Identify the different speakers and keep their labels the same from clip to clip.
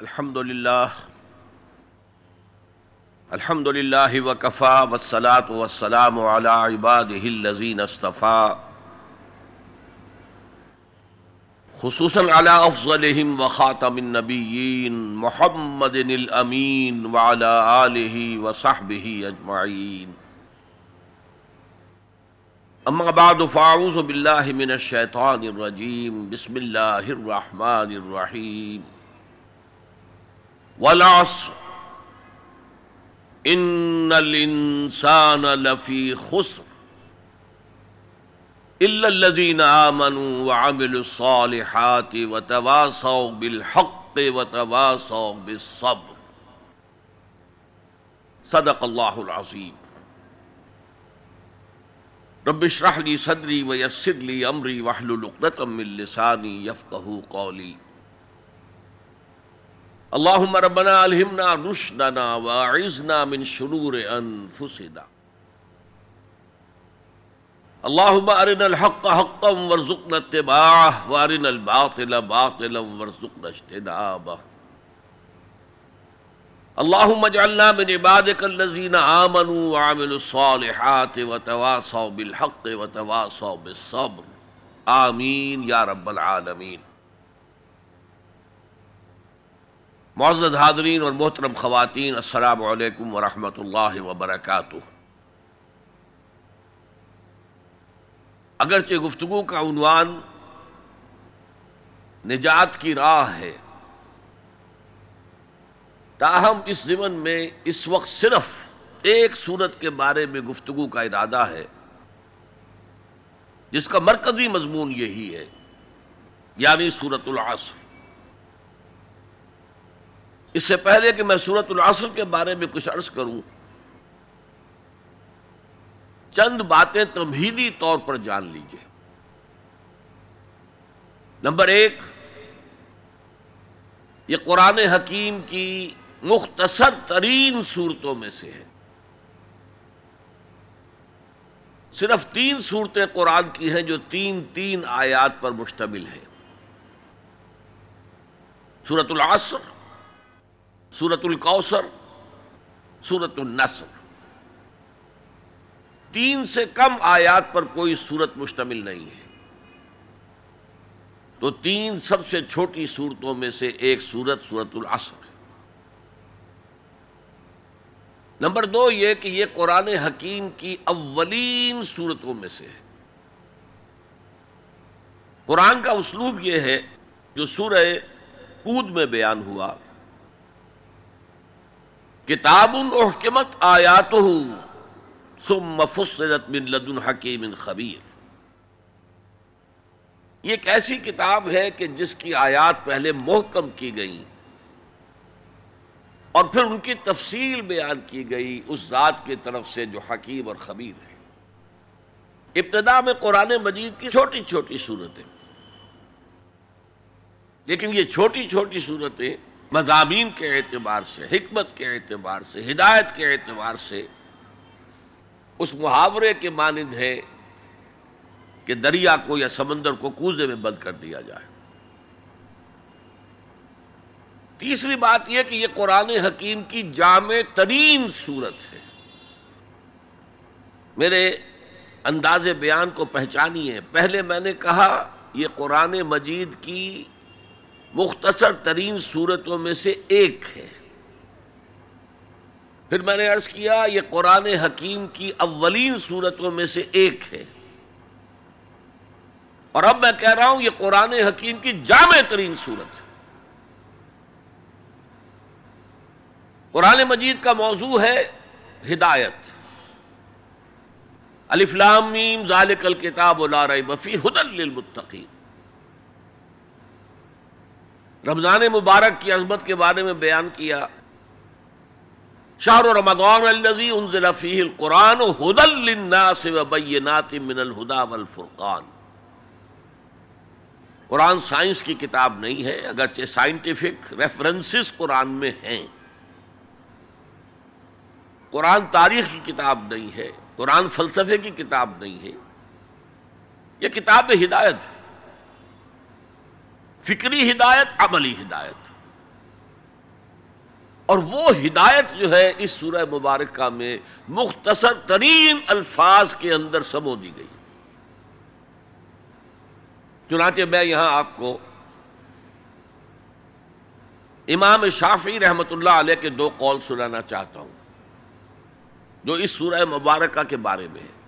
Speaker 1: الحمد لله الحمد لله وكفى والصلاة والسلام على عباده الذين اصطفى خصوصا على أفضلهم وخاتم النبيين محمد الأمين وعلى آله وصحبه أجمعين أما بعد فأعوذ بالله من الشيطان الرجيم بسم الله الرحمن الرحيم والعصر ان الانسان لفی خسر. الا الذين امنوا وعملوا الصالحات وتواصوا بالحق وتواصوا بالصبر. صدق الله العظيم. رب اشرح لي صدري ويسر لي امري واحلل عقدة من لساني يفقهوا قولي. اللهم ربنا الهمنا رشدنا واعذنا من شرور انفسنا. اللهم ارنا الحق حقا وارزقنا اتباعه وارنا الباطل باطلا وارزقنا اجتنابه. اللهم اجعلنا من عبادك الذين آمنوا وعملوا الصالحات وتواصوا بالحق وتواصوا بالصبر. آمين يا رب العالمين معزز حاضرین اور محترم خواتین، السلام علیکم ورحمۃ اللہ وبرکاتہ۔ اگرچہ گفتگو کا عنوان نجات کی راہ ہے، تاہم اس زمن میں اس وقت صرف ایک صورت کے بارے میں گفتگو کا ارادہ ہے، جس کا مرکزی مضمون یہی ہے یعنی صورت العصر۔ اس سے پہلے کہ میں سورت العصر کے بارے میں کچھ عرض کروں۔ چند باتیں تمہیدی طور پر جان لیجیے۔ نمبر ایک، یہ قرآن حکیم کی مختصر ترین صورتوں میں سے ہے۔ صرف تین صورتیں قرآن کی ہیں جو تین تین آیات پر مشتمل ہیں۔ سورت العصر سورت الکوثر سورت النصر۔ تین سے کم آیات پر کوئی صورت مشتمل نہیں ہے۔ تو تین سب سے چھوٹی صورتوں میں سے ایک صورت سورت العصر ہے۔ نمبر دو یہ کہ یہ قرآن حکیم کی اولین صورتوں میں سے ہے۔ قرآن کا اسلوب یہ ہے جو سورہ پود میں بیان ہوا۔ کتاب احکمت آیات ثم فصلت من لدن حکیم خبیر۔ یہ ایک ایسی کتاب ہے کہ جس کی آیات پہلے محکم کی گئی اور پھر ان کی تفصیل بیان کی گئی اس ذات کی طرف سے جو حکیم اور خبیر ہے۔ ابتدا میں قرآن مجید کی چھوٹی چھوٹی صورتیں۔ لیکن یہ چھوٹی چھوٹی صورتیں مضامین کے اعتبار سے، حکمت کے اعتبار سے، ہدایت کے اعتبار سے اس محاورے کے مانند ہے کہ دریا کو یا سمندر کو کوزے میں بند کر دیا جائے۔ تیسری بات یہ کہ یہ قرآن حکیم کی جامع ترین صورت ہے۔ میرے انداز بیان کو پہچانی ہے پہلے میں نے کہا یہ قرآن مجید کی مختصر ترین صورتوں میں سے ایک ہے۔ پھر میں نے عرض کیا، یہ قرآن حکیم کی اولین صورتوں میں سے ایک ہے۔ اور اب میں کہہ رہا ہوں، یہ قرآن حکیم کی جامع ترین صورت ہے۔ قرآن مجید کا موضوع ہے ہدایت۔ الفلام ذالک الکتاب لا ریب فی ہدل للمتقین۔ رمضان مبارک کی عظمت کے بارے میں بیان کیا۔ شہر رمضان الذي انزل فيه القرآن هدى للناس وبينات من الهدى والفرقان۔ قرآن سائنس کی کتاب نہیں ہے، اگرچہ سائنٹیفک ریفرنسز قرآن میں ہیں۔ قرآن تاریخ کی کتاب نہیں ہے، قرآن فلسفے کی کتاب نہیں ہے۔ یہ کتاب ہدایت ہے۔ فکری ہدایت، عملی ہدایت۔ اور وہ ہدایت جو ہے، اس سورہ مبارکہ میں مختصر ترین الفاظ کے اندر سمو دی گئی۔ چنانچہ میں یہاں آپ کو امام شافی رحمت اللہ علیہ کے دو قول سنانا چاہتا ہوں، جو اس سورہ مبارکہ کے بارے میں ہے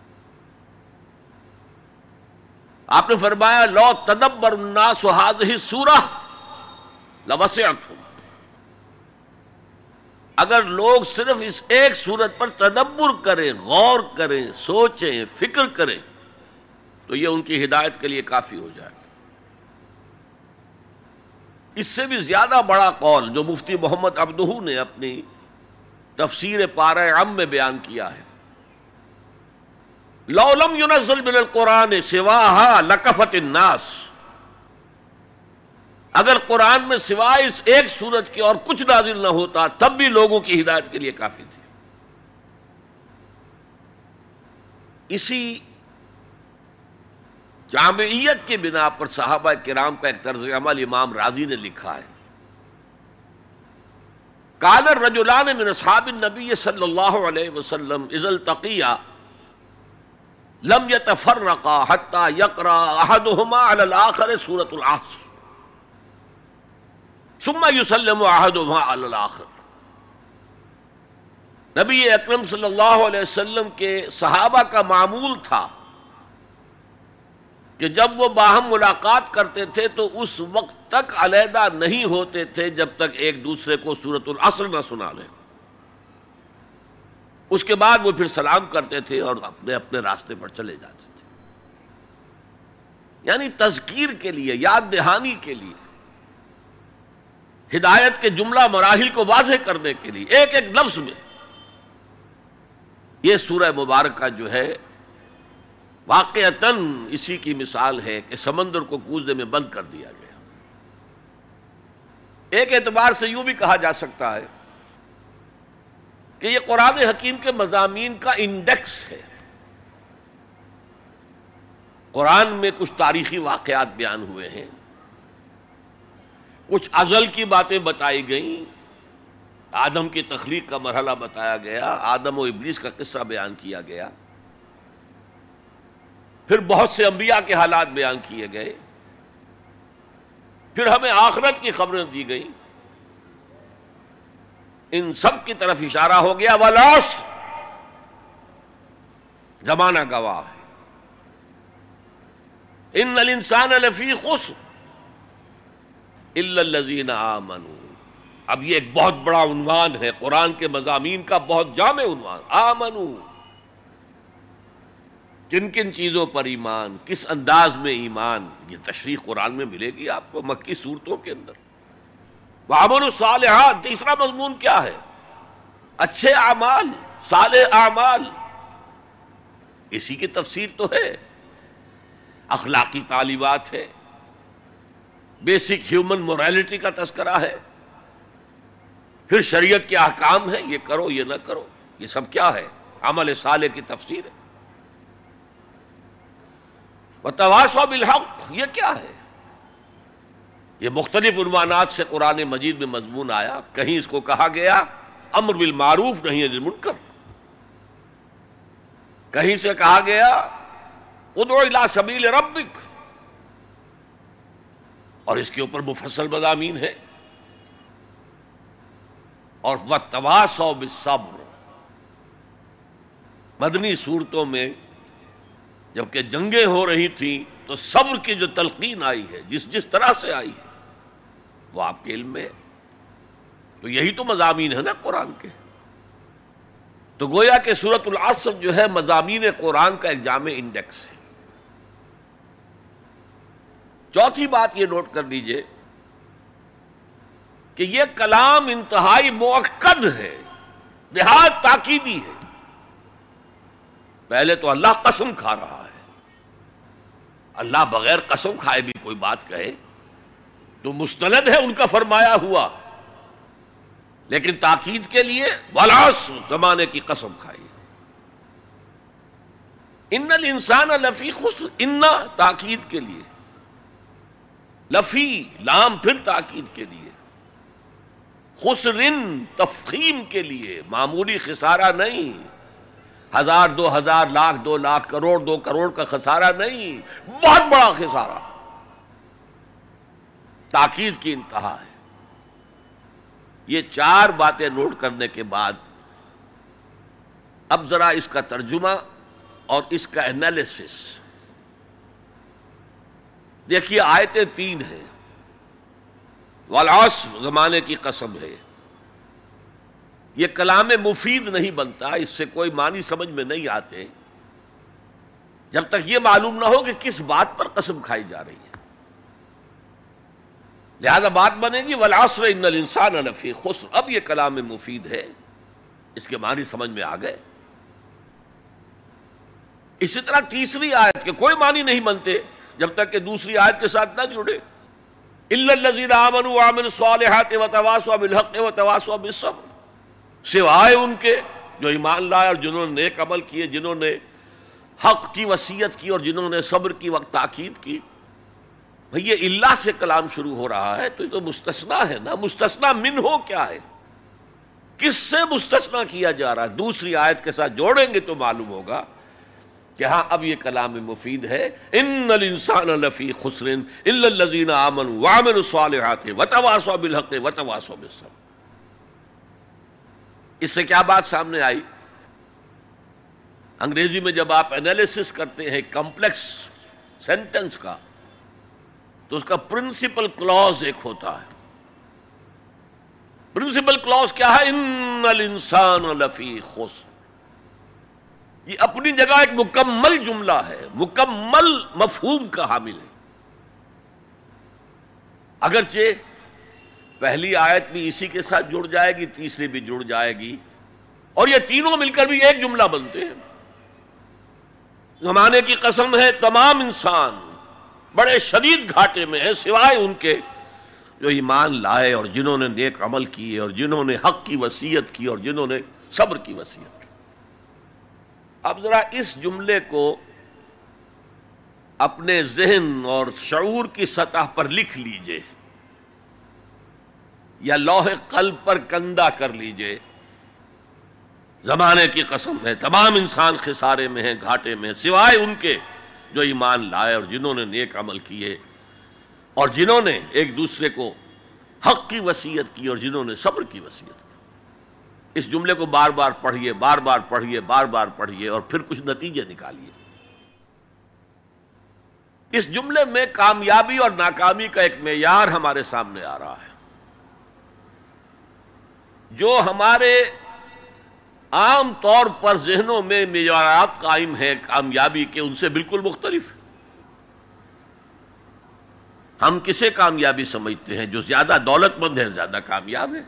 Speaker 1: آپ نے فرمایا لو تدبر الناس هذه سورہ لوسعتهم۔ اگر لوگ صرف اس ایک سورت پر تدبر کریں، غور کریں، سوچیں، فکر کریں، تو یہ ان کی ہدایت کے لیے کافی ہو جائے اس سے بھی زیادہ بڑا قول جو مفتی محمد ابدہ نے اپنی تفسیر پارہ ام میں بیان کیا ہے لولم ينزل من القرآن سواہا لکفت الناس۔ اگر قرآن میں سوائے اس ایک سورت کے اور کچھ نازل نہ ہوتا، تب بھی لوگوں کی ہدایت کے لیے کافی تھی۔ اسی جامعیت کی بنا پر صحابہ کرام کا ایک طرز عمل امام راضی نے لکھا ہے۔ کالر رجولان من اصحاب النبی صلی اللہ علیہ وسلم از التقیہ لم يتفرقا حتى يقرا احدهما على الاخر سورة العصر. ثم يسلم احدهما على الاخر نبی اکرم صلی اللہ علیہ وسلم کے صحابہ کا معمول تھا کہ جب وہ باہم ملاقات کرتے تھے تو اس وقت تک علیحدہ نہیں ہوتے تھے جب تک ایک دوسرے کو سورت العصر نہ سنا لیں اس کے بعد وہ پھر سلام کرتے تھے اور اپنے اپنے راستے پر چلے جاتے تھے۔ یعنی تذکیر کے لیے، یاد دہانی کے لیے، ہدایت کے جملہ مراحل کو واضح کرنے کے لیے، ایک ایک لفظ میں۔ یہ سورہ مبارکہ جو ہے، واقعتاً اسی کی مثال ہے کہ سمندر کو کوزنے میں بند کر دیا گیا۔ ایک اعتبار سے یوں بھی کہا جا سکتا ہے کہ یہ قرآن حکیم کے مضامین کا انڈیکس ہے۔ قرآن میں کچھ تاریخی واقعات بیان ہوئے ہیں۔ کچھ ازل کی باتیں بتائی گئیں۔ آدم کی تخلیق کا مرحلہ بتایا گیا۔ آدم و ابلیس کا قصہ بیان کیا گیا۔ پھر بہت سے انبیاء کے حالات بیان کیے گئے۔ پھر ہمیں آخرت کی خبریں دی گئیں۔ ان سب کی طرف اشارہ ہو گیا ولاس زمانہ گواہ ہے۔ ان الانسان لفی خوش الزین آمنو اب یہ ایک بہت بڑا عنوان ہے۔ قرآن کے مضامین کا بہت جامع عنوان۔ آمنو کن کن چیزوں پر ایمان، کس انداز میں ایمان؟ یہ تشریح قرآن میں ملے گی آپ کو، مکی صورتوں کے اندر۔ وامن الصالحات، تیسرا مضمون کیا ہے؟ اچھے اعمال، صالح اعمال۔ اسی کی تفسیر تو ہے۔ اخلاقی تعلیمات ہے بیسک ہیومن مورالٹی کا تذکرہ ہے۔ پھر شریعت کے احکام ہے یہ کرو، یہ نہ کرو، یہ سب کیا ہے؟ عمل صالح کی تفسیر ہے۔ تواسو بالحق، یہ کیا ہے؟ یہ مختلف عنوانات سے قرآن مجید میں مضمون آیا، کہیں اس کو کہا گیا، امر بالمعروف، نہیں ہے منکر کہیں سے کہا گیا ادو الا سبیل ربک۔ اور اس کے اوپر مفصل مضامین ہے اور وہ تواسو بالصبر۔ مدنی صورتوں میں جبکہ جنگیں ہو رہی تھیں، تو صبر کی جو تلقین آئی ہے، جس جس طرح سے آئی ہے وہ آپ کے علم میں تو یہی تو مضامین ہے نا قرآن کے۔ تو گویا کہ سورت العصر جو ہے مضامین قرآن کا ایک جامع انڈیکس ہے۔ چوتھی بات یہ نوٹ کر لیجیے کہ یہ کلام انتہائی موقع ہے نہایت تاکیدی ہے۔ پہلے تو اللہ قسم کھا رہا ہے۔ اللہ بغیر قسم کھائے بھی کوئی بات کہے۔ تو مستند ہے ان کا فرمایا ہوا۔ لیکن تاکید کے لیے ولاس زمانے کی قسم کھائی۔ ان انسان لفی خس ان تاکید کے لیے۔ لفی لام پھر تاکید کے لیے۔ خسرن تفخیم کے لیے۔ معمولی خسارہ نہیں۔ ہزار، دو ہزار، لاکھ، دو لاکھ، کروڑ، دو کروڑ کا خسارہ نہیں۔ بہت بڑا خسارہ۔ تاکید کی انتہا ہے۔ یہ چار باتیں نوٹ کرنے کے بعد اب ذرا اس کا ترجمہ اور اس کا انالیسس دیکھیے آیتیں تین ہیں۔ والاس زمانے کی قسم ہے۔ یہ کلام مفید نہیں بنتا، اس سے کوئی معنی سمجھ میں نہیں آتے۔ جب تک یہ معلوم نہ ہو کہ کس بات پر قسم کھائی جا رہی ہے۔ لہذا بات بنے گی ولاسر ان الانسان نفی خسر۔ اب یہ کلام مفید ہے، اس کے معنی سمجھ میں آ گئے۔ اسی طرح تیسری آیت کے کوئی معنی نہیں بنتے، جب تک کہ دوسری آیت کے ساتھ نہ جڑے۔ صالحات و تواسو بالحق و تواسو بالصبر۔ سوائے ان کے جو ایمان لائے اور جنہوں نے نیک عمل کیے، جنہوں نے حق کی وسیعت کی اور جنہوں نے صبر کی، وقت تاکید کی۔ بھئی یہ اللہ سے کلام شروع ہو رہا ہے، تو یہ تو مستثنا ہے نا۔ مستثنا من ہو کیا ہے؟ کس سے مستثنا کیا جا رہا ہے؟ دوسری آیت کے ساتھ جوڑیں گے تو معلوم ہوگا کہ ہاں اب یہ کلام مفید ہے۔ ان الانسان لفی خسرن الا الذين امنوا وعملوا الصالحات وتواصوا بالحق وتواصوا بالصبر۔ اس سے کیا بات سامنے آئی؟ انگریزی میں جب آپ انالیسس کرتے ہیں کمپلیکس سینٹنس کا تو اس کا پرنسپل کلوز ایک ہوتا ہے۔ پرنسپل کلوز کیا ہے؟ ان الانسان لفی خس یہ اپنی جگہ ایک مکمل جملہ ہے۔ مکمل مفہوم کا حامل ہے۔ اگرچہ پہلی آیت بھی اسی کے ساتھ جڑ جائے گی، تیسری بھی جڑ جائے گی، اور یہ تینوں مل کر بھی ایک جملہ بنتے ہیں۔ زمانے کی قسم ہے تمام انسان۔ بڑے شدید گھاٹے میں ہیں، سوائے ان کے جو ایمان لائے اور جنہوں نے نیک عمل کیے اور جنہوں نے حق کی وسیعت کی اور جنہوں نے صبر کی وسیعت کی۔ اب ذرا اس جملے کو اپنے ذہن اور شعور کی سطح پر لکھ لیجیے یا لوہ قلب پر کندہ کر لیجیے۔ زمانے کی قسم ہے، تمام انسان خسارے میں ہیں، گھاٹے میں سوائے ان کے۔ جو ایمان لائے اور جنہوں نے نیک عمل کیے، اور جنہوں نے ایک دوسرے کو حق کی وسیعت کی اور جنہوں نے صبر کی وسیعت کی۔ اس جملے کو بار بار پڑھیے، بار بار پڑھیے، بار بار پڑھیے اور پھر کچھ نتیجے نکالیے۔ اس جملے میں کامیابی اور ناکامی کا ایک معیار ہمارے سامنے آ رہا ہے۔ جو ہمارے عام طور پر ذہنوں میں معیارات قائم ہیں، کامیابی کے ان سے بالکل مختلف۔ ہم کسے کامیابی سمجھتے ہیں؟ جو زیادہ دولت مند ہے زیادہ کامیاب ہے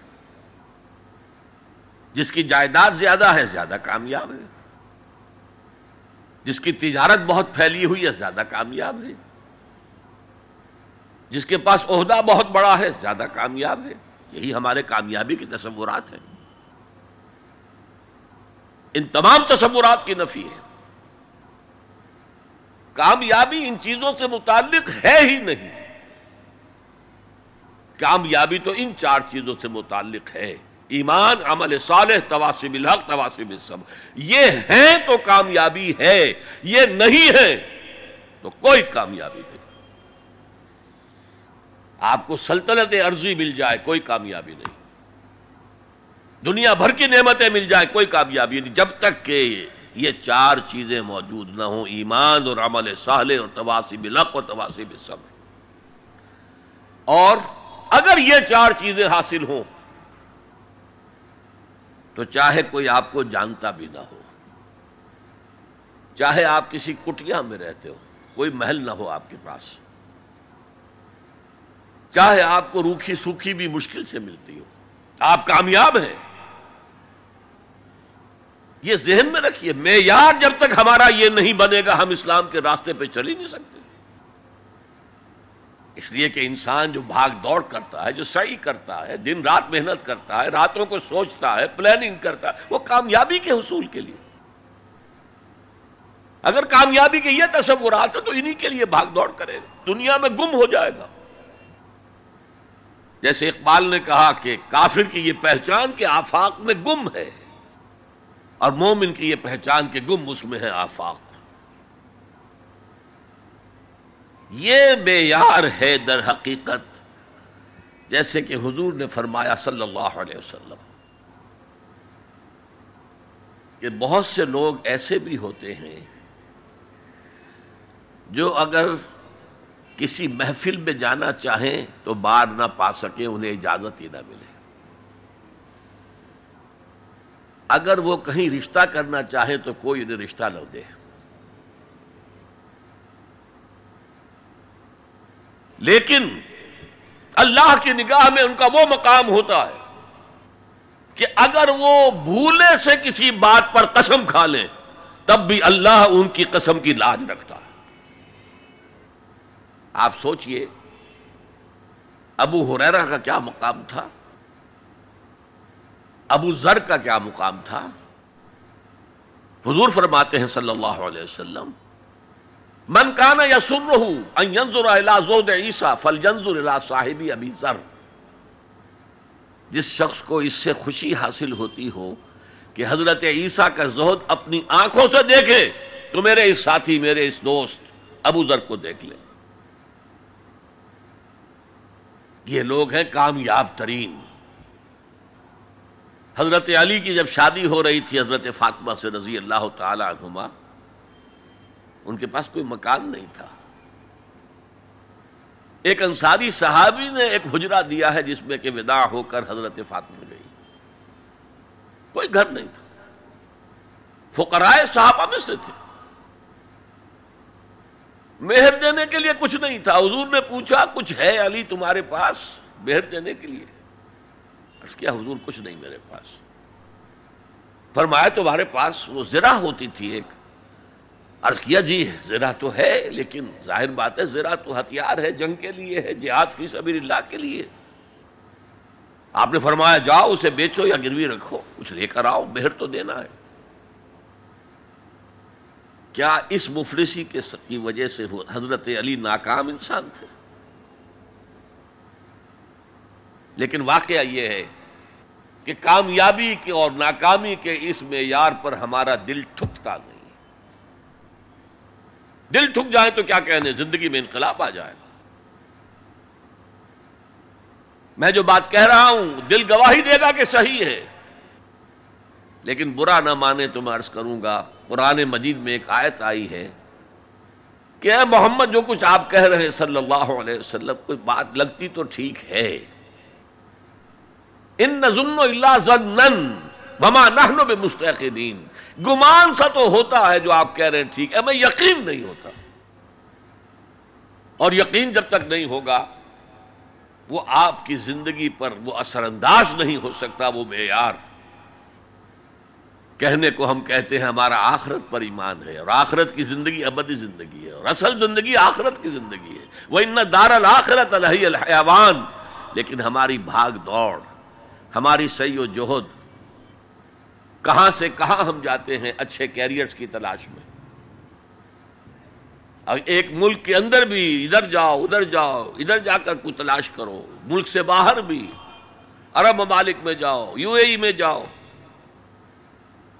Speaker 1: جس کی جائیداد زیادہ ہے، زیادہ کامیاب ہے جس کی تجارت بہت پھیلی ہوئی ہے، زیادہ کامیاب ہے جس کے پاس عہدہ بہت بڑا ہے، زیادہ کامیاب ہے یہی ہمارے کامیابی کے تصورات ہیں۔ ان تمام تصورات کی نفی ہے۔ کامیابی ان چیزوں سے متعلق ہے ہی نہیں۔ کامیابی تو ان چار چیزوں سے متعلق ہے۔ ایمان، عمل صالح تواسب الحق تواسب سب یہ ہیں تو کامیابی ہے، یہ نہیں ہے تو کوئی کامیابی نہیں۔ آپ کو سلطنت عرضی مل جائے، کوئی کامیابی نہیں۔ دنیا بھر کی نعمتیں مل جائیں، کوئی کامیابی نہیں۔ جب تک کہ یہ چار چیزیں موجود نہ ہوں، ایمان اور عمل سہلے اور تواسب الحق اور تواسب صبر اور اگر یہ چار چیزیں حاصل ہوں، تو چاہے کوئی آپ کو جانتا بھی نہ ہو، چاہے آپ کسی کٹیا میں رہتے ہو، کوئی محل نہ ہو آپ کے پاس۔ چاہے آپ کو روکھی سوکھی بھی مشکل سے ملتی ہو۔ آپ کامیاب ہیں۔ یہ ذہن میں رکھیے، معیار جب تک ہمارا یہ نہیں بنے گا، ہم اسلام کے راستے پہ چل ہی نہیں سکتے۔ اس لیے کہ انسان جو بھاگ دوڑ کرتا ہے، جو صحیح کرتا ہے، دن رات محنت کرتا ہے، راتوں کو سوچتا ہے پلاننگ کرتا ہے، وہ کامیابی کے حصول کے لیے۔ اگر کامیابی کے یہ تصورات ہیں، تو انہی کے لیے بھاگ دوڑ کرے دنیا میں گم ہو جائے گا۔ جیسے اقبال نے کہا کہ کافر کی یہ پہچان کے آفاق میں گم ہے۔ اور مومن کی یہ پہچان کے گم اس میں ہے آفاق۔ یہ بے یار ہے در حقیقت، جیسے کہ حضور نے فرمایا صلی اللہ علیہ وسلم۔ کہ بہت سے لوگ ایسے بھی ہوتے ہیں جو اگر کسی محفل میں جانا چاہیں تو بار نہ پا سکیں، انہیں اجازت ہی نہ ملے۔ اگر وہ کہیں رشتہ کرنا چاہیں تو کوئی انہیں رشتہ نہ دے۔ لیکن اللہ کی نگاہ میں ان کا وہ مقام ہوتا ہے کہ اگر وہ بھولے سے کسی بات پر قسم کھا لیں، تب بھی اللہ ان کی قسم کی لاج رکھتا۔ ہے آپ سوچئے، ابو حریرہ کا کیا مقام تھا؟ ابو ذر کا کیا مقام تھا؟ حضور فرماتے ہیں صلی اللہ علیہ وسلم، من کانا یا سن رہو عیسیٰ فل جنزر صاحبی ابی ذر. جس شخص کو اس سے خوشی حاصل ہوتی ہو کہ حضرت عیسیٰ کا زہد اپنی آنکھوں سے دیکھے، تو میرے اس ساتھی، میرے اس دوست ابو ذر کو دیکھ لے۔ یہ لوگ ہیں کامیاب ترین۔ حضرت علی کی جب شادی ہو رہی تھی حضرت فاطمہ سے رضی اللہ تعالی عنہما، ان کے پاس کوئی مکان نہیں تھا۔ ایک انصاری صحابی نے ایک حجرہ دیا ہے جس میں کہ وداع ہو کر حضرت فاطمہ گئی۔ کوئی گھر نہیں تھا۔ فقرائے صحابہ میں سے تھے۔ مہر دینے کے لیے کچھ نہیں تھا۔ حضور نے پوچھا، کچھ ہے علی تمہارے پاس مہر دینے کے لیے؟ عرض کیا حضور کچھ نہیں میرے پاس۔ فرمایا تمہارے پاس وہ زرا ہوتی تھی ایک۔ عرض کیا جی زرا تو ہے، لیکن ظاہر بات ہے زرا تو ہتھیار ہے، جنگ کے لیے ہے، جہاد فی سبیل اللہ کے لیے۔ آپ نے فرمایا جاؤ، اسے بیچو یا گروی رکھو، کچھ لے کر آؤ، مہر تو دینا ہے۔ کیا اس مفلسی کی وجہ سے حضرت علی ناکام انسان تھے؟ لیکن واقعہ یہ ہے کہ کامیابی کے اور ناکامی کے اس معیار پر ہمارا دل ٹھکتا نہیں۔ دل ٹھک جائے تو کیا کہنے؟ زندگی میں انقلاب آ جائے گا۔ میں جو بات کہہ رہا ہوں، دل گواہی دے گا کہ صحیح ہے۔ لیکن برا نہ مانے تو میں عرض کروں گا، قرآن مجید میں ایک آیت آئی ہے کہ اے محمد، جو کچھ آپ کہہ رہے ہیں صلی اللہ علیہ وسلم، کوئی بات لگتی تو ٹھیک ہے۔ ان نظن اللہ بما نحن بے مستحقین گمان سا تو ہوتا ہے جو آپ کہہ رہے ہیں ٹھیک ہے، میں یقین نہیں ہوتا۔ اور یقین جب تک نہیں ہوگا، وہ آپ کی زندگی پر وہ اثر انداز نہیں ہو سکتا، وہ معیار۔ کہنے کو ہم کہتے ہیں ہمارا آخرت پر ایمان ہے، اور آخرت کی زندگی ابدی زندگی ہے، اور اصل زندگی آخرت کی زندگی ہے۔ وہ ان دار الآخرت الحیوان لیکن ہماری بھاگ دوڑ۔ ہماری سی و جوہد کہاں سے کہاں ہم جاتے ہیں اچھے کیریئرز کی تلاش میں؟ ایک ملک کے اندر بھی ادھر جاؤ ادھر جاؤ، ادھر جا کر کوئی تلاش کرو، ملک سے باہر بھی، عرب ممالک میں جاؤ، یو اے ای میں جاؤ،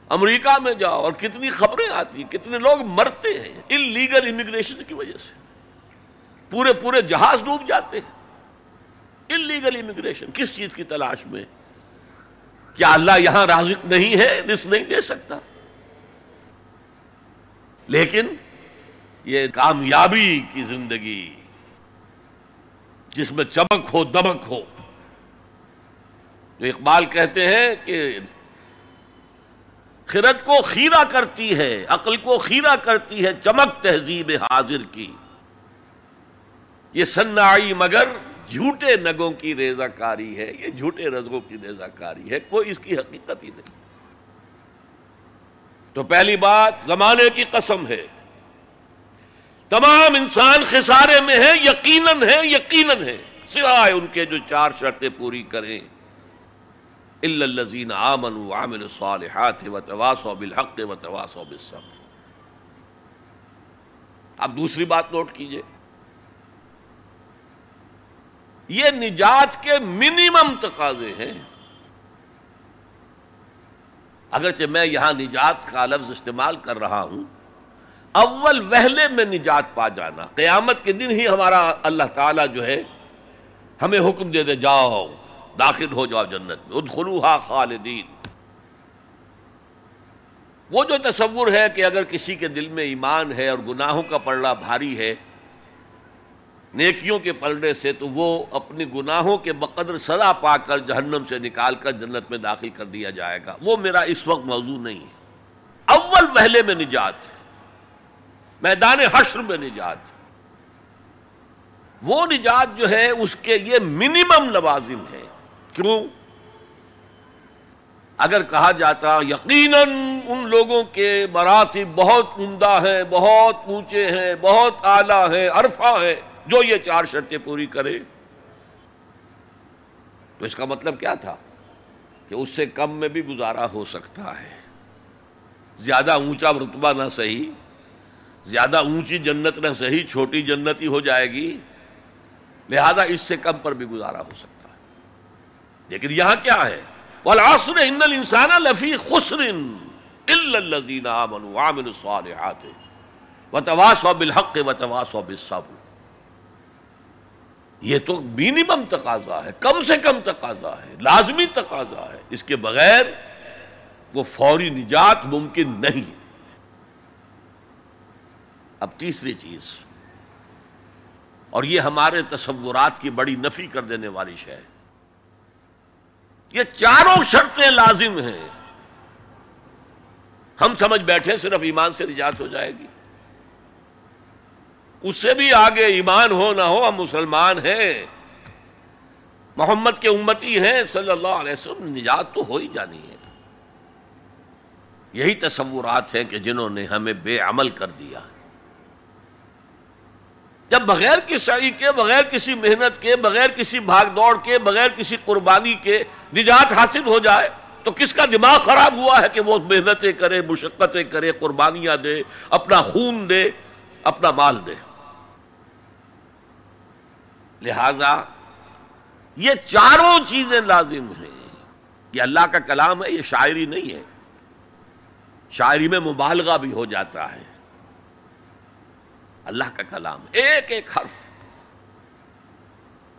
Speaker 1: امریکہ میں جاؤ، اور کتنی خبریں آتی ہیں، کتنے لوگ مرتے ہیں ان لیگل امیگریشن کی وجہ سے۔ پورے پورے جہاز ڈوب جاتے ہیں۔ ان لیگل امیگریشن کس چیز کی تلاش میں؟ کیا اللہ یہاں رازق نہیں ہے رزق نہیں دے سکتا؟ لیکن یہ کامیابی کی زندگی جس میں چمک ہو، دمک ہو۔ جو اقبال کہتے ہیں کہ خرد کو خیرہ کرتی ہے، عقل کو خیرہ کرتی ہے، چمک تہذیب حاضر کی۔ یہ سنائی مگر جھوٹے نگوں کی ریزہ کاری ہے، یہ جھوٹے رزگوں کی ریزہ کاری ہے، کوئی اس کی حقیقت ہی نہیں۔ تو پہلی بات، زمانے کی قسم ہے۔ تمام انسان خسارے میں ہے یقیناً ہے یقیناً ہے سوائے ان کے جو چار شرطیں پوری کریں۔ الزین آمن عامل الصالحات و تواسو بالحق و تواسو بالصبر۔ اب دوسری بات نوٹ کیجیے۔ یہ نجات کے منیمم تقاضے ہیں۔ اگرچہ میں یہاں نجات کا لفظ استعمال کر رہا ہوں، اول وہلے میں نجات پا جانا۔ قیامت کے دن ہی ہمارا اللہ تعالیٰ جو ہے، ہمیں حکم دے دے، جاؤ، داخل ہو جاؤ جنت میں، ادخلوہا خالدین۔ وہ جو تصور ہے کہ اگر کسی کے دل میں ایمان ہے اور گناہوں کا پڑنا بھاری ہے نیکیوں کے پلڑے سے تو وہ اپنی گناہوں کے بقدر سزا پا کر جہنم سے نکال کر جنت میں داخل کر دیا جائے گا۔ وہ میرا اس وقت موضوع نہیں ہے۔ اول پہلے میں نجات میدان حشر میں نجات وہ نجات جو ہے اس کے یہ منیمم لوازم ہے۔ کیوں؟ اگر کہا جاتا یقیناً ان لوگوں کے مراتب بہت عمدہ ہیں، بہت اونچے ہیں، بہت اعلیٰ ہیں، عرفہ ہے جو یہ چار شرطیں پوری کرے، تو اس کا مطلب کیا تھا؟ کہ اس سے کم میں بھی گزارا ہو سکتا ہے۔ زیادہ اونچا رتبہ نہ صحیح، زیادہ اونچی جنت نہ صحیح، چھوٹی جنت ہی ہو جائے گی۔ لہذا اس سے کم پر بھی گزارا ہو سکتا ہے۔ لیکن یہاں کیا ہے؟ والعصر ان الانسان لفی خسر الا الذين امنوا وعملوا الصالحات وتواصوا بالحق وتواصوا بالصبر۔ یہ تو منیمم تقاضا ہے، کم سے کم تقاضا ہے، لازمی تقاضا ہے۔ اس کے بغیر وہ فوری نجات ممکن نہیں۔ اب تیسری چیز، اور یہ ہمارے تصورات کی بڑی نفی کر دینے والی شے یہ چاروں شرطیں لازم ہیں۔ ہم سمجھ بیٹھے صرف ایمان سے نجات ہو جائے گی۔ اس سے بھی آگے ایمان ہو نہ ہو، ہم مسلمان ہیں۔ محمد کے امتی ہیں، صلی اللہ علیہ وسلم، نجات تو ہو ہی جانی ہے۔ یہی تصورات ہیں کہ جنہوں نے ہمیں بے عمل کر دیا۔ جب بغیر کسی کے، بغیر کسی محنت کے، بغیر کسی بھاگ دوڑ کے، بغیر کسی قربانی کے نجات حاصل ہو جائے، تو کس کا دماغ خراب ہوا ہے کہ وہ محنتیں کرے، مشقتیں کرے، قربانیاں دے، اپنا خون دے، اپنا مال دے؟ لہذا یہ چاروں چیزیں لازم ہیں یہ اللہ کا کلام ہے، یہ شاعری نہیں ہے۔ شاعری میں مبالغہ بھی ہو جاتا ہے۔ اللہ کا کلام ایک ایک حرف۔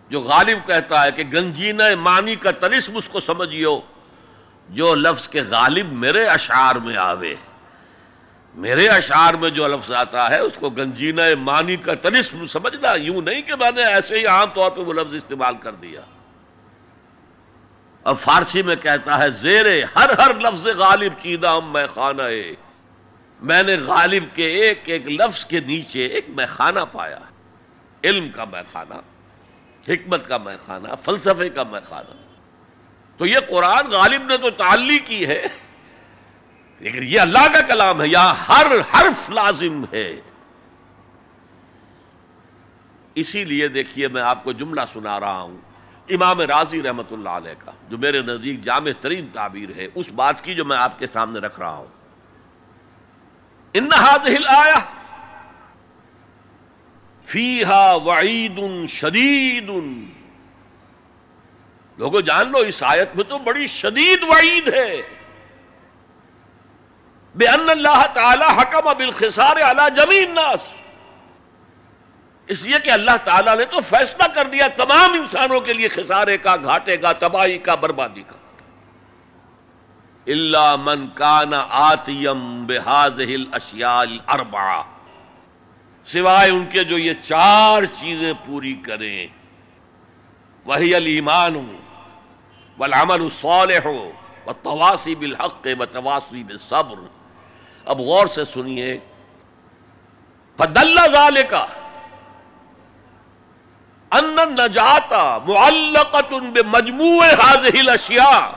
Speaker 1: جو غالب کہتا ہے کہ گنجین مانی کا تلسم اس کو سمجھیو، جو لفظ کے غالب میرے اشعار میں آوے۔ میرے اشعار میں جو لفظ آتا ہے، اس کو گنجینہ مانی کا تنسم سمجھنا یوں نہیں کہ میں نے ایسے ہی عام طور پہ وہ لفظ استعمال کر دیا۔ اب فارسی میں کہتا ہے زیر ہر ہر لفظ غالب چیدہ میں خانہ میں نے غالب کے ایک ایک لفظ کے نیچے ایک میں خانہ پایا۔ علم کا میں خانہ حکمت کا میں خانہ فلسفے کا میں خانہ تو یہ قرآن غالب نے تو تعلق کی ہے۔ لیکن یہ اللہ کا کلام ہے، یا ہر حرف لازم ہے۔ اسی لیے دیکھیے میں آپ کو جملہ سنا رہا ہوں، امام راضی رحمت اللہ علیہ کا، جو میرے نزدیک جامع ترین تعبیر ہے۔ اس بات کی جو میں آپ کے سامنے رکھ رہا ہوں۔ ان آیا فیحا وعید شدید۔ لوگوں جان لو، اس آیت میں تو بڑی شدید وعید ہے۔ بے ان اللہ تعالی حکم اب الخسار جمین ناس اس لیے کہ اللہ تعالیٰ نے تو فیصلہ کر دیا تمام انسانوں کے لیے خسارے کا، گھاٹے کا، تباہی کا، بربادی کا۔ اللہ من کان آتیم بحاظ اشیال اربا سوائے ان کے جو یہ چار چیزیں پوری کریں۔ وہی المان والعمل الصالح والتواسی بالحق وتواسی بالصبر۔ اب غور سے سنیے۔ فدل ذالکا ان نجاتا معلقت بمجموع هذه الاشیاء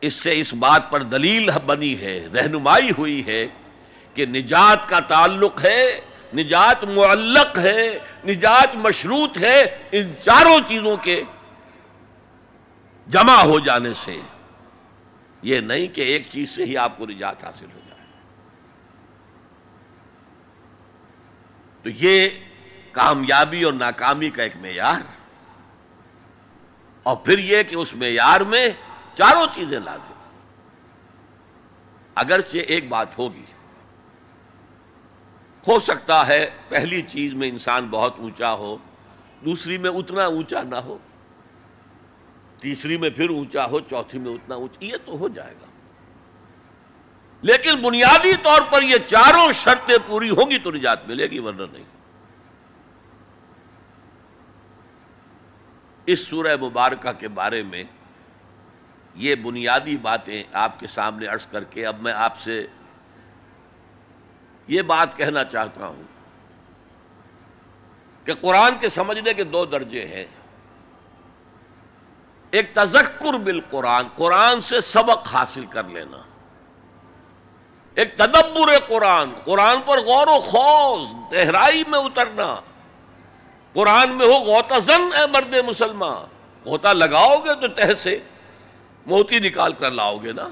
Speaker 1: اس سے اس بات پر دلیل بنی ہے، رہنمائی ہوئی ہے کہ نجات کا تعلق ہے، نجات معلق ہے، نجات مشروط ہے ان چاروں چیزوں کے جمع ہو جانے سے۔ یہ نہیں کہ ایک چیز سے ہی آپ کو نجات حاصل ہو جائے۔ تو یہ کامیابی اور ناکامی کا ایک معیار۔ اور پھر یہ کہ اس معیار میں چاروں چیزیں لازم اگرچہ ایک بات ہوگی۔ ہو سکتا ہے پہلی چیز میں انسان بہت اونچا ہو، دوسری میں اتنا اونچا نہ ہو۔ تیسری میں پھر اونچا ہو، چوتھی میں اتنا اونچا یہ تو ہو جائے گا۔ لیکن بنیادی طور پر یہ چاروں شرطیں پوری ہوں گی تو نجات ملے گی، ورنہ نہیں۔ اس سورہ مبارکہ کے بارے میں یہ بنیادی باتیں آپ کے سامنے عرض کر کے اب میں آپ سے یہ بات کہنا چاہتا ہوں کہ قرآن کے سمجھنے کے دو درجے ہیں۔ ایک تذکر بالقرآن، قرآن سے سبق حاصل کر لینا۔ ایک تدبر قرآن قرآن پر غور و خوض، گہرائی میں اترنا۔ قرآن میں ہو غوطہ زن اے مرد مسلمان، غوطہ لگاؤ گے تو تہ سے موتی نکال کر لاؤ گے نا۔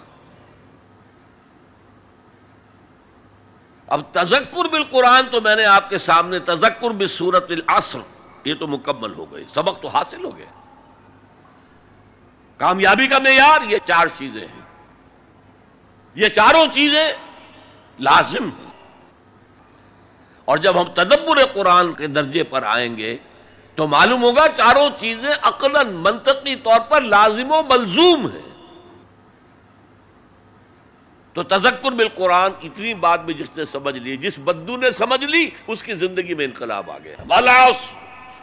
Speaker 1: اب تذکر بالقرآن تو میں نے آپ کے سامنے تذکر بالصورت العصر، یہ تو مکمل ہو گئی، سبق تو حاصل ہو گیا کامیابی کا معیار، یہ چار چیزیں ہیں۔ یہ چاروں چیزیں لازم ہیں۔ اور جب ہم تدبر قرآن کے درجے پر آئیں گے، تو معلوم ہوگا چاروں چیزیں عقل منطقی طور پر لازم و ملزوم ہیں۔ تو تذکر بالقرآن اتنی بات بھی جس نے سمجھ لی، جس بدو نے سمجھ لی، اس کی زندگی میں انقلاب آ گیا۔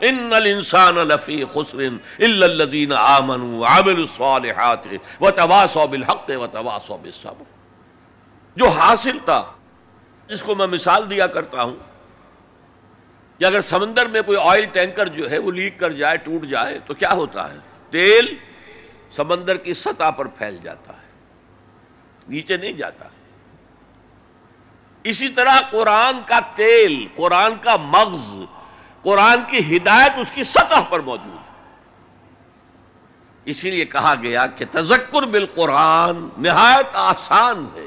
Speaker 1: ان الانسان لفی خسر الا الذين امنوا وعملوا الصالحات وتواصوا بالحق وتواصوا بالصبر. جو حاصل تھا، جس کو میں مثال دیا کرتا ہوں، کہ اگر سمندر میں کوئی آئل ٹینکر جو ہے وہ لیک کر جائے، ٹوٹ جائے، تو کیا ہوتا ہے؟ تیل سمندر کی سطح پر پھیل جاتا ہے، نیچے نہیں جاتا۔ اسی طرح قرآن کا تیل، قرآن کا مغز قرآن کی ہدایت اس کی سطح پر موجود ہے۔ اسی لیے کہا گیا کہ تذکر بالقرآن نہایت آسان ہے،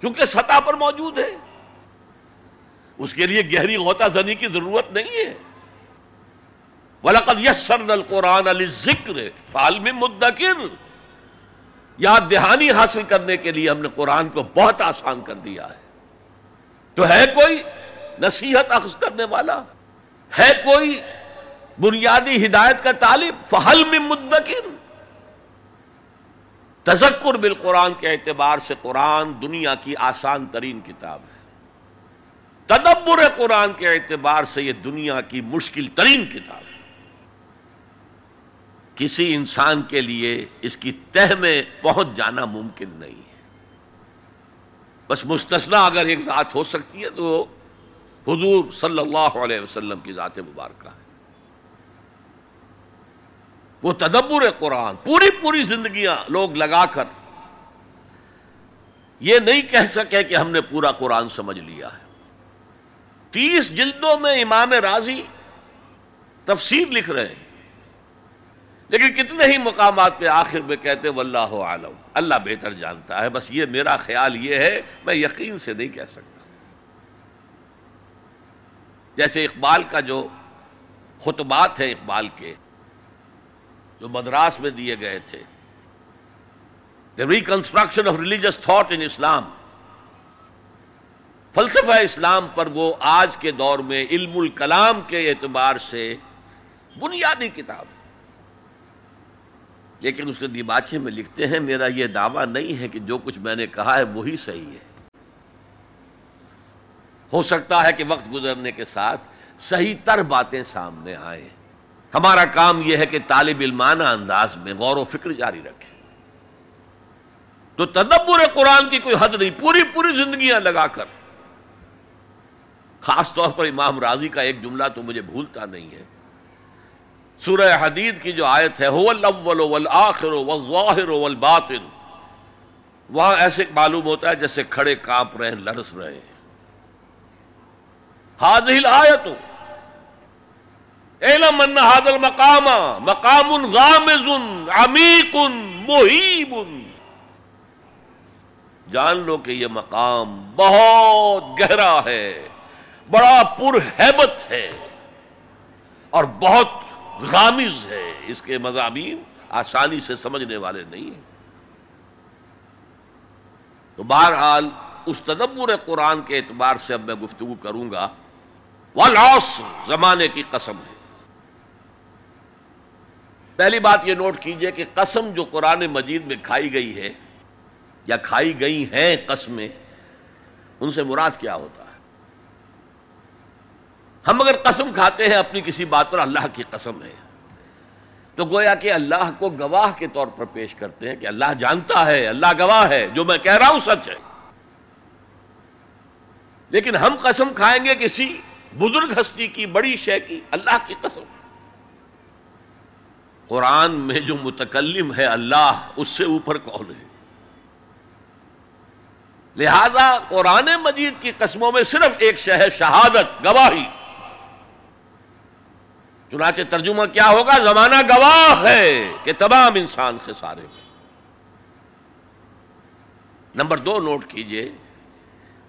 Speaker 1: کیونکہ سطح پر موجود ہے۔ اس کے لیے گہری غوطہ زنی کی ضرورت نہیں ہے۔ وَلَقَدْ يَسَّرْنَا الْقُرْآنَ لِلذِّكْرِ فَعَلْمِ مُدَّكِرِ۔ یاد دہانی حاصل کرنے کے لیے ہم نے قرآن کو بہت آسان کر دیا ہے۔ تو ہے کوئی نصیحت اخذ کرنے والا؟ ہے کوئی بنیادی ہدایت کا طالب؟ فہل میں مدکر تذکر بالقرآن کے اعتبار سے قرآن دنیا کی آسان ترین کتاب ہے۔ تدبر قرآن کے اعتبار سے یہ دنیا کی مشکل ترین کتاب ہے۔ کسی انسان کے لیے اس کی تہ میں پہنچ جانا ممکن نہیں ہے۔ بس مستثنا اگر ایک ذات ہو سکتی ہے تو حضور صلی اللہ علیہ وسلم کی ذات مبارکہ ہے۔ وہ تدبر قرآن، پوری پوری زندگیاں لوگ لگا کر یہ نہیں کہہ سکے کہ ہم نے پورا قرآن سمجھ لیا ہے۔ تیس جلدوں میں امام راضی تفسیر لکھ رہے ہیں۔ لیکن کتنے ہی مقامات پہ آخر میں کہتے واللہ عالم اللہ بہتر جانتا ہے۔ بس یہ میرا خیال یہ ہے، میں یقین سے نہیں کہہ سکتا۔ جیسے اقبال کا جو خطبات ہیں اقبال کے، جو مدراس میں دیے گئے تھے۔ The reconstruction of religious thought in Islam فلسفہ اسلام پر وہ آج کے دور میں علم الکلام کے اعتبار سے بنیادی کتاب لیکن اس کے دیباچے میں لکھتے ہیں، میرا یہ دعویٰ نہیں ہے کہ جو کچھ میں نے کہا ہے وہی صحیح ہے۔ ہو سکتا ہے کہ وقت گزرنے کے ساتھ صحیح تر باتیں سامنے آئیں۔ ہمارا کام یہ ہے کہ طالب علمانہ انداز میں غور و فکر جاری رکھے تو تدبر قرآن کی کوئی حد نہیں، پوری پوری زندگیاں لگا کر۔ خاص طور پر امام راضی کا ایک جملہ تو مجھے بھولتا نہیں ہے۔ سورہ حدید کی جو آیت ہے والباطن وہاں ایسے معلوم ہوتا ہے جیسے کھڑے کانپ رہے ہیں لرس رہے ہیں حاضل آیت علم ان هذا المقام مقام غامض عمیق محیب جان لو کہ یہ مقام بہت گہرا ہے، بڑا پر ہیبت ہے اور بہت غامز ہے۔ اس کے مضامین آسانی سے سمجھنے والے نہیں ہیں۔ تو بہرحال اس تدبر قرآن کے اعتبار سے اب میں گفتگو کروں گا۔ وہ لاس زمانے کی قسم ہے۔ پہلی بات یہ نوٹ کیجیے کہ قسم جو قرآن مجید میں کھائی گئی ہے یا کھائی گئی ہیں قسمیں، ان سے مراد کیا ہوتا ہے؟ ہم اگر قسم کھاتے ہیں، اپنی کسی بات پر اللہ کی قسم ہے۔ تو گویا کہ اللہ کو گواہ کے طور پر پیش کرتے ہیں کہ اللہ جانتا ہے، اللہ گواہ ہے، جو میں کہہ رہا ہوں سچ ہے۔ لیکن ہم قسم کھائیں گے کسی بزرگ ہستی کی، بڑی شے کی، اللہ کی قسم۔ قرآن میں جو متکلم ہے اللہ، اس سے اوپر کون ہے؟ لہذا قرآن مجید کی قسموں میں صرف ایک شہر شہادت، گواہی۔ چنانچہ ترجمہ کیا ہوگا؟ زمانہ گواہ ہے کہ تمام انسان کے سارے۔ میں نمبر دو، نوٹ کیجیے،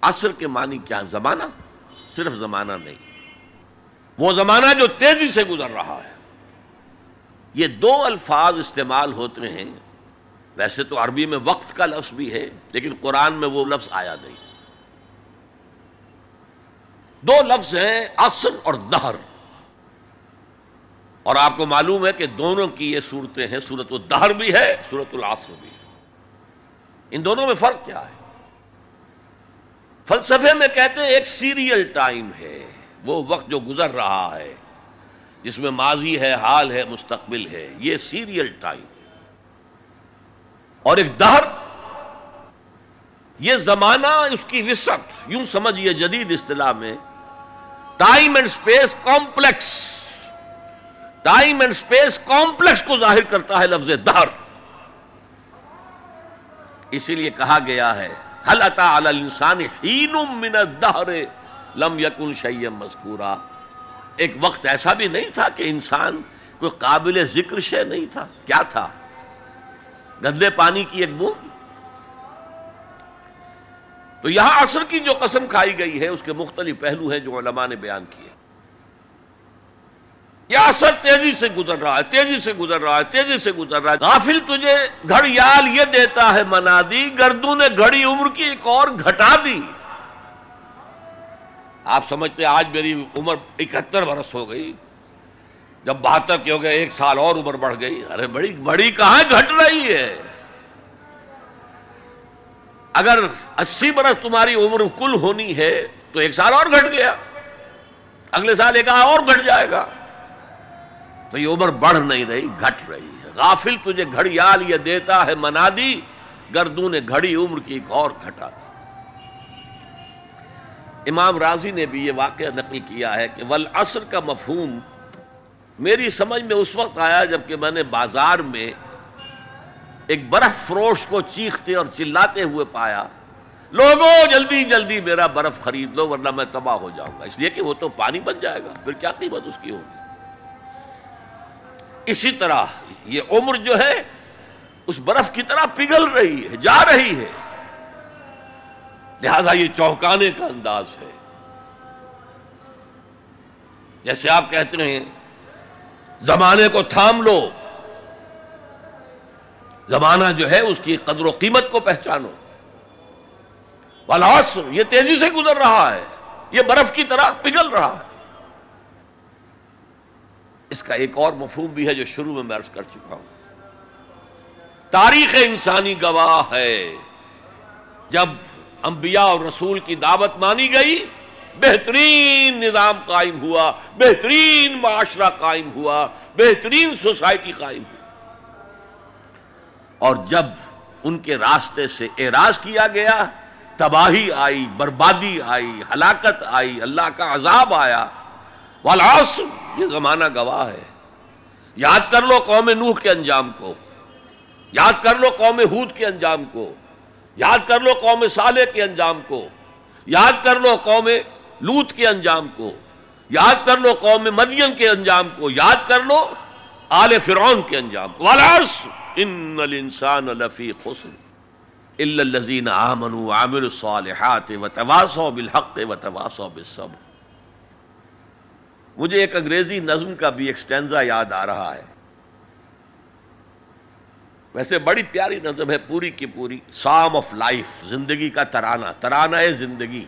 Speaker 1: عصر کے معنی کیا؟ زمانہ۔ صرف زمانہ نہیں، وہ زمانہ جو تیزی سے گزر رہا ہے۔ یہ دو الفاظ استعمال ہوتے ہیں۔ ویسے تو عربی میں وقت کا لفظ بھی ہے، لیکن قرآن میں وہ لفظ آیا نہیں۔ دو لفظ ہیں عصر اور دہر۔ اور آپ کو معلوم ہے کہ دونوں کی یہ صورتیں ہیں، صورت الدہر بھی ہے، صورت العصر بھی ہے۔ ان دونوں میں فرق کیا ہے؟ فلسفے میں کہتے ہیں ایک سیریل ٹائم ہے، وہ وقت جو گزر رہا ہے، جس میں ماضی ہے، حال ہے، مستقبل ہے، یہ سیریل ٹائم۔ اور ایک دہر، یہ زمانہ اس کی وسط یوں سمجھئے جدید اصطلاح میں time and space complex time and space complex کو ظاہر کرتا ہے لفظ دہر۔ اسی لیے کہا گیا ہے حل انسان من الدہر لم یکن شیم مذکورا ایک وقت ایسا بھی نہیں تھا کہ انسان کوئی قابل ذکر شے نہیں تھا۔ کیا تھا؟ گندے پانی کی ایک بوند۔ تو یہاں عصر کی جو قسم کھائی گئی ہے، اس کے مختلف پہلو ہیں جو علماء نے بیان کیے۔ یہ اثر تیزی سے گزر رہا ہے، تیزی سے گزر رہا ہے، تیزی سے گزر رہا ہے۔ غافل تجھے گھڑیال یہ دیتا ہے منا دی، گردوں نے گھڑی عمر کی ایک اور گھٹا دی۔ آپ سمجھتے آج میری عمر اکہتر برس ہو گئی۔ جب بہتر کی ہو گئے، ایک سال اور عمر بڑھ گئی۔ ارے بڑی بڑی کہاں گھٹ رہی ہے؟ اگر اسی برس تمہاری عمر کل ہونی ہے تو ایک سال اور گھٹ گیا۔ اگلے سال ایک اور گھٹ جائے گا۔ تو یہ عمر بڑھ نہیں رہی، گھٹ رہی ہے۔ غافل تجھے گھڑیال یہ دیتا ہے منادی گردوں نے گھڑی عمر کی ایک اور گھٹا۔ دی امام راضی نے بھی یہ واقعہ نقل کیا ہے کہ والعصر کا مفہوم میری سمجھ میں اس وقت آیا جبکہ میں نے بازار میں ایک برف فروش کو چیختے اور چلاتے ہوئے پایا۔ لوگوں، جلدی جلدی میرا برف خرید لو، ورنہ میں تباہ ہو جاؤں گا۔ اس لیے کہ وہ تو پانی بن جائے گا۔ پھر کیا قیمت اس کی ہوگی؟ اسی طرح یہ عمر جو ہے اس برف کی طرح پگھل رہی ہے، جا رہی ہے۔ لہذا یہ چوکانے کا انداز ہے۔ جیسے آپ کہتے ہیں، زمانے کو تھام لو۔ زمانہ جو ہے، اس کی قدر و قیمت کو پہچانو۔ والاس یہ تیزی سے گزر رہا ہے۔ یہ برف کی طرح پگھل رہا ہے۔ اس کا ایک اور مفہوم بھی ہے جو شروع میں میں عرض کر چکا ہوں۔ تاریخ انسانی گواہ ہے۔ جب انبیاء اور رسول کی دعوت مانی گئی، بہترین نظام قائم ہوا، بہترین معاشرہ قائم ہوا، بہترین سوسائٹی قائم ہوئی۔ اور جب ان کے راستے سے اعراض کیا گیا، تباہی آئی، بربادی آئی، ہلاکت آئی، اللہ کا عذاب آیا والعصر، یہ زمانہ گواہ ہے۔ یاد کر لو قوم نوح کے انجام کو۔ یاد کر لو قوم ہود کے انجام کو۔ یاد کر لو قوم صالح کے انجام کو۔ یاد کر لو قوم لوت کے انجام کو۔ یاد کر لو قوم مدین کے انجام کو۔ یاد کر لو آل فرعون کے انجام کو۔ ان الانسان لفی خسر۔ الا الذين امنوا وعملوا الصالحات وتواصوا بالحق وتواصوا بالصبر۔ مجھے ایک انگریزی نظم کا بھی ایک سٹینزا یاد آ رہا ہے۔ ویسے بڑی پیاری نظم ہے پوری کی پوری سام آف لائف زندگی کا ترانہ ترانہ ہے زندگی۔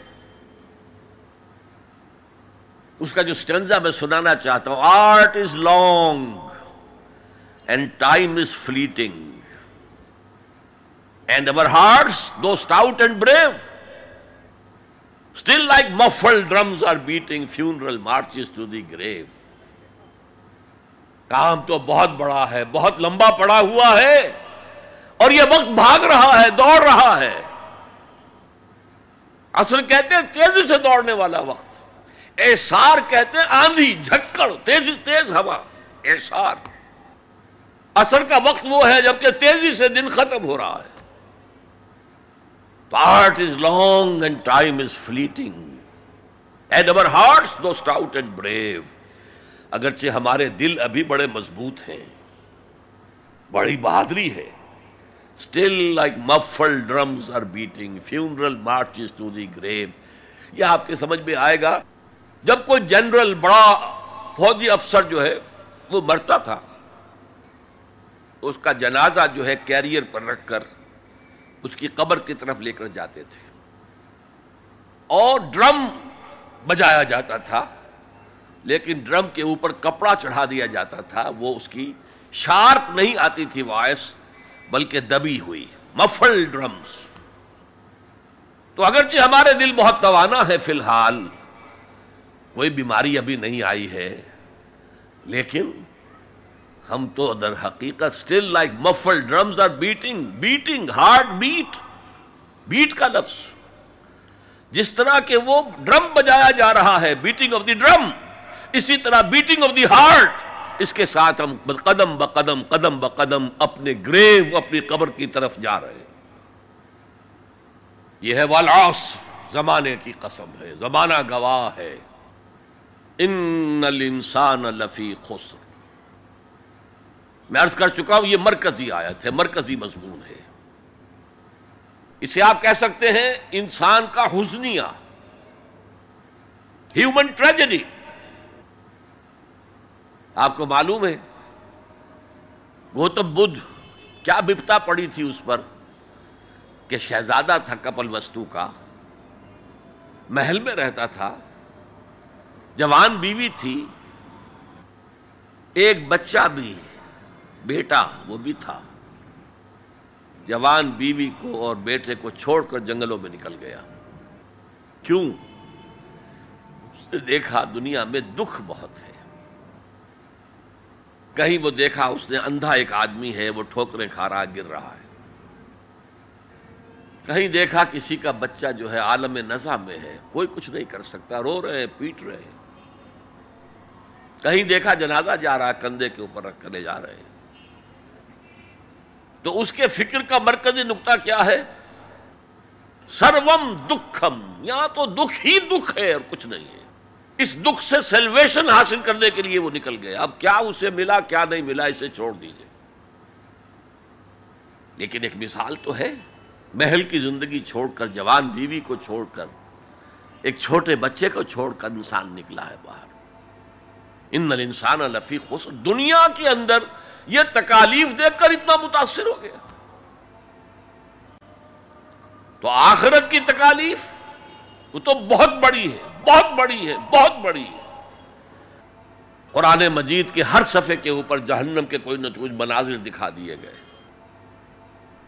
Speaker 1: اس کا جو سٹینزا میں سنانا چاہتا ہوں art is long and time is fleeting and our hearts though stout and brave still like muffled drums are beating funeral marches to the grave کام تو بہت بڑا ہے بہت لمبا پڑا ہوا ہے اور یہ وقت بھاگ رہا ہے دوڑ رہا ہے اصل کہتے ہیں تیزی سے دوڑنے والا وقت ایسار کہتے ہیں آندھی جھکڑ تیزی تیز ہوا ایسار اثر کا وقت وہ ہے جبکہ تیزی سے دن ختم ہو رہا ہے art is long and time is fleeting and our hearts though stout and brave اگرچہ ہمارے دل ابھی بڑے مضبوط ہیں بڑی بہادری ہے still like muffled drums are beating funeral marches to the grave یہ آپ کے سمجھ میں آئے گا جب کوئی جنرل بڑا فوجی افسر جو ہے وہ مرتا تھا اس کا جنازہ جو ہے کیریئر پر رکھ کر اس کی قبر کی طرف لے کر جاتے تھے۔ اور ڈرم بجایا جاتا تھا، لیکن ڈرم کے اوپر کپڑا چڑھا دیا جاتا تھا، وہ اس کی شارپ نہیں آتی تھی وائس بلکہ دبی ہوئی۔ Muffle drums. تو اگرچہ ہمارے دل بہت توانا ہے فی الحال، کوئی بیماری ابھی نہیں آئی ہے، لیکن ہم تو در حقیقت still like muffled drums are beating beating heartbeat beat کا لفظ. جس طرح کہ وہ ڈرم بجایا جا رہا ہے بیٹنگ آف دی ڈرم اسی طرح بیٹنگ آف دی ہارٹ اس کے ساتھ ہم قدم بقدم قدم بقدم اپنے گریو اپنی قبر کی طرف جا رہے یہ ہے والاس زمانے کی قسم ہے، زمانہ گواہ ہے۔ ان الانسان لفی خسر. میں عرض کر چکا ہوں، یہ مرکزی آیت ہے، مرکزی مضمون ہے۔ اسے آپ کہہ سکتے ہیں، انسان کا حسنیہ ہیومن ٹریجڈی آپ کو معلوم ہے، گوتم بدھ کیا بپتا پڑی تھی اس پر کہ شہزادہ تھا کپل وستو کا۔ محل میں رہتا تھا، جوان بیوی تھی، ایک بچہ بھی بیٹا وہ بھی تھا۔ جوان بیوی کو اور بیٹے کو چھوڑ کر جنگلوں میں نکل گیا۔ کیوں؟ اس نے دیکھا دنیا میں دکھ بہت ہے۔ کہیں وہ دیکھا اس نے اندھا ایک آدمی ہے، وہ ٹھوکریں کھا رہا گر رہا ہے۔ کہیں دیکھا کسی کا بچہ جو ہے عالم نزا میں ہے، کوئی کچھ نہیں کر سکتا، رو رہے ہیں، پیٹ رہے ہیں۔ کہیں دیکھا جنازہ جا رہا، کندھے کے اوپر رکھ کر لے جا رہے ہیں۔ تو اس کے فکر کا مرکزی نقطہ کیا ہے؟ سروم دکھم، یہاں تو دکھ ہی دکھ ہے اور کچھ نہیں ہے۔ اس دکھ سے سیلویشن حاصل کرنے کے لیے وہ نکل گئے۔ اب کیا اسے ملا، کیا نہیں ملا، اسے چھوڑ دیجیے لیکن ایک مثال تو ہے۔ محل کی زندگی چھوڑ کر، جوان بیوی کو چھوڑ کر، ایک چھوٹے بچے کو چھوڑ کر انسان نکلا ہے باہر۔ ان انسان لفی خوش دنیا کے اندر یہ تکالیف دیکھ کر اتنا متاثر ہو گیا۔ تو آخرت کی تکالیف وہ تو بہت بڑی ہے، بہت بڑی ہے، بہت بڑی ہے۔ قرآن مجید کے ہر صفحے کے اوپر جہنم کے کوئی نہ کوئی مناظر دکھا دیے گئے۔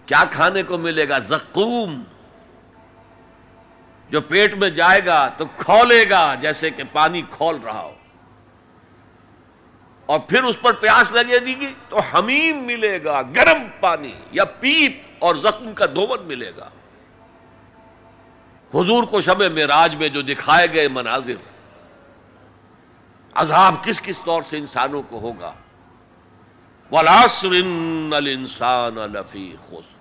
Speaker 1: کیا کھانے کو ملے گا؟ زقوم۔ جو پیٹ میں جائے گا تو کھولے گا، جیسے کہ پانی کھول رہا ہو۔ اور پھر اس پر پیاس لگے گی تو حمیم ملے گا، گرم پانی یا پیپ اور زخم کا دھومن ملے گا۔ حضور کو شب معراج میں جو دکھائے گئے مناظر، عذاب کس کس طور سے انسانوں کو ہوگا؟ الانسان لفی خسر۔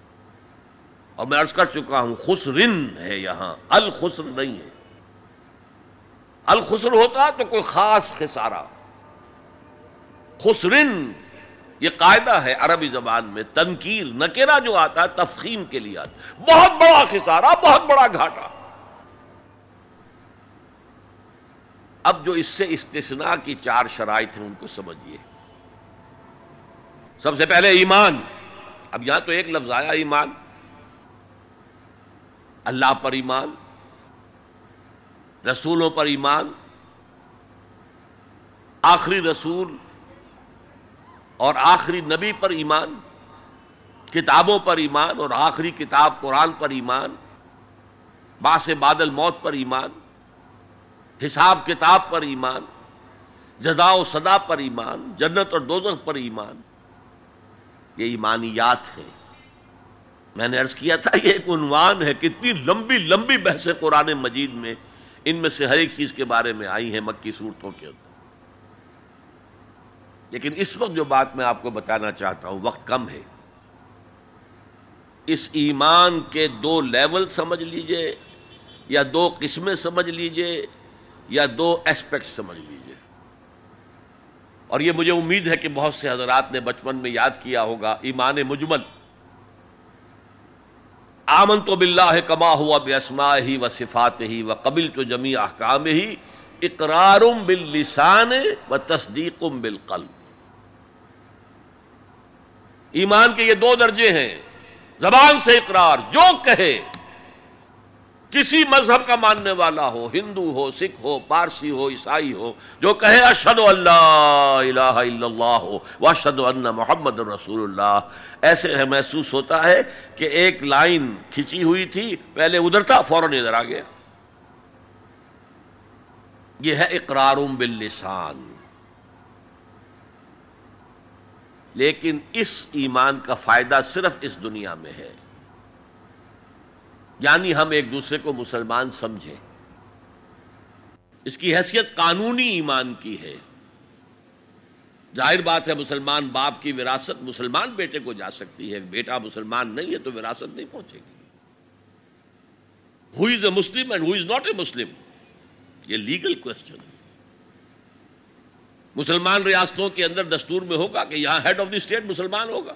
Speaker 1: اور میں عرض کر چکا ہوں، خسرن ہے یہاں، الخسر نہیں ہے۔ الخسر ہوتا تو کوئی خاص خسارہ۔ خسرن، یہ قاعدہ ہے عربی زبان میں، تنکیر نکیرا جو آتا ہے، تفخیم کے لیے آتا بہت بڑا خسارہ، بہت بڑا گھاٹا۔ اب جو اس سے استثناء کی چار شرائط ہیں، ان کو سمجھیے سب سے پہلے ایمان۔ اب یہاں تو ایک لفظ آیا، ایمان۔ اللہ پر ایمان، رسولوں پر ایمان۔ آخری رسول اور آخری نبی پر ایمان، کتابوں پر ایمان اور آخری کتاب قرآن پر ایمان باس بادل موت پر ایمان، حساب کتاب پر ایمان، جزا و صدا پر ایمان، جنت اور دوزخ پر ایمان، یہ ایمانیات ہے میں نے عرض کیا تھا، یہ ایک عنوان ہے، کتنی لمبی لمبی بحث قرآن مجید میں ان میں سے ہر ایک چیز کے بارے میں آئی ہیں مکی صورتوں کے اندر۔ لیکن اس وقت جو بات میں آپ کو بتانا چاہتا ہوں، وقت کم ہے۔ اس ایمان کے دو لیول سمجھ لیجیے، یا دو قسمیں سمجھ لیجیے، یا دو ایسپیکٹ سمجھ لیجیے۔ اور یہ مجھے امید ہے کہ بہت سے حضرات نے بچپن میں یاد کیا ہوگا، ایمان مجمل۔ آمن تو بلّہ کما ہوا بے اسما ہی و صفات ہی و قبل تو جمی احکام ہی اقرارم باللسان و تصدیقم بالقلب۔ ایمان کے یہ دو درجے ہیں۔ زبان سے اقرار، جو کہے، کسی مذہب کا ماننے والا ہو، ہندو ہو، سکھ ہو، پارسی ہو، عیسائی ہو، جو کہے اشد اللہ الہ الا اللہ ہو واشد اللہ محمد رسول اللہ۔ ایسے محسوس ہوتا ہے کہ ایک لائن کھچی ہوئی تھی، پہلے ادھر تھا، فوراً ادھر آ گیا۔ یہ ہے اقرارم باللسان۔ لیکن اس ایمان کا فائدہ صرف اس دنیا میں ہے۔ یعنی ہم ایک دوسرے کو مسلمان سمجھیں۔ اس کی حیثیت قانونی ایمان کی ہے۔ ظاہر بات ہے مسلمان باپ کی وراثت مسلمان بیٹے کو جا سکتی ہے۔ بیٹا مسلمان نہیں ہے تو وراثت نہیں پہنچے گی۔ ہو از اے Muslim and who is not a مسلم یہ لیگل کوشچن مسلمان ریاستوں کے اندر دستور میں ہوگا کہ یہاں ہیڈ آف دی اسٹیٹ مسلمان ہوگا۔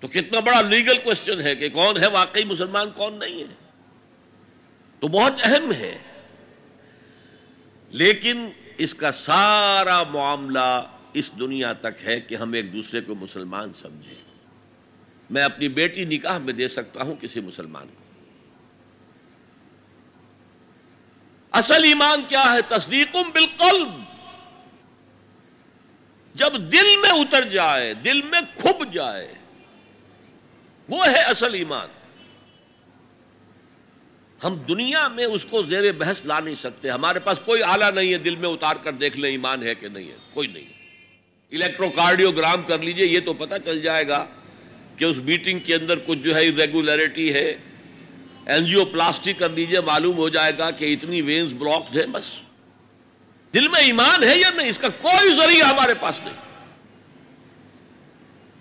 Speaker 1: تو کتنا بڑا لیگل کوشچن ہے کہ کون ہے واقعی مسلمان، کون نہیں ہے۔ تو بہت اہم ہے۔ لیکن اس کا سارا معاملہ اس دنیا تک ہے کہ ہم ایک دوسرے کو مسلمان سمجھیں۔ میں اپنی بیٹی نکاح میں دے سکتا ہوں کسی مسلمان کو۔ اصل ایمان کیا ہے؟ تصدیقم بالقلب۔ جب دل میں اتر جائے، دل میں کھب جائے، وہ ہے اصل ایمان۔ ہم دنیا میں اس کو زیر بحث لا نہیں سکتے۔ ہمارے پاس کوئی آلہ نہیں ہے دل میں اتار کر دیکھ لیں ایمان ہے کہ نہیں ہے، کوئی نہیں۔ الیکٹرو کارڈیوگرام کر لیجیے، یہ تو پتہ چل جائے گا کہ اس میٹنگ کے اندر کچھ جو ہے ریگولیرٹی ہے۔ اینجیو پلاسٹک کر لیجیے، معلوم ہو جائے گا کہ اتنی وینز بلاکس ہیں، بس۔ دل میں ایمان ہے یا نہیں؟ اس کا کوئی ذریعہ ہمارے پاس نہیں۔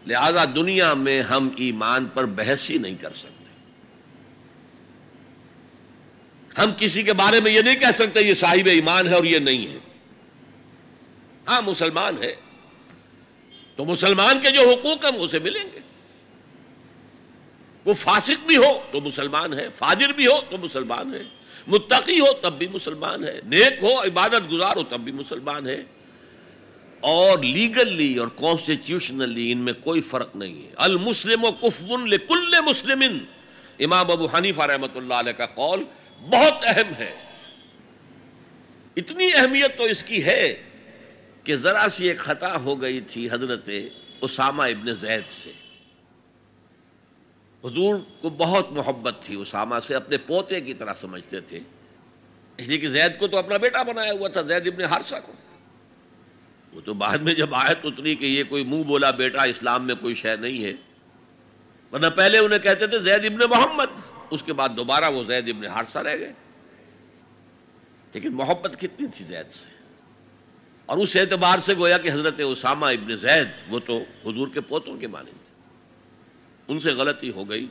Speaker 1: لہذا دنیا میں ہم ایمان پر بحث ہی نہیں کر سکتے۔ ہم کسی کے بارے میں یہ نہیں کہہ سکتے یہ صاحب ایمان ہے اور یہ نہیں ہے۔ ہاں مسلمان ہے۔ تو مسلمان کے جو حقوق ہیں اسے ملیں گے۔ وہ فاسق بھی ہو تو مسلمان ہے، فاجر بھی ہو تو مسلمان ہے۔ متقی ہو تب بھی مسلمان ہے، نیک ہو، عبادت گزار ہو تب بھی مسلمان ہے۔ اور لیگلی اور کانسٹیٹیوشنلی ان میں کوئی فرق نہیں ہے۔ المسلم و کفن لکل مسلم۔ امام ابو حنیفہ رحمۃ اللہ علیہ کا قول بہت اہم ہے۔ اتنی اہمیت تو اس کی ہے کہ ذرا سی ایک خطا ہو گئی تھی حضرت اسامہ ابن زید سے۔ حضور کو بہت محبت تھی، اسامہ سے اپنے پوتے کی طرح سمجھتے تھے۔ اس لیے کہ زید کو تو اپنا بیٹا بنایا ہوا تھا، زید ابن ہارسا کو۔ وہ تو بعد میں جب آیت اتری کہ یہ کوئی منہ بولا بیٹا، اسلام میں کوئی شے نہیں ہے۔ ورنہ پہلے انہیں کہتے تھے زید ابن محمد، اس کے بعد دوبارہ وہ زید ابن ہارسا رہ گئے۔ لیکن محبت کتنی تھی زید سے۔ اور اس اعتبار سے گویا کہ حضرت اسامہ ابن زید، وہ تو حضور کے پوتوں کے مانند تھے۔ ان سے غلطی ہو گئی۔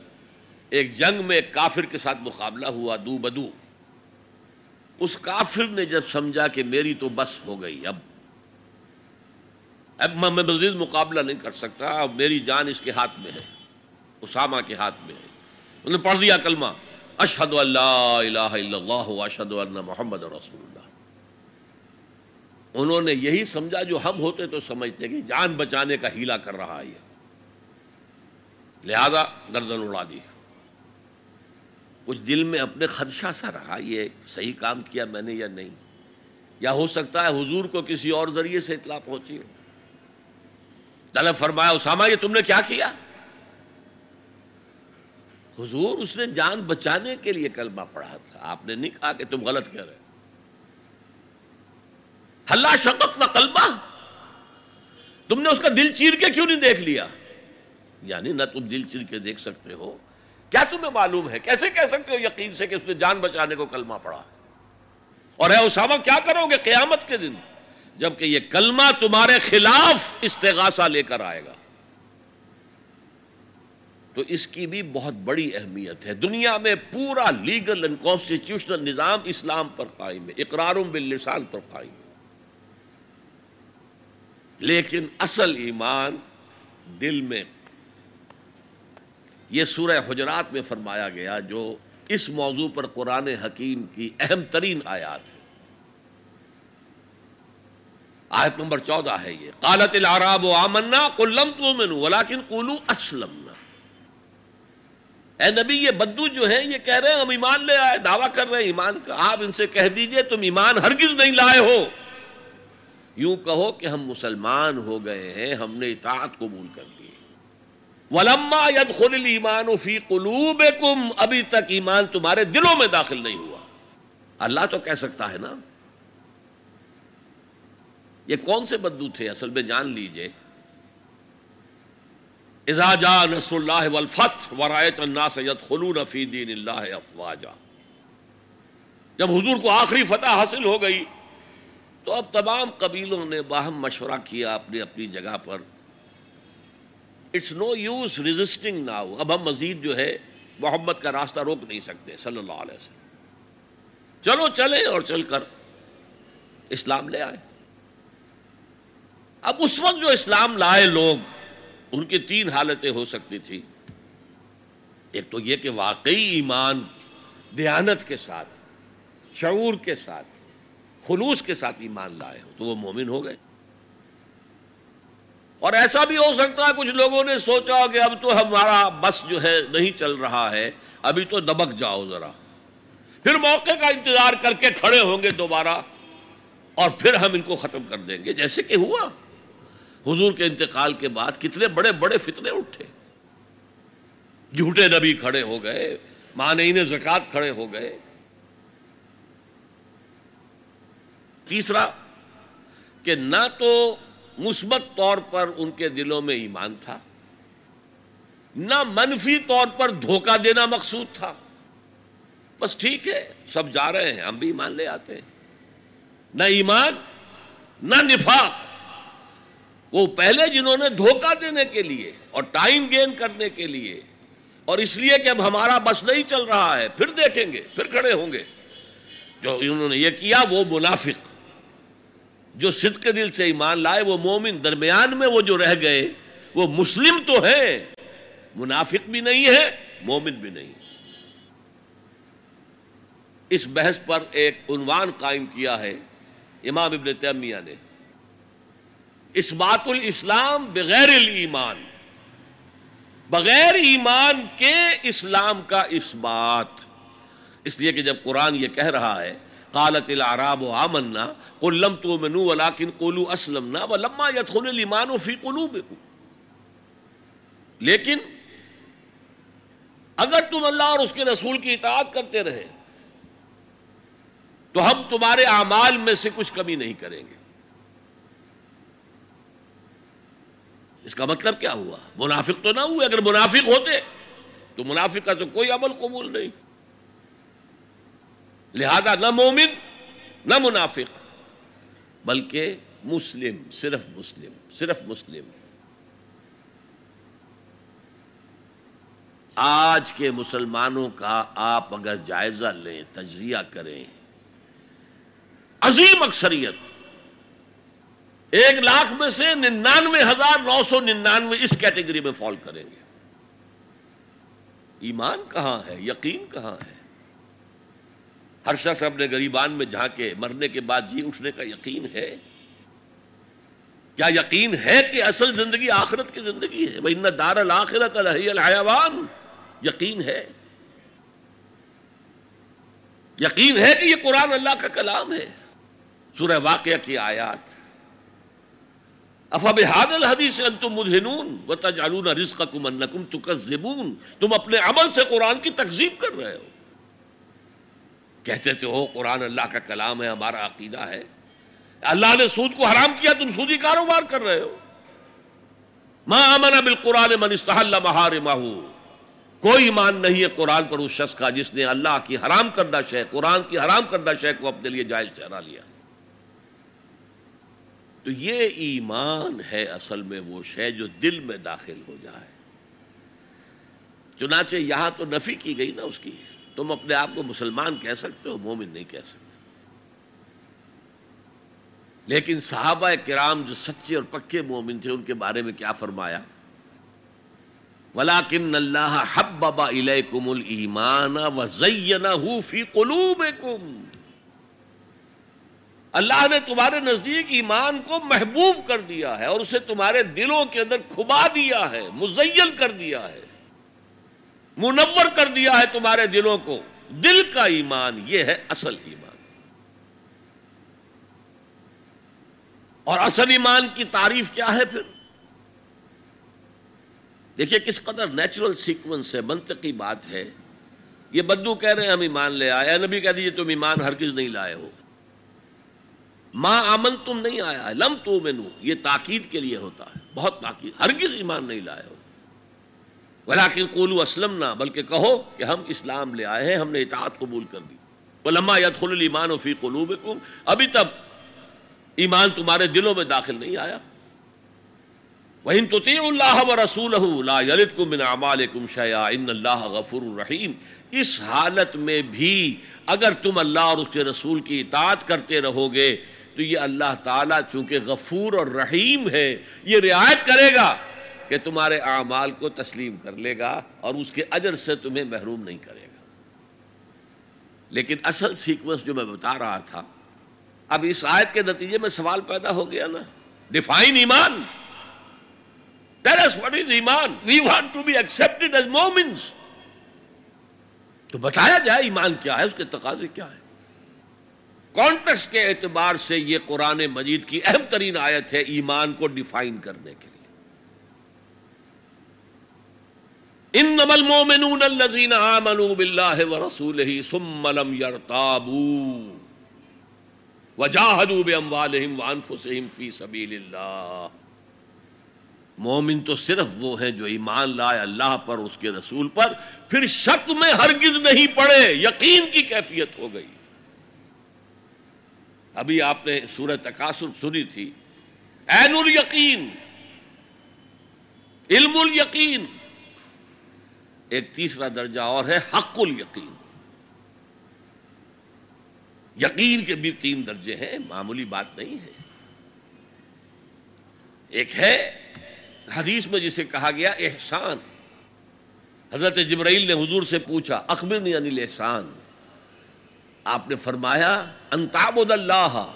Speaker 1: ایک جنگ میں ایک کافر کے ساتھ مقابلہ ہوا، دو بدو۔ اس کافر نے جب سمجھا کہ میری تو بس ہو گئی، اب اب میں مزید مقابلہ نہیں کر سکتا، اب میری جان اس کے ہاتھ میں ہے، اسامہ کے ہاتھ میں ہے۔ انہوں نے پڑھ دیا کلمہ اشہد اللہ الہ الا اللہ اشہد اللہ محمد رسول اللہ۔ انہوں نے یہی سمجھا، جو ہم ہوتے تو سمجھتے کہ جان بچانے کا ہیلا کر رہا ہے لہذا گردن اڑا دی۔ کچھ دل میں اپنے خدشہ سا رہا، یہ صحیح کام کیا میں نے یا نہیں؟ یا ہو سکتا ہے حضور کو کسی اور ذریعے سے اطلاع پہنچی ہو۔ طلب فرمایا، اسامہ، یہ تم نے کیا کیا؟ حضور، اس نے جان بچانے کے لیے کلمہ پڑھا تھا۔ آپ نے نہیں کہا کہ تم غلط کہہ رہے ہلا شکت نہ کلبہ تم نے اس کا دل چیر کے کیوں نہیں دیکھ لیا؟ یعنی نہ تم دل چیر کے دیکھ سکتے ہو۔ کیا تمہیں معلوم ہے؟ کیسے کہہ سکتے ہو یقین سے کہ اس نے جان بچانے کو کلمہ پڑھا اور اے اسامہ، کیا کرو گے قیامت کے دن؟ جبکہ یہ کلمہ تمہارے خلاف استغاثہ لے کر آئے گا۔ تو اس کی بھی بہت بڑی اہمیت ہے۔ دنیا میں پورا لیگل اینڈ کانسٹیٹیوشنل نظام اسلام پر قائم ہے۔ اقرار باللسان پر قائم ہے۔ لیکن اصل ایمان دل میں یہ سورہ حجرات میں فرمایا گیا جو اس موضوع پر قرآن حکیم کی اہم ترین آیات ہے آیت نمبر چودہ ہے یہ۔ قالت العراب آمنا قلم تؤمنوا ولكن قولوا اسلمنا۔ اے نبی، یہ بدو جو ہیں، یہ کہہ رہے ہیں، ہم ایمان لے آئے، دعویٰ کر رہے ہیں ایمان کا۔ آپ ان سے کہہ دیجیے، تم ایمان ہرگز نہیں لائے ہو۔ یوں کہو کہ ہم مسلمان ہو گئے ہیں، ہم نے اطاعت قبول کر لی۔ ولما يدخل الايمان في قلوبكم، ابھی تک ایمان تمہارے دلوں میں داخل نہیں ہوا۔ اللہ تو کہہ سکتا ہے نا۔ یہ کون سے بدو تھے؟ اصل میں جان لیجیے۔ اذا جاء نصر اللہ والفتح ورائت الناس يدخلون في دین اللہ افواجا۔ جب حضور کو آخری فتح حاصل ہو گئی، تو اب تمام قبیلوں نے باہم مشورہ کیا اپنی اپنی جگہ پر۔ It's no use resisting now اب ہم مزید جو ہے محمد کا راستہ روک نہیں سکتے، صلی اللہ علیہ وسلم۔ چلو چلے اور چل کر اسلام لے آئے۔ اب اس وقت جو اسلام لائے لوگ، ان کی تین حالتیں ہو سکتی تھی۔ ایک تو یہ کہ واقعی ایمان دیانت کے ساتھ، شعور کے ساتھ، خلوص کے ساتھ ایمان لائے ہو، تو وہ مومن ہو گئے۔ اور ایسا بھی ہو سکتا ہے کچھ لوگوں نے سوچا کہ اب تو ہمارا بس جو ہے نہیں چل رہا ہے، ابھی تو دبک جاؤ ذرا۔ پھر موقع کا انتظار کر کے کھڑے ہوں گے دوبارہ اور پھر ہم ان کو ختم کر دیں گے۔ جیسے کہ ہوا۔ حضور کے انتقال کے بعد کتنے بڑے بڑے فتنے اٹھے۔ جھوٹے نبی کھڑے ہو گئے، مانعین زکات کھڑے ہو گئے۔ تیسرا کہ نہ تو مثبت طور پر ان کے دلوں میں ایمان تھا، نہ منفی طور پر دھوکہ دینا مقصود تھا۔ بس ٹھیک ہے، سب جا رہے ہیں، ہم بھی ایمان لے آتے ہیں۔ نہ ایمان، نہ نفاق۔ وہ پہلے جنہوں نے دھوکہ دینے کے لیے اور ٹائم گین کرنے کے لیے، اور اس لیے کہ اب ہمارا بس نہیں چل رہا ہے، پھر دیکھیں گے، پھر کھڑے ہوں گے۔ جو انہوں نے یہ کیا، وہ منافق۔ جو صدق کے دل سے ایمان لائے، وہ مومن درمیان میں وہ جو رہ گئے، وہ مسلم تو ہے منافق بھی نہیں ہے، مومن بھی نہیں اس بحث پر ایک عنوان قائم کیا ہے امام ابن تیمیہ نے۔ اس بات الاسلام بغیر الایمان، بغیر ایمان کے اسلام کا اس بات۔ اس لیے کہ جب قرآن یہ کہہ رہا ہے قالت العراب آمنا قل لم تؤمنوا ولكن قولوا اسلمنا ولما يدخل الايمان في قلوبكم. لیکن اگر تم اللہ اور اس کے رسول کی اطاعت کرتے رہے تو ہم تمہارے اعمال میں سے کچھ کمی نہیں کریں گے۔ اس کا مطلب کیا ہوا؟ منافق تو نہ ہوئے، اگر منافق ہوتے تو منافق کا تو کوئی عمل قبول نہیں۔ لہذا نہ مومن، نہ منافق، بلکہ مسلم، صرف مسلم صرف مسلم۔ آج کے مسلمانوں کا آپ اگر جائزہ لیں، تجزیہ کریں، عظیم اکثریت، ایک لاکھ میں سے ننانوے ہزار نو سو ننانوے اس کیٹیگری میں فال کریں گے۔ ایمان کہاں ہے؟ یقین کہاں ہے؟ ہر شخص اپنے غریبان میں جہاں کے مرنے کے بعد جی اٹھنے کا یقین ہے؟ کیا یقین ہے کہ اصل زندگی آخرت کی زندگی ہے؟ وہ ان دار الآخرت الحیوان۔ یقین ہے؟ یقین ہے کہ یہ قرآن اللہ کا کلام ہے۔ سورہ واقعہ کی آیات۔ افب حادل حدیث انتم مدہنون وتجعلون رزقکم انکم تکذبون۔ تم اپنے عمل سے قرآن کی تکذیب کر رہے ہو۔ کہتے تھے ہو، قرآن اللہ کا کلام ہے، ہمارا عقیدہ ہے۔ اللہ نے سود کو حرام کیا، تم سودی کاروبار کر رہے ہو۔ ما آمن بالقرآن من استحل محارمہ۔ کوئی ایمان نہیں ہے قرآن پر اس شخص کا جس نے اللہ کی حرام کردہ شے، قرآن کی حرام کردہ شے کو اپنے لیے جائز ٹھہرا لیا۔ تو یہ ایمان ہے اصل میں وہ شے جو دل میں داخل ہو جائے۔ چنانچہ یہاں تو نفی کی گئی نا اس کی۔ تم اپنے آپ کو مسلمان کہہ سکتے ہو، مومن نہیں کہہ سکتے۔ لیکن صحابہ کرام جو سچے اور پکے مومن تھے، ان کے بارے میں کیا فرمایا؟ ولاکن اللہ حب الیکم المان و فی قلوبکم اللہ نے تمہارے نزدیک ایمان کو محبوب کر دیا ہے اور اسے تمہارے دلوں کے اندر کھبا دیا ہے مزین کر دیا ہے۔ منور کر دیا ہے تمہارے دلوں کو۔ دل کا ایمان، یہ ہے اصل ایمان۔ اور اصل ایمان کی تعریف کیا ہے پھر؟ دیکھیے کس قدر نیچرل سیکوینس ہے، منطقی بات ہے۔ یہ بدو کہہ رہے ہیں، ہم ایمان لے آئے۔ نبی کہہ دیجیے تم ایمان ہرگز نہیں لائے ہو۔ ماں امن تم نہیں آیا ہے۔ لم تو یہ تاکید کے لیے ہوتا ہے۔ بہت تاکید، ہرگز ایمان نہیں لائے ہو۔ ولیکن قولو اسلم نہ بلکہ کہو کہ ہم اسلام لے آئے ہیں، ہم نے اطاعت قبول کر دی۔ لما یدخل الایمان فی قلوبکم، ابھی تب ایمان تمہارے دلوں میں داخل نہیں آیا۔ وَإِن تُطِيعُ اللَّهَ وَرَسُولَهُ لَا يَلِدْكُم مِّنْ أَعْمَالِكُمْ شَيْئًا إِنَّ اللَّهَ غَفُورٌ رَحِيمٌ۔ اس حالت میں بھی اگر تم اللہ اور اس کے رسول کی اطاعت کرتے رہو گے، تو یہ اللہ تعالیٰ چونکہ غفور اور رحیم ہے، یہ رعایت کرے گا۔ کہ تمہارے اعمال کو تسلیم کر لے گا اور اس کے اجر سے تمہیں محروم نہیں کرے گا۔ لیکن اصل سیکوینس جو میں بتا رہا تھا، اب اس آیت کے نتیجے میں سوال پیدا ہو گیا نا۔ ڈیفائن ایمان۔ وٹ از ایمان۔ We want to be accepted as مومنس تو بتایا جائے ایمان کیا ہے، اس کے تقاضے کیا ہے کانٹیکس کے اعتبار سے یہ قرآن مجید کی اہم ترین آیت ہے ایمان کو ڈیفائن کرنے کے۔ لیے ان نمل مومنون الذین آمنوا باللہ ورسولہ ثم لم يرتابوا وجاہدوا باموالہم وانفسہم فی سبیل اللہ مومن تو صرف وہ ہیں جو ایمان لائے اللہ پر، اس کے رسول پر، پھر شک میں ہرگز نہیں پڑے، یقین کی کیفیت ہو گئی۔ ابھی آپ نے سورہ تقاصر سنی تھی۔ عین الیقین، علم الیقین ایک تیسرا درجہ اور ہے حق الیقین۔ یقین کے بھی تین درجے ہیں، معمولی بات نہیں ہے۔ ایک ہے حدیث میں جسے کہا گیا احسان۔ حضرت جبرائیل نے حضور سے پوچھا اخبر انل احسان آپ نے فرمایا انتاب اللہ۔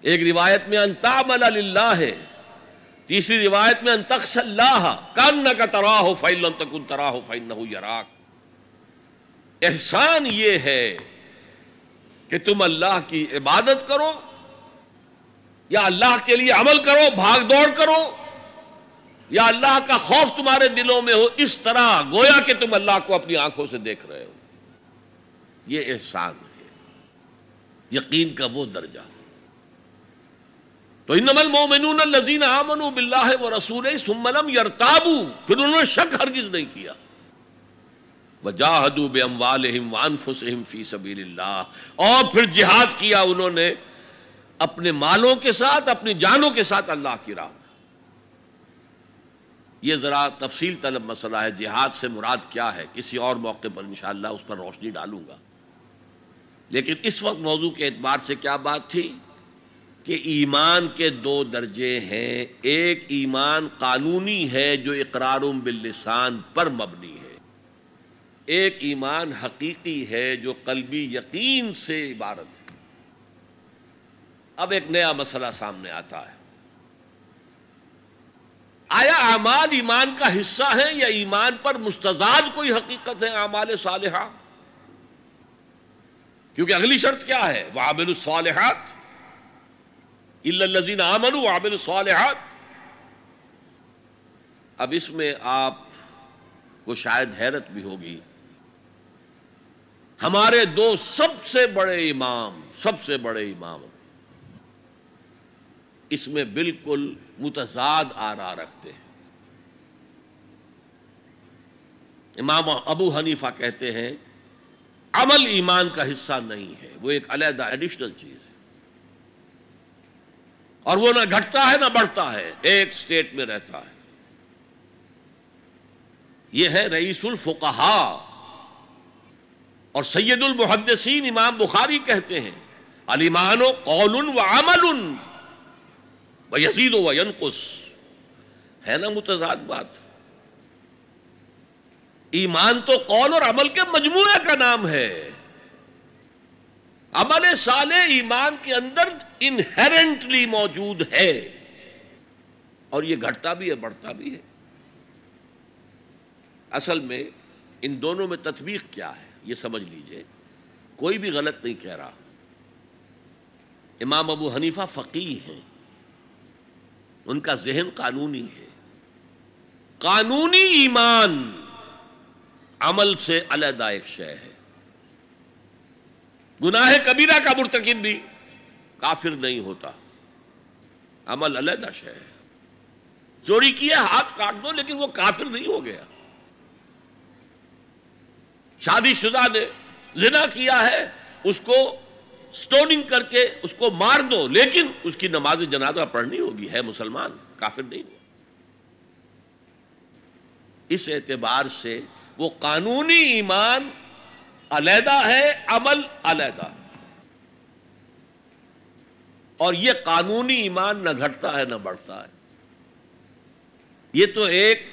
Speaker 1: ایک روایت میں انتاب اللہ ہے تیسری روایت میں انتخص اللہ کان کا تراہ ہو فائل تکن تراہ ہو فائل نہ احسان یہ ہے کہ تم اللہ کی عبادت کرو، یا اللہ کے لیے عمل کرو، بھاگ دوڑ کرو، یا اللہ کا خوف تمہارے دلوں میں ہو، اس طرح گویا کہ تم اللہ کو اپنی آنکھوں سے دیکھ رہے ہو۔ یہ احسان ہے۔ یقین کا وہ درجہ۔ تو ان نمل مومنون الزین آمن بلّہ و رسول سملم یرتابو پھر انہوں نے شک ہرگز نہیں کیا۔ وجاہدوا باموالہم وانفسہم فی سبیل اللہ۔ اور پھر جہاد کیا انہوں نے اپنے مالوں کے ساتھ، اپنی جانوں کے ساتھ اللہ کی راہ یہ ذرا تفصیل طلب مسئلہ ہے، جہاد سے مراد کیا ہے؟ کسی اور موقع پر انشاءاللہ اس پر روشنی ڈالوں گا۔ لیکن اس وقت موضوع کے اعتبار سے کیا بات تھی؟ کہ ایمان کے دو درجے ہیں، ایک ایمان قانونی ہے جو اقرار باللسان پر مبنی ہے، ایک ایمان حقیقی ہے جو قلبی یقین سے عبارت ہے۔ اب ایک نیا مسئلہ سامنے آتا ہے۔ آیا اعمال ایمان کا حصہ ہے یا ایمان پر مستضاد کوئی حقیقت ہے اعمال صالحہ؟ کیونکہ اگلی شرط کیا ہے؟ وہ عابل الصالحات الزین عامل عابل الصالحات۔ اب اس میں آپ کو شاید حیرت بھی ہوگی۔ ہمارے دو سب سے بڑے امام، سب سے بڑے امام۔ اس میں بالکل متضاد آرا رکھتے ہیں۔ امام ابو حنیفہ کہتے ہیں، عمل ایمان کا حصہ نہیں ہے، وہ ایک علیحدہ ایڈیشنل چیز۔ اور وہ نہ گھٹتا ہے نہ بڑھتا ہے، ایک سٹیٹ میں رہتا ہے۔ یہ ہے رئیس الفقہا اور سید المحدثین امام بخاری کہتے ہیں علیمان و قول و عمل و یزید و ینقص۔ ہے نا متضاد بات؟ ایمان تو قول اور عمل کے مجموعے کا نام ہے۔ عمل صالح ایمان کے اندر انہرنٹلی موجود ہے۔ اور یہ گھٹتا بھی ہے، بڑھتا بھی ہے۔ اصل میں ان دونوں میں تطبیق کیا ہے، یہ سمجھ لیجیے۔ کوئی بھی غلط نہیں کہہ رہا۔ امام ابو حنیفہ فقی ہیں۔ ان کا ذہن قانونی ہے۔ قانونی ایمان عمل سے علیحدہ ایک شے ہے۔ گناہ کبیرہ کا مرتکب بھی۔ کافر نہیں ہوتا۔ عمل علیحدہ شے ہے۔ چوری کیا ہاتھ کاٹ دو، لیکن وہ کافر نہیں ہو گیا۔ شادی شدہ نے زنا کیا ہے، اس کو سٹوننگ کر کے اس کو مار دو، لیکن اس کی نماز جنازہ پڑھنی ہوگی۔ ہے مسلمان، کافر نہیں اس اعتبار سے وہ قانونی ایمان علیحدہ ہے، عمل علیحدہ۔ ہے اور یہ قانونی ایمان نہ گھٹتا ہے نہ بڑھتا ہے۔ یہ تو ایک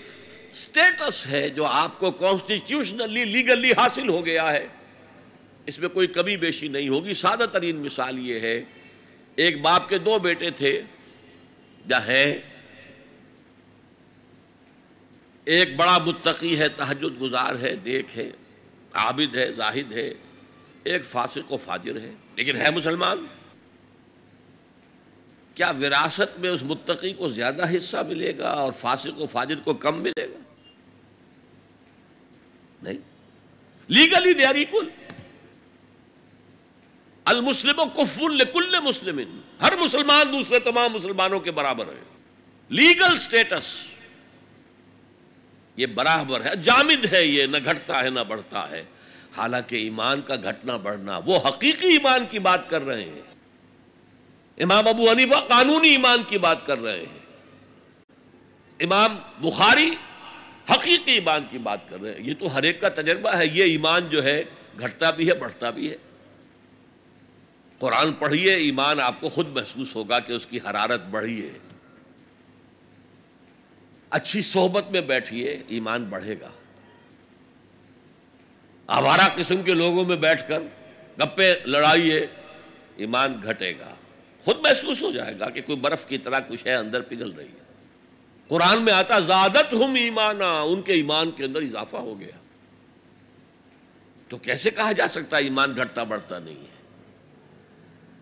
Speaker 1: سٹیٹس ہے جو آپ کو کانسٹیٹیوشنلی لیگلی حاصل ہو گیا ہے۔ اس میں کوئی کمی بیشی نہیں ہوگی۔ سادہ ترین مثال یہ ہے، ایک باپ کے دو بیٹے تھے، یا ہے ایک بڑا متقی ہے تحجد گزار ہے دیکھ ہے، عابد ہے، زاہد ہے۔ ایک فاسق و فاجر ہے۔ لیکن ہے مسلمان۔ کیا وراثت میں اس متقی کو زیادہ حصہ ملے گا اور فاسق و فاجر کو کم ملے گا؟ نہیں. لیگلی دے آر اکول المسلم کفل لکل مسلم. ہر مسلمان دوسرے تمام مسلمانوں کے برابر ہے. لیگل سٹیٹس یہ برابر ہے. جامد ہے یہ. نہ گھٹتا ہے نہ بڑھتا ہے. حالانکہ ایمان کا گھٹنا بڑھنا وہ حقیقی ایمان کی بات کر رہے ہیں. امام ابو حنیفہ قانونی ایمان کی بات کر رہے ہیں۔ امام بخاری حقیقی ایمان کی بات کر رہے ہیں۔ یہ تو ہر ایک کا تجربہ ہے۔ یہ ایمان جو ہے، گھٹتا بھی ہے، بڑھتا بھی ہے۔ قرآن پڑھیے، ایمان آپ کو خود محسوس ہوگا کہ اس کی حرارت بڑھی ہے اچھی صحبت میں بیٹھیے، ایمان بڑھے گا۔ آوارہ قسم کے لوگوں میں بیٹھ کر گپے لڑائیے، ایمان گھٹے گا۔ خود محسوس ہو جائے گا کہ کوئی برف کی طرح کچھ ہے، اندر پگھل رہی ہے۔ قرآن میں آتا زیادت ہم ایمانا، ان کے ایمان کے اندر اضافہ ہو گیا۔ تو کیسے کہا جا سکتا ہے ایمان گھٹتا بڑھتا نہیں ہے؟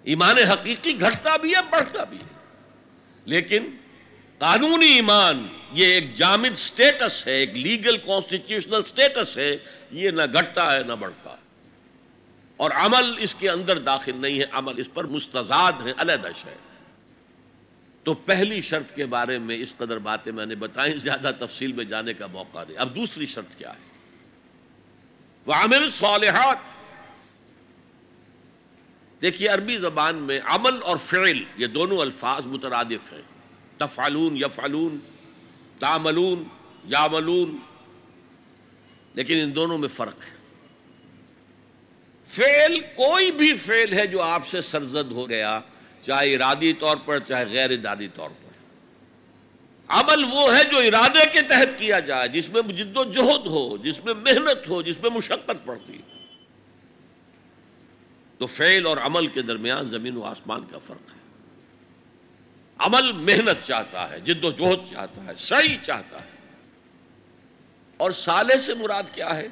Speaker 1: ایمان حقیقی گھٹتا بھی ہے، بڑھتا بھی ہے۔ لیکن قانونی ایمان، یہ ایک جامد سٹیٹس ہے، ایک لیگل کانسٹیٹیوشنل سٹیٹس ہے، یہ نہ گھٹتا ہے، نہ بڑھتا۔ ہے اور عمل اس کے اندر داخل نہیں ہے، عمل اس پر مستضاد ہے علیحدہ ہے تو پہلی شرط کے بارے میں اس قدر باتیں میں نے بتائیں، زیادہ تفصیل میں جانے کا موقع دے اب دوسری شرط کیا ہے؟ وہ عامر صالحات دیکھیے، عربی زبان میں عمل اور فعل، یہ دونوں الفاظ مترادف ہیں۔ تفعلون، یفعلون، تعملون یاملون لیکن ان دونوں میں فرق ہے۔ فعل کوئی بھی فعل ہے جو آپ سے سرزد ہو گیا، چاہے ارادی طور پر، چاہے غیر ارادی طور پر۔ عمل وہ ہے جو ارادے کے تحت کیا جائے، جس میں جد و جہد ہو، جس میں محنت ہو، جس میں مشقت پڑتی تو فعل اور عمل کے درمیان زمین و آسمان کا فرق ہے۔ عمل محنت چاہتا ہے، جد و جہد چاہتا ہے صحیح چاہتا ہے۔ اور سالے سے مراد کیا ہے؟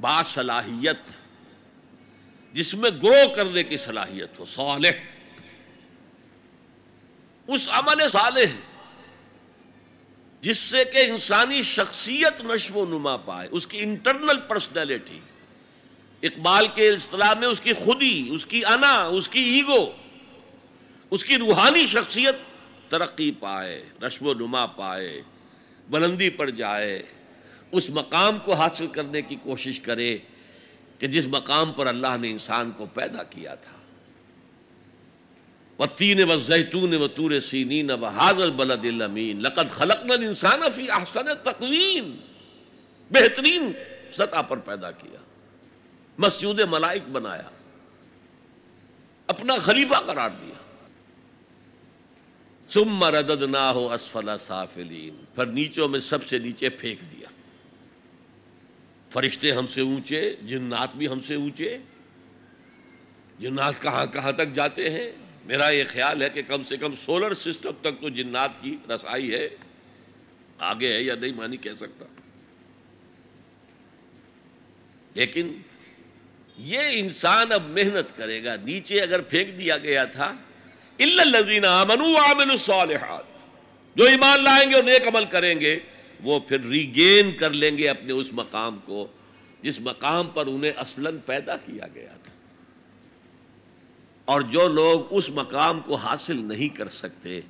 Speaker 1: با صلاحیت، جس میں گرو کرنے کی صلاحیت ہو، صالح۔ اس عمل صالح جس سے کہ انسانی شخصیت نشو و نما پائے، اس کی انٹرنل پرسنالٹی اقبال کے اصطلاح میں اس کی خودی، اس کی انا، اس کی ایگو اس کی روحانی شخصیت ترقی پائے، نشو و نما پائے، بلندی پر جائے۔ اس مقام کو حاصل کرنے کی کوشش کرے کہ جس مقام پر اللہ نے انسان کو پیدا کیا تھا۔ و و زیتون و تور سینین و حاضر بلد المین لقد خلقنا الانسان فی احسن تقویم۔ بہترین سطح پر پیدا کیا۔ مسجود ملائک بنایا۔ اپنا خلیفہ قرار دیا۔ ثم رددناہ اسفل سافلین۔ پھر نیچوں میں سب سے نیچے پھینک دیا۔ فرشتے ہم سے اونچے، جنات بھی ہم سے اونچے۔ جنات کہاں کہاں تک جاتے ہیں؟ میرا یہ خیال ہے کہ کم سے کم سولر سسٹم تک تو جنات کی رسائی ہے۔ آگے ہے یا نہیں مانی کہہ سکتا۔ لیکن یہ انسان اب محنت کرے گا۔ نیچے اگر پھینک دیا گیا تھا الزین عامل الصالحات۔ جو ایمان لائیں گے اور نیک عمل کریں گے وہ پھر ریگین کر لیں گے اپنے اس مقام کو، جس مقام پر انہیں اصلاً پیدا کیا گیا تھا۔ اور جو لوگ اس مقام کو حاصل نہیں کر سکتے،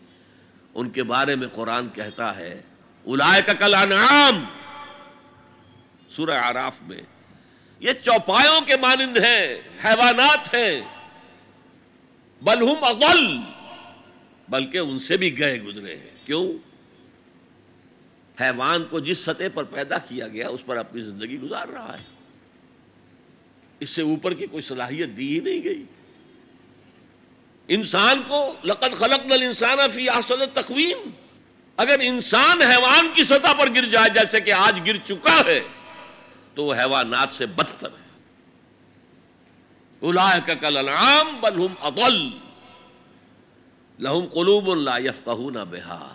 Speaker 1: ان کے بارے میں قرآن کہتا ہے الائے کا کل انعام سورہ آراف میں، یہ چوپایوں کے مانند ہیں، حیوانات ہیں۔ بلہم اغل بلکہ ان سے بھی گئے گزرے ہیں۔ کیوں؟ حیوان کو جس سطح پر پیدا کیا گیا، اس پر اپنی زندگی گزار رہا ہے۔ اس سے اوپر کی کوئی صلاحیت دی ہی نہیں گئی۔ انسان کو لقد خلق نل انسان فی احسن تقویم اگر انسان حیوان کی سطح پر گر جائے، جیسے کہ آج گر چکا ہے، تو وہ حیوانات سے بدتر ہے۔ کا کل انعام بلہم اضل۔ لہم قلوب لا یفقہون بہا۔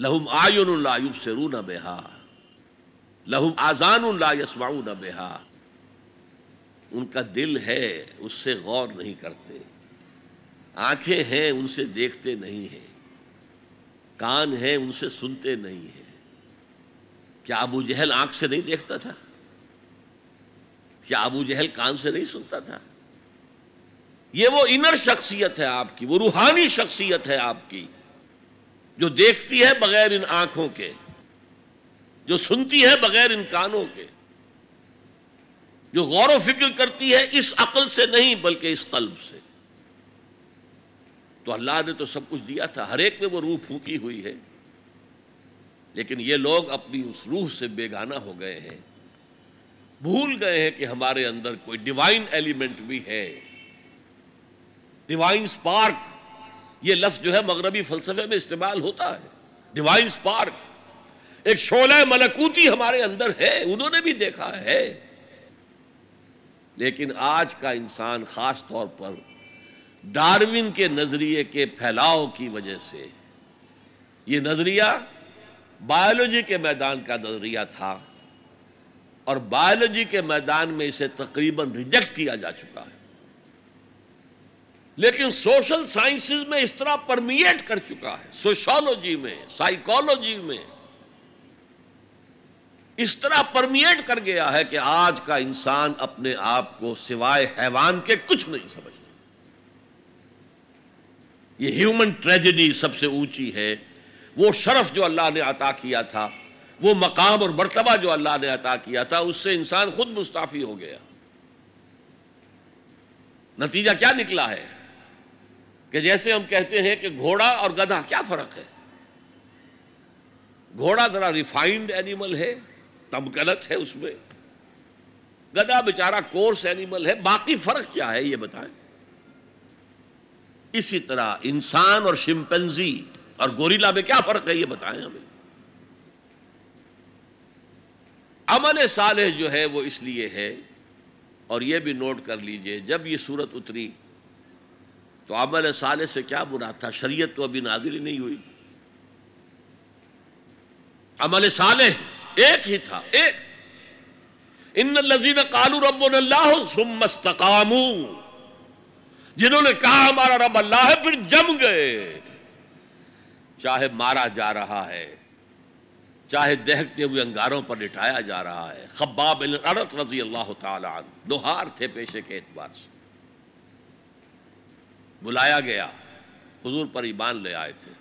Speaker 1: لہم آئین لا یبصرون بہا، لہم آزان لا یسمعون بہا۔ ان کا دل ہے، اس سے غور نہیں کرتے۔ آنکھیں ہیں، ان سے دیکھتے نہیں ہیں۔ کان ہیں، ان سے سنتے نہیں ہیں۔ کیا ابو جہل آنکھ سے نہیں دیکھتا تھا؟ کیا ابو جہل کان سے نہیں سنتا تھا؟ یہ وہ انر شخصیت ہے آپ کی، وہ روحانی شخصیت ہے آپ کی۔ جو دیکھتی ہے بغیر ان آنکھوں کے، جو سنتی ہے بغیر ان کانوں کے، جو غور و فکر کرتی ہے اس عقل سے نہیں بلکہ اس قلب سے۔ تو اللہ نے تو سب کچھ دیا تھا، ہر ایک میں وہ روح پھونکی ہوئی ہے۔ لیکن یہ لوگ اپنی اس روح سے بیگانہ ہو گئے ہیں۔ بھول گئے ہیں کہ ہمارے اندر کوئی ڈیوائن ایلیمنٹ بھی ہے۔ ڈیوائن سپارک یہ لفظ جو ہے مغربی فلسفے میں استعمال ہوتا ہے۔ ڈیوائن سپارک ایک شعلہ ملکوتی ہمارے اندر ہے، انہوں نے بھی دیکھا ہے۔ لیکن آج کا انسان خاص طور پر ڈاروین کے نظریے کے پھیلاؤ کی وجہ سے، یہ نظریہ بایولوجی کے میدان کا نظریہ تھا اور بایولوجی کے میدان میں اسے تقریباً ریجیکٹ کیا جا چکا ہے۔ لیکن سوشل سائنسز میں اس طرح پرمیٹ کر چکا ہے سوشولوجی میں سائیکولوجی میں۔ اس طرح پرمیٹ کر گیا ہے کہ آج کا انسان اپنے آپ کو سوائے حیوان کے کچھ نہیں سمجھتا۔ یہ ہیومن ٹریجڈی سب سے اونچی ہے۔ وہ شرف جو اللہ نے عطا کیا تھا، وہ مقام اور مرتبہ جو اللہ نے عطا کیا تھا، اس سے انسان خود مستعفی ہو گیا۔ نتیجہ کیا نکلا ہے؟ کہ جیسے ہم کہتے ہیں کہ گھوڑا اور گدھا، کیا فرق ہے؟ گھوڑا ذرا ریفائنڈ اینیمل ہے تمکنت ہے اس میں۔ گدھا بیچارہ کورس اینیمل ہے، باقی فرق کیا ہے یہ بتائیں؟ اسی طرح انسان اور شمپنزی اور گوریلا میں کیا فرق ہے یہ بتائیں ہمیں؟ عمل صالح جو ہے وہ اس لیے ہے، اور یہ بھی نوٹ کر لیجیے، جب یہ صورت اتری تو عمل صالح سے کیا برا تھا؟ شریعت تو ابھی نازل ہی نہیں ہوئی۔ عمل صالح ایک ہی تھا، ایک۔ ان الذین قالوا ربنا اللہ ثم استقاموا۔ جنہوں نے کہا ہمارا رب اللہ ہے، پھر جم گئے۔ چاہے مارا جا رہا ہے، چاہے دہتے ہوئے انگاروں پر لٹایا جا رہا ہے۔ خباب رضی اللہ تعالی عنہ دوہار تھے پیشے کے اعتبار سے۔ بلایا گیا۔ حضور پر ایمان لے آئے تھے۔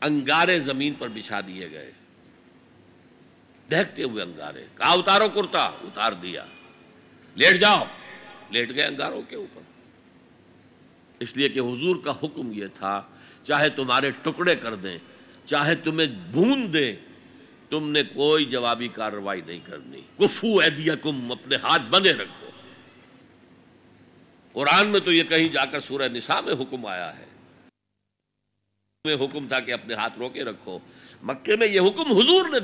Speaker 1: انگارے زمین پر بچھا دیے گئے۔ دہتے ہوئے انگارے۔ کہا، اتارو کرتا۔ اتار دیا۔ لیٹ جاؤ۔ لیٹ گئے انگاروں کے اوپر۔ اس لیے کہ حضور کا حکم یہ تھا، چاہے تمہارے ٹکڑے کر دیں، چاہے تمہیں بھون دیں، تم نے کوئی جوابی کارروائی نہیں کرنی۔ کفو ایدیکم، اپنے ہاتھ بندے رکھو۔ قرآن میں تو یہ کہیں جا کر سورہ نساء میں حکم آیا ہے۔ میں حکم تھا کہ اپنے ہاتھ روکے رکھو۔ مکے میں یہ حکم حضور نے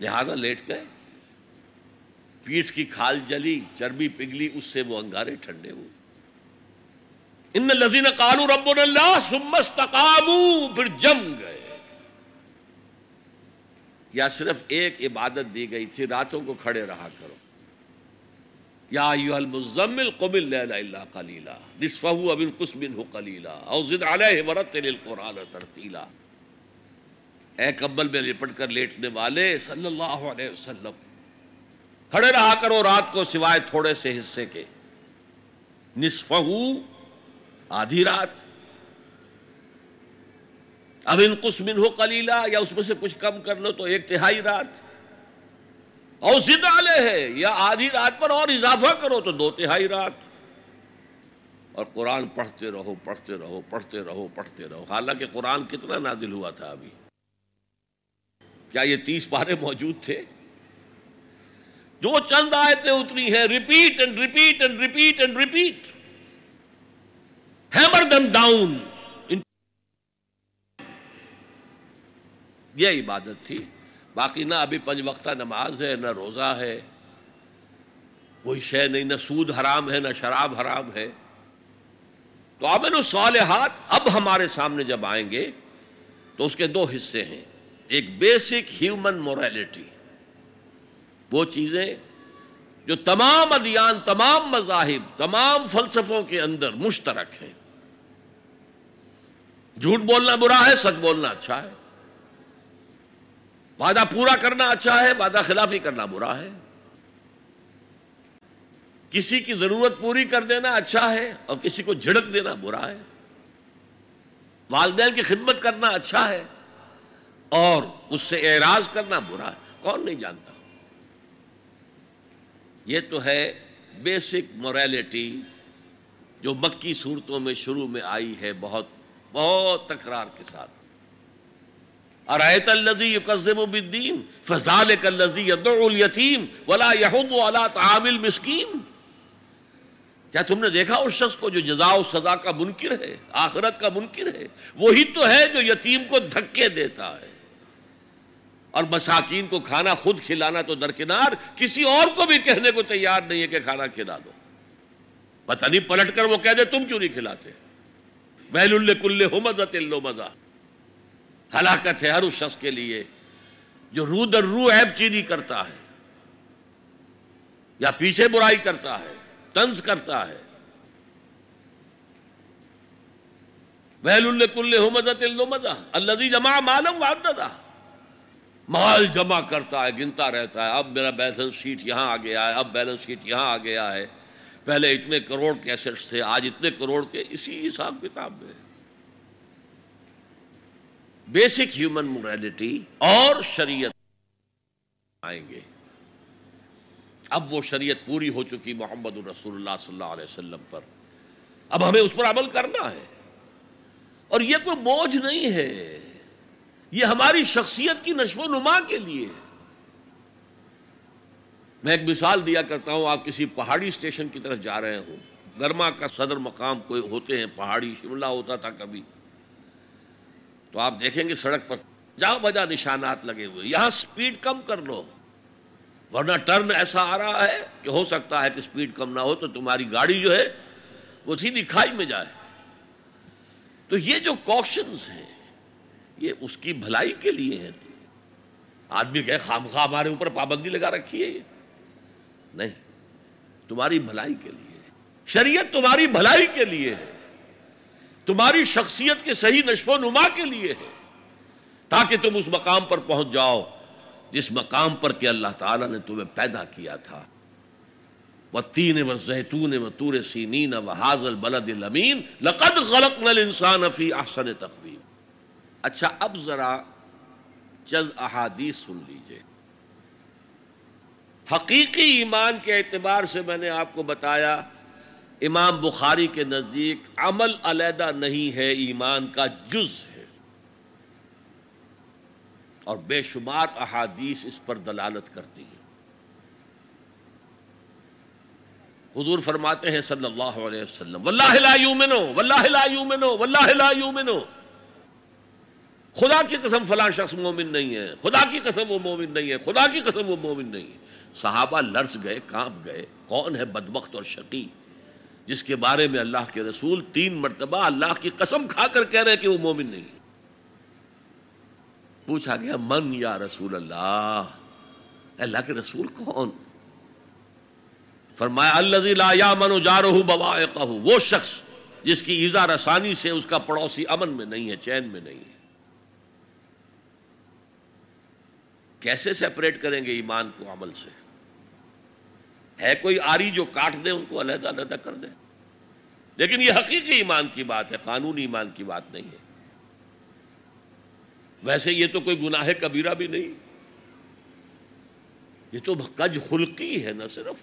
Speaker 1: لہذا لیٹ گئے۔ پیٹھ کی کھال جلی، چربی پگلی اس سے وہ انگارے ٹھنڈے ہوئے۔ ان لذین کالو رب اللہ سمستقامو پھر جم گئے۔ یا صرف ایک عبادت دی گئی تھی، راتوں کو کھڑے رہا کرو۔ یا ایوہ المزمل قم اللیل الا قلیلا نصفہو اب انقس منہ قلیلا او زد علیہ ورتل القرآن ترتیلا اے کبل میں لپٹ کر لیٹنے والے صلی اللہ علیہ وسلم، کھڑے رہا کرو رات کو سوائے تھوڑے سے حصے کے۔ نصفہو آدھی رات۔ اب ان کس من ہو کلیلا یا اس میں سے کچھ کم کر لو تو ایک تہائی رات۔ اور سدالے ہے یا آدھی رات پر اور اضافہ کرو تو دو تہائی رات۔ اور قرآن پڑھتے رہو پڑھتے رہو پڑھتے رہو پڑھتے رہو۔ حالانکہ قرآن کتنا نازل ہوا تھا ابھی۔ کیا یہ تیس پارے موجود تھے؟ جو چند آیتیں اتنی ہیں repeat and repeat and repeat and repeat hammer them down یہ عبادت تھی۔ باقی نہ ابھی پنج وقتہ نماز ہے، نہ روزہ ہے، کوئی شے نہیں، نہ سود حرام ہے، نہ شراب حرام ہے۔ تو عامل الصالحات اب ہمارے سامنے جب آئیں گے تو اس کے دو حصے ہیں۔ ایک بیسک ہیومن مورالٹی وہ چیزیں جو تمام ادیان، تمام مذاہب، تمام فلسفوں کے اندر مشترک ہیں۔ جھوٹ بولنا برا ہے، سچ بولنا اچھا ہے۔ وعدہ پورا کرنا اچھا ہے، وعدہ خلافی کرنا برا ہے۔ کسی کی ضرورت پوری کر دینا اچھا ہے اور کسی کو جھڑک دینا برا ہے۔ والدین کی خدمت کرنا اچھا ہے اور اس سے اعراض کرنا برا ہے۔ کون نہیں جانتا؟ یہ تو ہے بیسک موریلٹی جو مکی صورتوں میں شروع میں آئی ہے بہت بہت تکرار کے ساتھ۔ ارایت الذی یکذب بالدین فذلک الذی يدعو الیتیم ولا يحض على طعام المسکین۔ کیا تم نے دیکھا اس شخص کو جو جزا و سزا کا منکر ہے، آخرت کا منکر ہے؟ وہی تو ہے جو یتیم کو دھکے دیتا ہے۔ اور مساکین کو کھانا خود کھلانا تو درکنار، کسی اور کو بھی کہنے کو تیار نہیں ہے کہ کھانا کھلا دو۔ پتہ نہیں پلٹ کر وہ کہہ دے، تم کیوں نہیں کھلاتے؟ ویل الکل مزہ تلو مزہ ہلاکت ہے ہر اس شخص کے لیے جو رو در رو عیب چینی کرتا ہے یا پیچھے برائی کرتا ہے تنز کرتا ہے۔ ویل الکل مزہ اللہ جمع معلوم وعددہ۔ مال جمع کرتا ہے، گنتا رہتا ہے۔ اب میرا بیلنس شیٹ یہاں آ گیا ہے، اب بیلنس شیٹ یہاں آ گیا ہے۔ پہلے اتنے کروڑ کے ایسٹس تھے، آج اتنے کروڑ کے اسی حساب کتاب میں۔ بیسک ہیومن موریلٹی اور شریعت آئیں گے۔ اب وہ شریعت پوری ہو چکی محمد الرسول اللہ صلی اللہ علیہ وسلم پر۔ اب ہمیں اس پر عمل کرنا ہے۔ اور یہ کوئی بوجھ نہیں ہے۔ یہ ہماری شخصیت کی نشو و نما کے لیے ہے۔ میں ایک مثال دیا کرتا ہوں، آپ کسی پہاڑی اسٹیشن کی طرف جا رہے ہوں۔ گرما کا صدر مقام کوئی ہوتے ہیں، پہاڑی شملہ ہوتا تھا کبھی۔ تو آپ دیکھیں گے سڑک پر۔ جاؤ بجا نشانات لگے ہوئے۔ یہاں سپیڈ کم کر لو۔ ورنہ ٹرن ایسا آ رہا ہے کہ ہو سکتا ہے کہ سپیڈ کم نہ ہو تو تمہاری گاڑی جو ہے وہ سیدھی کھائی میں جائے۔ تو یہ جو کوشچنس ہیں، یہ اس کی بھلائی کے لیے ہیں۔ آدمی کہ خام خواہ ہمارے اوپر پابندی لگا رکھی ہے یہ۔ نہیں، تمہاری بھلائی کے لیے۔ شریعت تمہاری بھلائی کے لیے ہے۔ تمہاری شخصیت کے صحیح نشو و نما کے لیے ہے۔ تاکہ تم اس مقام پر پہنچ جاؤ جس مقام پر کہ اللہ تعالیٰ نے تمہیں پیدا کیا تھا۔ وہ تین و زیتون و تور سینین و حاضل بلد المین لقد غلط نل انسان افی احسن تقویم اچھا اب ذرا چند احادیث سن لیجیے۔ حقیقی ایمان کے اعتبار سے میں نے آپ کو بتایا امام بخاری کے نزدیک عمل علیحدہ نہیں ہے، ایمان کا جز ہے۔ اور بے شمار احادیث اس پر دلالت کرتی ہیں۔ حضور فرماتے ہیں صلی اللہ علیہ وسلم، واللہ لا یومنو واللہ لا یومنو واللہ لا یومنو خدا کی قسم فلاں شخص مومن نہیں ہے، خدا کی قسم وہ مومن نہیں ہے، خدا کی قسم وہ مومن نہیں ہے۔ صحابہ لرز گئے، کانپ گئے، کون ہے بدبخت اور شقی؟ جس کے بارے میں اللہ کے رسول تین مرتبہ اللہ کی قسم کھا کر کہہ رہے کہ وہ مومن نہیں پوچھا گیا، من یا رسول اللہ؟ اللہ کے رسول کون؟ فرمایا اللہ لا یا منو جا وہ شخص جس کی ایزا رسانی سے اس کا پڑوسی امن میں نہیں ہے، چین میں نہیں ہے۔ کیسے سیپریٹ کریں گے ایمان کو عمل سے؟ ہے کوئی آری جو کاٹ دے، ان کو علیحدہ علیحدہ کر دے۔ لیکن یہ حقیقی ایمان کی بات ہے، قانونی ایمان کی بات نہیں ہے۔ ویسے یہ تو کوئی گناہ کبیرہ بھی نہیں۔ یہ تو کج خلقی ہے نہ صرف۔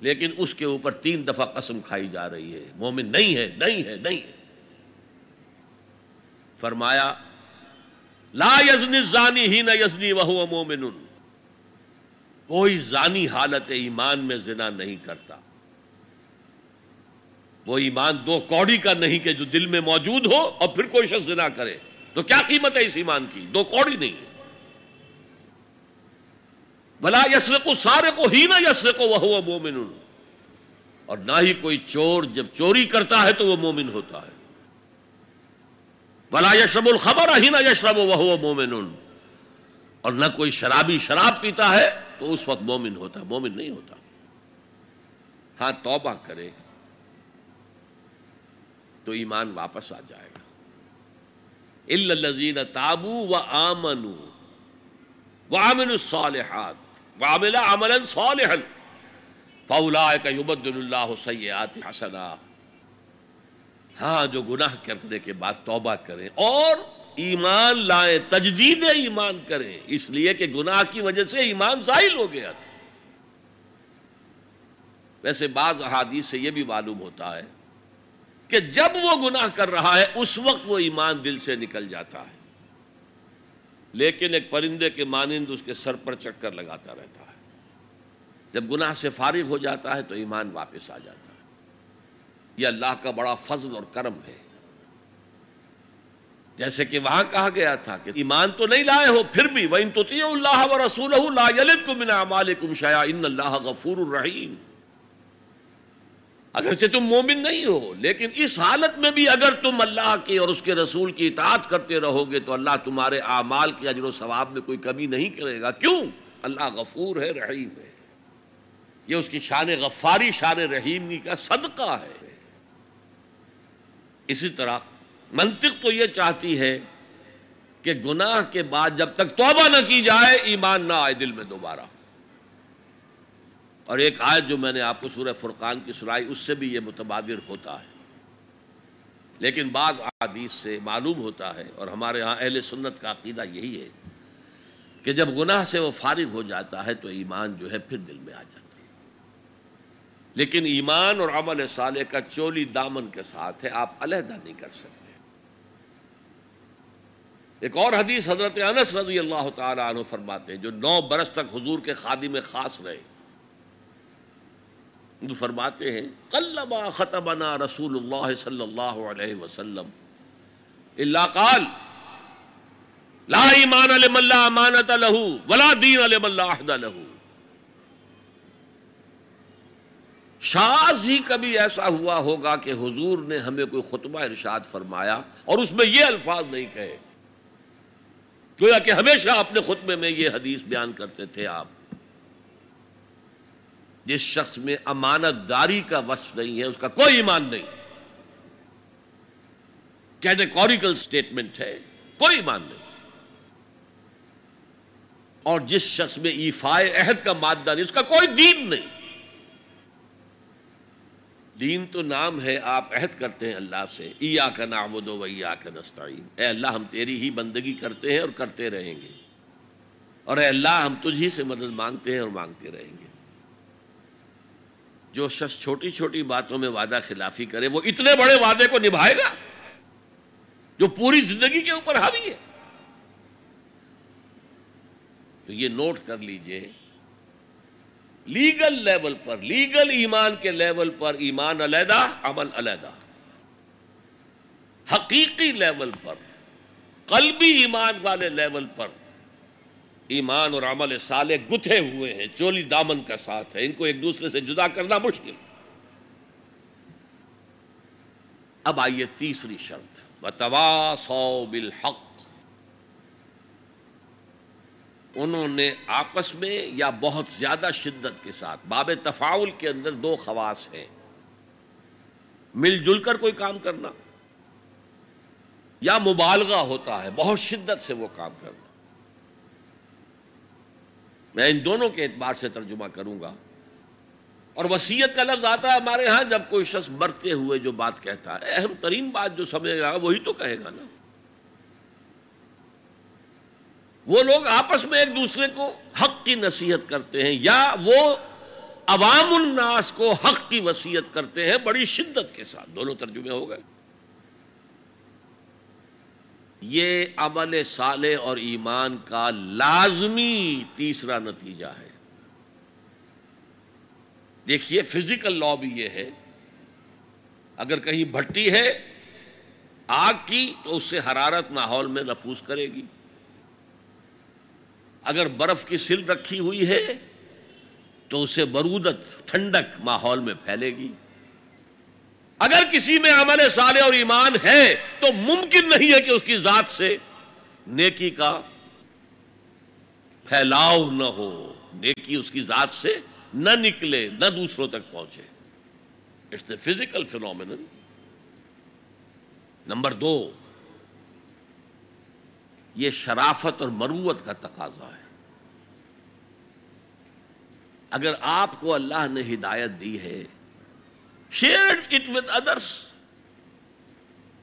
Speaker 1: لیکن اس کے اوپر تین دفعہ قسم کھائی جا رہی ہے۔ مومن نہیں ہے نہیں ہے نہیں ہے۔ فرمایا، لا یزنی زانی ہی نہ یزنی وہ مومن کوئی زانی حالت ایمان میں زنا نہیں کرتا۔ وہ ایمان دو کوڑی کا نہیں کہ جو دل میں موجود ہو اور پھر کوئی شخص زنا کرے۔ تو کیا قیمت ہے اس ایمان کی؟ دو کوڑی نہیں ہے۔ بلا یسر کو سارے کو ہی نہ یسر کو وہ مومن اور نہ ہی کوئی چور جب چوری کرتا ہے تو وہ مومن ہوتا ہے۔ بلا یشرب الخبر ہی نہ یشرب وہ مومن اور نہ کوئی شرابی شراب پیتا ہے تو اس وقت مومن ہوتا، مومن نہیں ہوتا۔ ہاں توبہ کرے تو ایمان واپس آ جائے گا۔ الزین تابو و آمن و آمن الصالحات وعمل عملا صالحا فاولئک یبدل اللہ سیئات حسنا۔ ہاں جو گناہ کرنے کے بعد توبہ کریں اور ایمان لائیں، تجدید ایمان کریں۔ اس لیے کہ گناہ کی وجہ سے ایمان ظاہر ہو گیا تھا۔ ویسے بعض احادیث سے یہ بھی معلوم ہوتا ہے کہ جب وہ گناہ کر رہا ہے، اس وقت وہ ایمان دل سے نکل جاتا ہے۔ لیکن ایک پرندے کے مانند اس کے سر پر چکر لگاتا رہتا ہے۔ جب گناہ سے فارغ ہو جاتا ہے تو ایمان واپس آ جاتا ہے۔ یہ اللہ کا بڑا فضل اور کرم ہے۔ جیسے کہ وہاں کہا گیا تھا کہ ایمان تو نہیں لائے ہو پھر بھی وَإِن تُطِيعُ اللَّهَ وَرَسُولَهُ لَا يَلِدْكُم مِّنْ أَعْمَالِكُمْ شَيْئًا إِنَّ اللَّهَ غَفُورٌ رَحِيمٌ۔ اگرچہ تم مومن نہیں ہو، لیکن اس حالت میں بھی اگر تم اللہ کی اور اس کے رسول کی اطاعت کرتے رہو گے تو اللہ تمہارے اعمال کے اجر و ثواب میں کوئی کمی نہیں کرے گا۔ کیوں؟ اللہ غفور ہے، رحیم ہے۔ یہ اس کی شان غفاری، شان رحیمی کا صدقہ ہے۔ اسی طرح منطق تو یہ چاہتی ہے کہ گناہ کے بعد جب تک توبہ نہ کی جائے، ایمان نہ آئے دل میں دوبارہ۔ اور ایک آیت جو میں نے آپ کو سورہ فرقان کی سنائی، اس سے بھی یہ متبادر ہوتا ہے۔ لیکن بعض احادیث سے معلوم ہوتا ہے، اور ہمارے ہاں اہل سنت کا عقیدہ یہی ہے کہ جب گناہ سے وہ فارغ ہو جاتا ہے تو ایمان جو ہے پھر دل میں آ جاتا ہے۔ لیکن ایمان اور عمل صالح کا چولی دامن کے ساتھ ہے، آپ علیحدہ نہیں کر سکتے۔ ایک اور حدیث حضرت انس رضی اللہ تعالی عنہ فرماتے ہیں، جو نو برس تک حضور کے خادم خاص رہے۔ جو فرماتے ہیں قلما خطبنا رسول اللہ صلی اللہ علیہ وسلم۔ اللہ قال، لا ایمان لمن لا امانت له ولا دین لمن لا عہد له۔ شاز ہی کبھی ایسا ہوا ہوگا کہ حضور نے ہمیں کوئی خطبہ ارشاد فرمایا اور اس میں یہ الفاظ نہیں کہے۔ گویا کہ ہمیشہ اپنے خطبے میں یہ حدیث بیان کرتے تھے آپ۔ جس شخص میں امانت داری کا وصف نہیں ہے، اس کا کوئی ایمان نہیں۔ کیٹیکوریکل سٹیٹمنٹ ہے، کوئی ایمان نہیں۔ اور جس شخص میں ایفائے عہد کا مادہ نہیں، اس کا کوئی دین نہیں۔ دین تو نام ہے، آپ عہد کرتے ہیں اللہ سے۔ ایا کا نام و دو کا نستعین۔ اے اللہ، ہم تیری ہی بندگی کرتے ہیں اور کرتے رہیں گے۔ اور اے اللہ، ہم تجھ ہی سے مدد مانگتے ہیں اور مانگتے رہیں گے۔ جو شخص چھوٹی چھوٹی باتوں میں وعدہ خلافی کرے، وہ اتنے بڑے وعدے کو نبھائے گا جو پوری زندگی کے اوپر حاوی ہے۔ تو یہ نوٹ کر لیجیے لیگل لیول پر، لیگل ایمان کے لیول پر ایمان علیحدہ، عمل علیحدہ۔ حقیقی لیول پر، قلبی ایمان والے لیول پر ایمان اور عمل سالے گتھے ہوئے ہیں، چولی دامن کا ساتھ ہے ان کو ایک دوسرے سے جدا کرنا مشکل۔ اب آئیے تیسری شرط۔ بتوا سو بالحق۔ انہوں نے آپس میں یا بہت زیادہ شدت کے ساتھ، باب تفاول کے اندر دو خواص ہیں۔ مل جل کر کوئی کام کرنا، یا مبالغہ ہوتا ہے، بہت شدت سے وہ کام کرنا۔ میں ان دونوں کے اعتبار سے ترجمہ کروں گا۔ اور وسیعت کا لفظ آتا ہے ہمارے ہاں جب کوئی شخص مرتے ہوئے جو بات کہتا ہے اہم ترین بات جو سمجھے گا، وہی تو کہے گا نا۔ وہ لوگ آپس میں ایک دوسرے کو حق کی نصیحت کرتے ہیں یا وہ عوام الناس کو حق کی وسیعت کرتے ہیں بڑی شدت کے ساتھ۔ دونوں ترجمے ہو گئے۔ یہ عمل صالح اور ایمان کا لازمی تیسرا نتیجہ ہے۔ دیکھیے فزیکل لا بھی یہ ہے، اگر کہیں بھٹی ہے آگ کی تو اس سے حرارت ماحول میں نفوس کرے گی۔ اگر برف کی سل رکھی ہوئی ہے تو اسے برودت، ٹھنڈک ماحول میں پھیلے گی۔ اگر کسی میں عمل صالح اور ایمان ہے تو ممکن نہیں ہے کہ اس کی ذات سے نیکی کا پھیلاؤ نہ ہو۔ نیکی اس کی ذات سے نہ نکلے، نہ دوسروں تک پہنچے۔ It's the physical phenomenon number دو یہ شرافت اور مروت کا تقاضا ہے۔ اگر آپ کو اللہ نے ہدایت دی ہے شیئر اٹ ود ادرس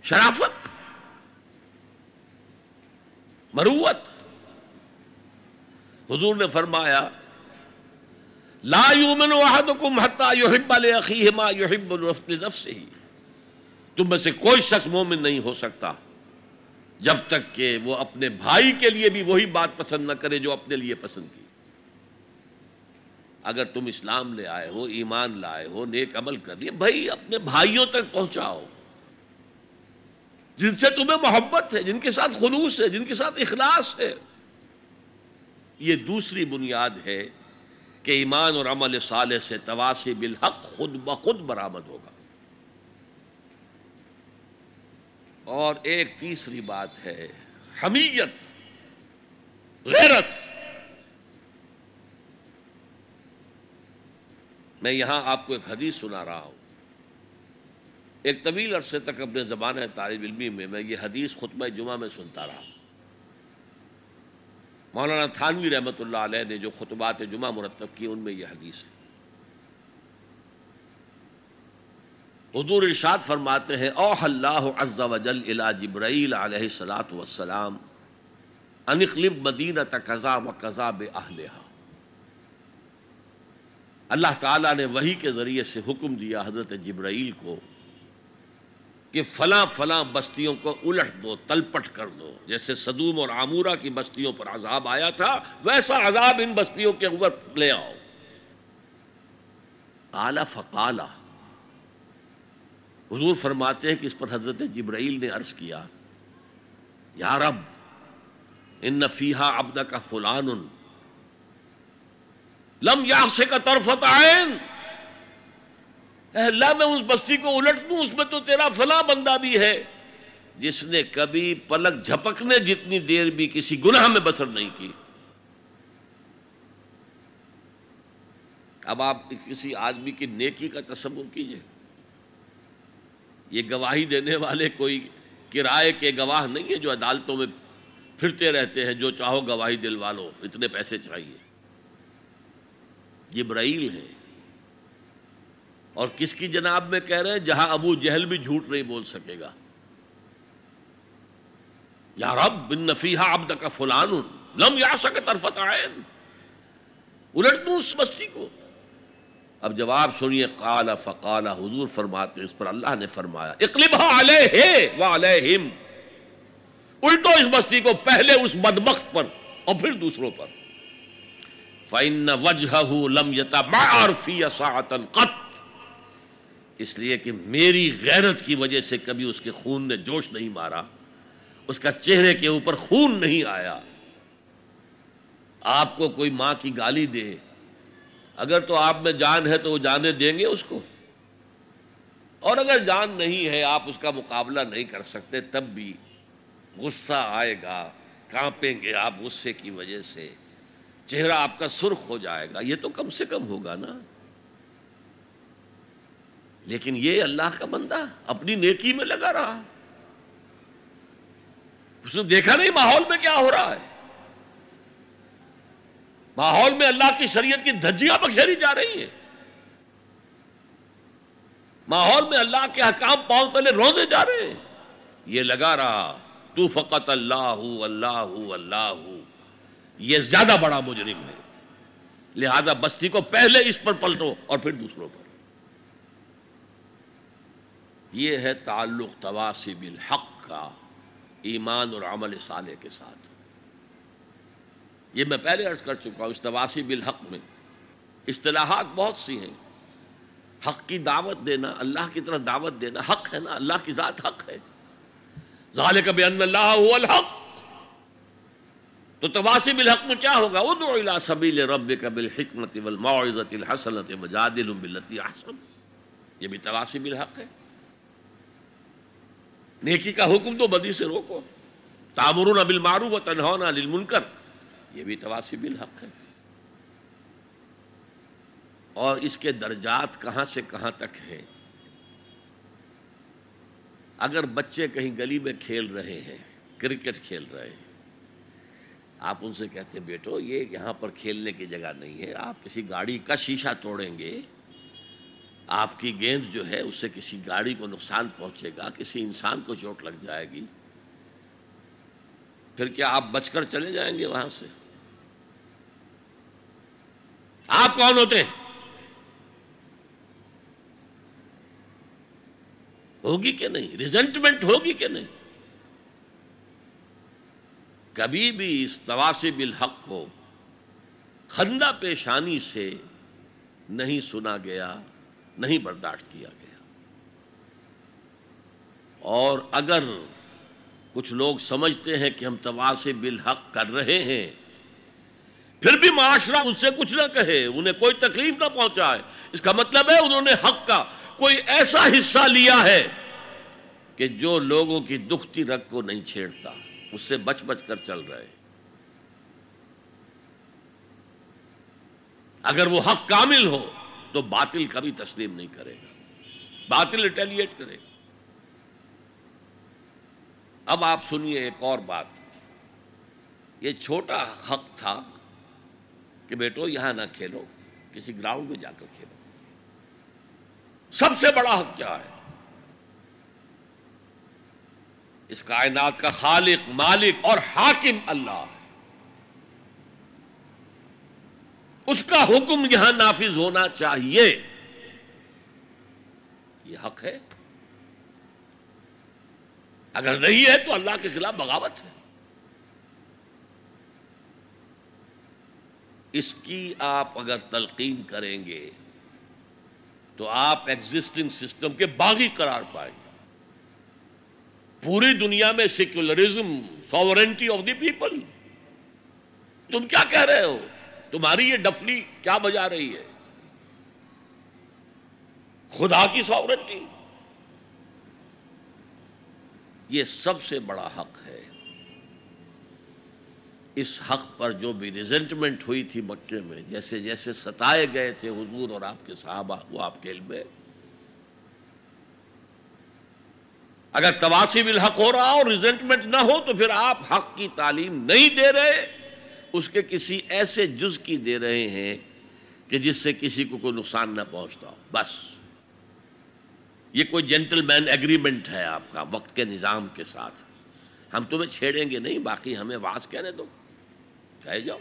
Speaker 1: شرافت، مروت۔ حضور نے فرمایا، لا یومن احدکم حتی یحب لاخیہ ما یحب لنفسہ۔ تم میں سے کوئی شخص مومن نہیں ہو سکتا۔ جب تک کہ وہ اپنے بھائی کے لیے بھی وہی بات پسند نہ کرے جو اپنے لیے پسند کی۔ اگر تم اسلام لے آئے ہو، ایمان لائے ہو، نیک عمل کر لیے، بھائی اپنے بھائیوں تک پہنچاؤ۔ جن سے تمہیں محبت ہے، جن کے ساتھ خلوص ہے، جن کے ساتھ اخلاص ہے۔ یہ دوسری بنیاد ہے کہ ایمان اور عمل صالح سے تواسی بالحق خود بخود برآمد ہوگا۔ اور ایک تیسری بات ہے، حمیت، غیرت۔ میں یہاں آپ کو ایک حدیث سنا رہا ہوں۔ ایک طویل عرصے تک اپنے زبان طالب علمی میں میں یہ حدیث خطبہ جمعہ میں سنتا رہا مولانا تھانوی رحمۃ اللہ علیہ نے جو خطبات جمعہ مرتب کی ان میں یہ حدیث ہے۔ حضور ارشاد فرماتے ہیں اوح اللہ عز و جل الى جبرائیل علیہ السلاۃ والسلام انقلب مدینہ تقضا و قضا بے اللہ تعالیٰ نے وہی کے ذریعے سے حکم دیا حضرت جبرائیل کو کہ فلاں فلاں بستیوں کو الٹ دو، تلپٹ کر دو۔ جیسے صدوم اور عامورہ کی بستیوں پر عذاب آیا تھا، ویسا عذاب ان بستیوں کے اوپر لے آؤ۔ کالا فقالا حضور فرماتے ہیں کہ اس پر حضرت جبرائیل نے عرض کیا، یا رب، ان نفیحہ ابدا کا فلان، لم یا سے کا طرف عین اللہ، میں اس بستی کو الٹ دوں، اس میں تو تیرا فلاں بندہ بھی ہے۔ جس نے کبھی پلک جھپکنے جتنی دیر بھی کسی گناہ میں بسر نہیں کی۔ اب آپ کسی آدمی کی نیکی کا تصور کیجیے۔ یہ گواہی دینے والے کوئی کرائے کے گواہ نہیں ہے جو عدالتوں میں پھرتے رہتے ہیں، جو چاہو گواہی دلوا لو، اتنے پیسے چاہیے۔ جبرائیل ہے اور کس کی جناب میں کہہ رہے ہیں؟ جہاں ابو جہل بھی جھوٹ نہیں بول سکے گا۔ یا رب بن نفیحہ عبد کا فلان، لم یا سکے طرفت عین۔ الٹ دوں اس بستی کو۔ اب جواب سنیے، قال، فقال، حضور فرماتے اس پر اللہ نے فرمایا، اقلبہ علیہ وعلیہم، الٹو اس بستی کو، پہلے اس بدبخت پر اور پھر دوسروں پر۔ فَإِنَّ وَجْهَهُ لَمْ يَتَبَعَرْ فِي سَاعَةً قَطْ۔ اس لیے کہ میری غیرت کی وجہ سے کبھی اس کے خون نے جوش نہیں مارا، اس کا چہرے کے اوپر خون نہیں آیا۔ آپ کو کوئی ماں کی گالی دے اگر تو آپ میں جان ہے تو وہ جانے دیں گے اس کو۔ اور اگر جان نہیں ہے، آپ اس کا مقابلہ نہیں کر سکتے، تب بھی غصہ آئے گا، کانپیں گے آپ غصے کی وجہ سے۔ چہرہ آپ کا سرخ ہو جائے گا، یہ تو کم سے کم ہوگا نا۔ لیکن یہ اللہ کا بندہ اپنی نیکی میں لگا رہا۔ اس نے دیکھا نہیں ماحول میں کیا ہو رہا ہے۔ ماحول میں اللہ کی شریعت کی دھجیاں بکھیری جا رہی ہیں۔ ماحول میں اللہ کے حکام پاؤں پہلے روزے جا رہے ہیں۔ یہ لگا رہا، تو فقط اللہ اللہ اللہ۔ یہ زیادہ بڑا مجرم ہے۔ لہذا بستی کو پہلے اس پر پلٹو اور پھر دوسروں پر۔ یہ ہے تعلق تواسی بالحق کا ایمان اور عمل صالح کے ساتھ۔ یہ میں پہلے عرض کر چکا ہوں استواسی بالحق میں۔ اصطلاحات بہت سی ہیں۔ حق کی دعوت دینا، اللہ کی طرف دعوت دینا حق ہے نا؟ اللہ کی ذات حق ہے۔ ذالک بان اللہ هو الحق۔ تو تواسی بالحق میں کیا ہوگا؟ ادعو الى سبیل ربک بالحکمت والموعظۃ الحسنۃ وجادلهم بالتي احسن۔ یہ بھی تواسی بالحق ہے۔ نیکی کا حکم تو بدی سے روکو۔ تامرون بالمعروف و تنہون عن المنکر۔ یہ بھی تواسی بالحق ہے۔ اور اس کے درجات کہاں سے کہاں تک ہیں؟ اگر بچے کہیں گلی میں کھیل رہے ہیں، کرکٹ کھیل رہے ہیں، آپ ان سے کہتے ہیں، بیٹو، یہ یہاں پر کھیلنے کی جگہ نہیں ہے، آپ کسی گاڑی کا شیشہ توڑیں گے، آپ کی گیند جو ہے اس سے کسی گاڑی کو نقصان پہنچے گا، کسی انسان کو چوٹ لگ جائے گی پھر کیا آپ بچ کر چلے جائیں گے وہاں سے؟ آپ کون ہوتے؟ ہیں ہوگی کہ نہیں؟ ریزنٹمنٹ ہوگی کہ نہیں؟ کبھی بھی اس تواسی بالحق کو خندہ پیشانی سے نہیں سنا گیا، نہیں برداشت کیا گیا۔ اور اگر کچھ لوگ سمجھتے ہیں کہ ہم تواسی بالحق کر رہے ہیں۔ پھر بھی معاشرہ اس سے کچھ نہ کہے، انہیں کوئی تکلیف نہ پہنچائے۔ اس کا مطلب ہے انہوں نے حق کا کوئی ایسا حصہ لیا ہے کہ جو لوگوں کی دکھتی رگ کو نہیں چھیڑتا، اس سے بچ بچ کر چل رہے۔ اگر وہ حق کامل ہو تو باطل کبھی تسلیم نہیں کرے گا۔ باطل ریٹیلیٹ کرے گا۔ اب آپ سنیے ایک اور بات۔ یہ چھوٹا حق تھا کہ بیٹو یہاں نہ کھیلو، کسی گراؤنڈ میں جا کر کھیلو۔ سب سے بڑا حق کیا ہے؟ اس کائنات کا خالق، مالک اور حاکم اللہ۔ ہے اس کا حکم یہاں نافذ ہونا چاہیے۔ یہ حق ہے۔ اگر نہیں ہے تو اللہ کے خلاف بغاوت ہے۔ اس کی آپ اگر تلقین کریں گے تو آپ ایگزٹنگ سسٹم کے باغی قرار پائیں گے۔ پوری دنیا میں secularism sovereignty of the people تم کیا کہہ رہے ہو؟ تمہاری یہ ڈفلی کیا بجا رہی ہے؟ خدا کی ساورنٹی یہ سب سے بڑا حق ہے۔ اس حق پر جو بھی ریزنٹمنٹ ہوئی تھی مکے میں، جیسے جیسے ستائے گئے تھے حضور اور آپ کے صحابہ، وہ آپ کے علم ہے اگر تواسی بالحق ہو رہا اور ریزنٹمنٹ نہ ہو تو پھر آپ حق کی تعلیم نہیں دے رہے۔ اس کے کسی ایسے جز کی دے رہے ہیں کہ جس سے کسی کو کوئی نقصان نہ پہنچتا ہو۔ بس۔ یہ کوئی جینٹل مین ایگریمنٹ ہے آپ کا وقت کے نظام کے ساتھ۔ ہم تمہیں چھیڑیں گے نہیں، باقی ہمیں واس کہنے دو۔ کہہ جاؤ۔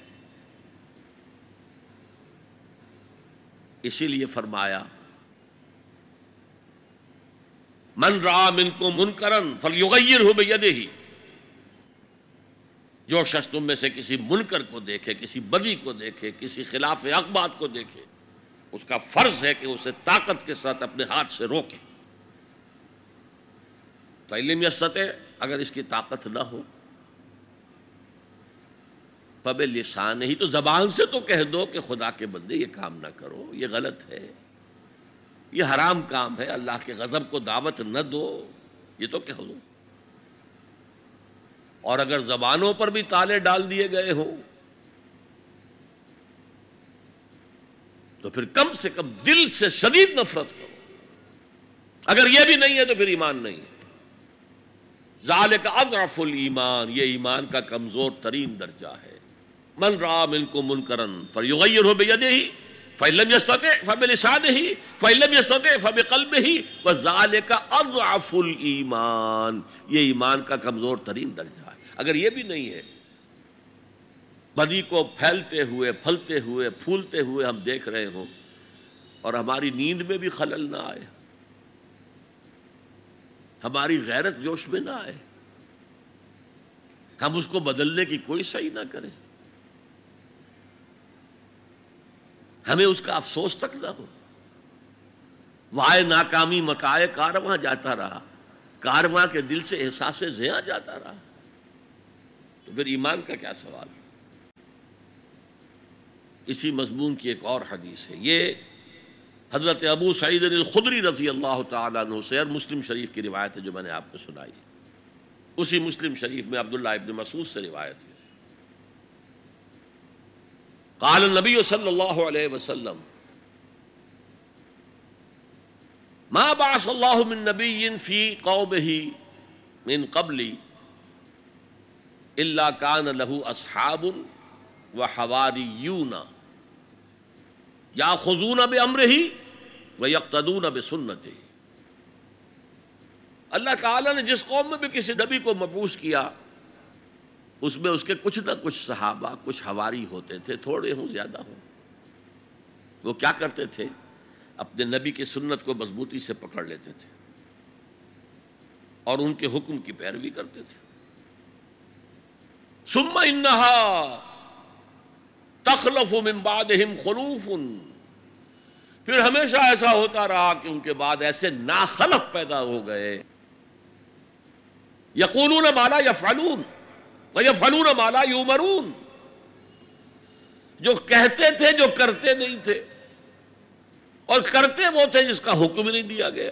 Speaker 1: اسی لیے فرمایا، من را من کو منکرن فلیغیر ہو بیدے ہی جو شخص تم میں سے کسی منکر کو دیکھے، کسی بدی کو دیکھے، کسی خلاف اقبات کو دیکھے، اس کا فرض ہے کہ اسے طاقت کے ساتھ اپنے ہاتھ سے روکے۔ تعلیم یستتے اگر اس کی طاقت نہ ہو۔ پب لسان ہی تو زبان سے تو کہہ دو کہ خدا کے بندے یہ کام نہ کرو، یہ غلط ہے۔ یہ حرام کام ہے، اللہ کے غضب کو دعوت نہ دو۔ یہ تو کہہ دو۔ اور اگر زبانوں پر بھی تالے ڈال دیے گئے ہوں، تو پھر کم سے کم دل سے شدید نفرت کرو۔ اگر یہ بھی نہیں ہے تو پھر ایمان نہیں ہے۔ ظال کا اضعف الایمان، یہ ایمان کا کمزور ترین درجہ ہے۔ من را من کو من کرن فریغیر ہو بیدے ہی فیلم یستطع فبلسان ہی فیلم یستطع فبقلب ہی کا اضعف الایمان، یہ ایمان کا کمزور ترین درجہ ہے۔ اگر یہ بھی نہیں ہے، بدی کو پھیلتے ہوئے، پھلتے ہوئے، پھولتے ہوئے ہم دیکھ رہے ہوں اور ہماری نیند میں بھی خلل نہ آئے۔ ہماری غیرت جوش میں نہ آئے۔ ہم اس کو بدلنے کی کوئی صحیح نہ کریں۔ ہمیں اس کا افسوس تک نہ ہو۔ وائے ناکامی مکائے کارواں جاتا رہا۔ کارواں کے دل سے احساس زیاں جاتا رہا۔ تو پھر ایمان کا کیا سوال؟ اسی مضمون کی ایک اور حدیث ہے۔ یہ حضرت ابو سعید الخدری رضی اللہ تعالیٰ عنہ سے اور مسلم شریف کی روایت ہے جو میں نے آپ کو سنائی اسی مسلم شریف میں عبداللہ ابن مسعود سے روایت ہے۔ قال النبی صلی اللہ علیہ وسلم، ما بعث اللہ من نبی فی قومه من قبلی اللہ کان لہو اصحاب و حواریون یا خزون اب امر ہی و یقتدون اب سنت اللہ تعالیٰ نے جس قوم میں بھی کسی نبی کو مبوس کیا، اس میں اس کے کچھ نہ کچھ صحابہ، کچھ ہواری ہوتے تھے، تھوڑے ہوں، زیادہ ہوں۔ وہ کیا کرتے تھے؟ اپنے نبی کی سنت کو مضبوطی سے پکڑ لیتے تھے۔ اور ان کے حکم کی پیروی کرتے تھے۔ سما انہا تخلف من بعدہم خلوف پھر ہمیشہ ایسا ہوتا رہا کہ ان کے بعد ایسے ناخلف پیدا ہو گئے۔ یقولون مالا یا فنون یا مالا یومرون جو کہتے تھے، جو کرتے نہیں تھے۔ اور کرتے وہ تھے جس کا حکم نہیں دیا گیا۔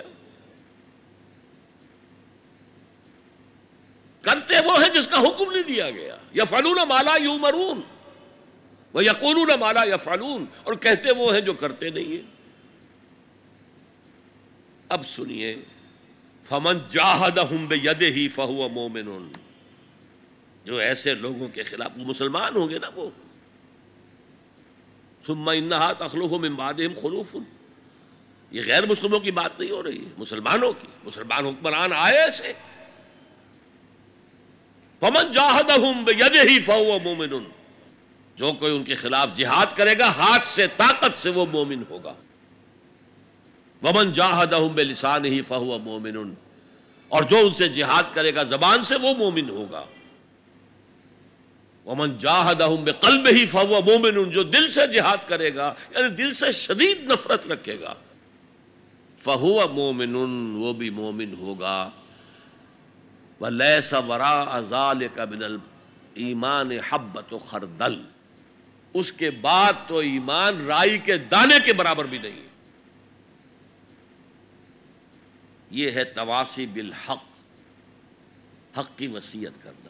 Speaker 1: کرتے وہ ہیں جس کا حکم نہیں دیا گیا۔ یا فنون مالا یو مرون وہ یقون مالا یا فنون اور کہتے وہ ہیں جو کرتے نہیں ہیں۔ اب سنیے، فمن جاہد ید ہی فہو مومن جو ایسے لوگوں کے خلاف، وہ مسلمان ہوں گے نا وہ۔ سما انہا تخلوف ممباد خلوف۔ یہ غیر مسلموں کی بات نہیں ہو رہی ہے، مسلمانوں کی۔ مسلمان حکمران آئے ایسے۔ فمن جاہدہم بیدہی فہو مومن جو کوئی ان کے خلاف جہاد کرے گا، ہاتھ سے، طاقت سے وہ مومن ہوگا۔ ومن جاہدہم بلسانہی فہو مومن اور جو ان سے جہاد کرے گا زبان سے، وہ مومن ہوگا۔ ومن جاہدہم بقلبہی فہو مومن جو دل سے جہاد کرے گا یعنی دل سے شدید نفرت رکھے گا۔ فہو مومن وہ بھی مومن ہوگا۔ وَلَيْسَ وَرَاءَ ذَلِكَ مِنَ الْإِيمَانِ حَبَّةُ خَرْدَلْ۔ اس کے بعد تو ایمان رائی کے دانے کے برابر بھی نہیں یہ ہے تواسی بالحق، حق کی وسیعت کرنا۔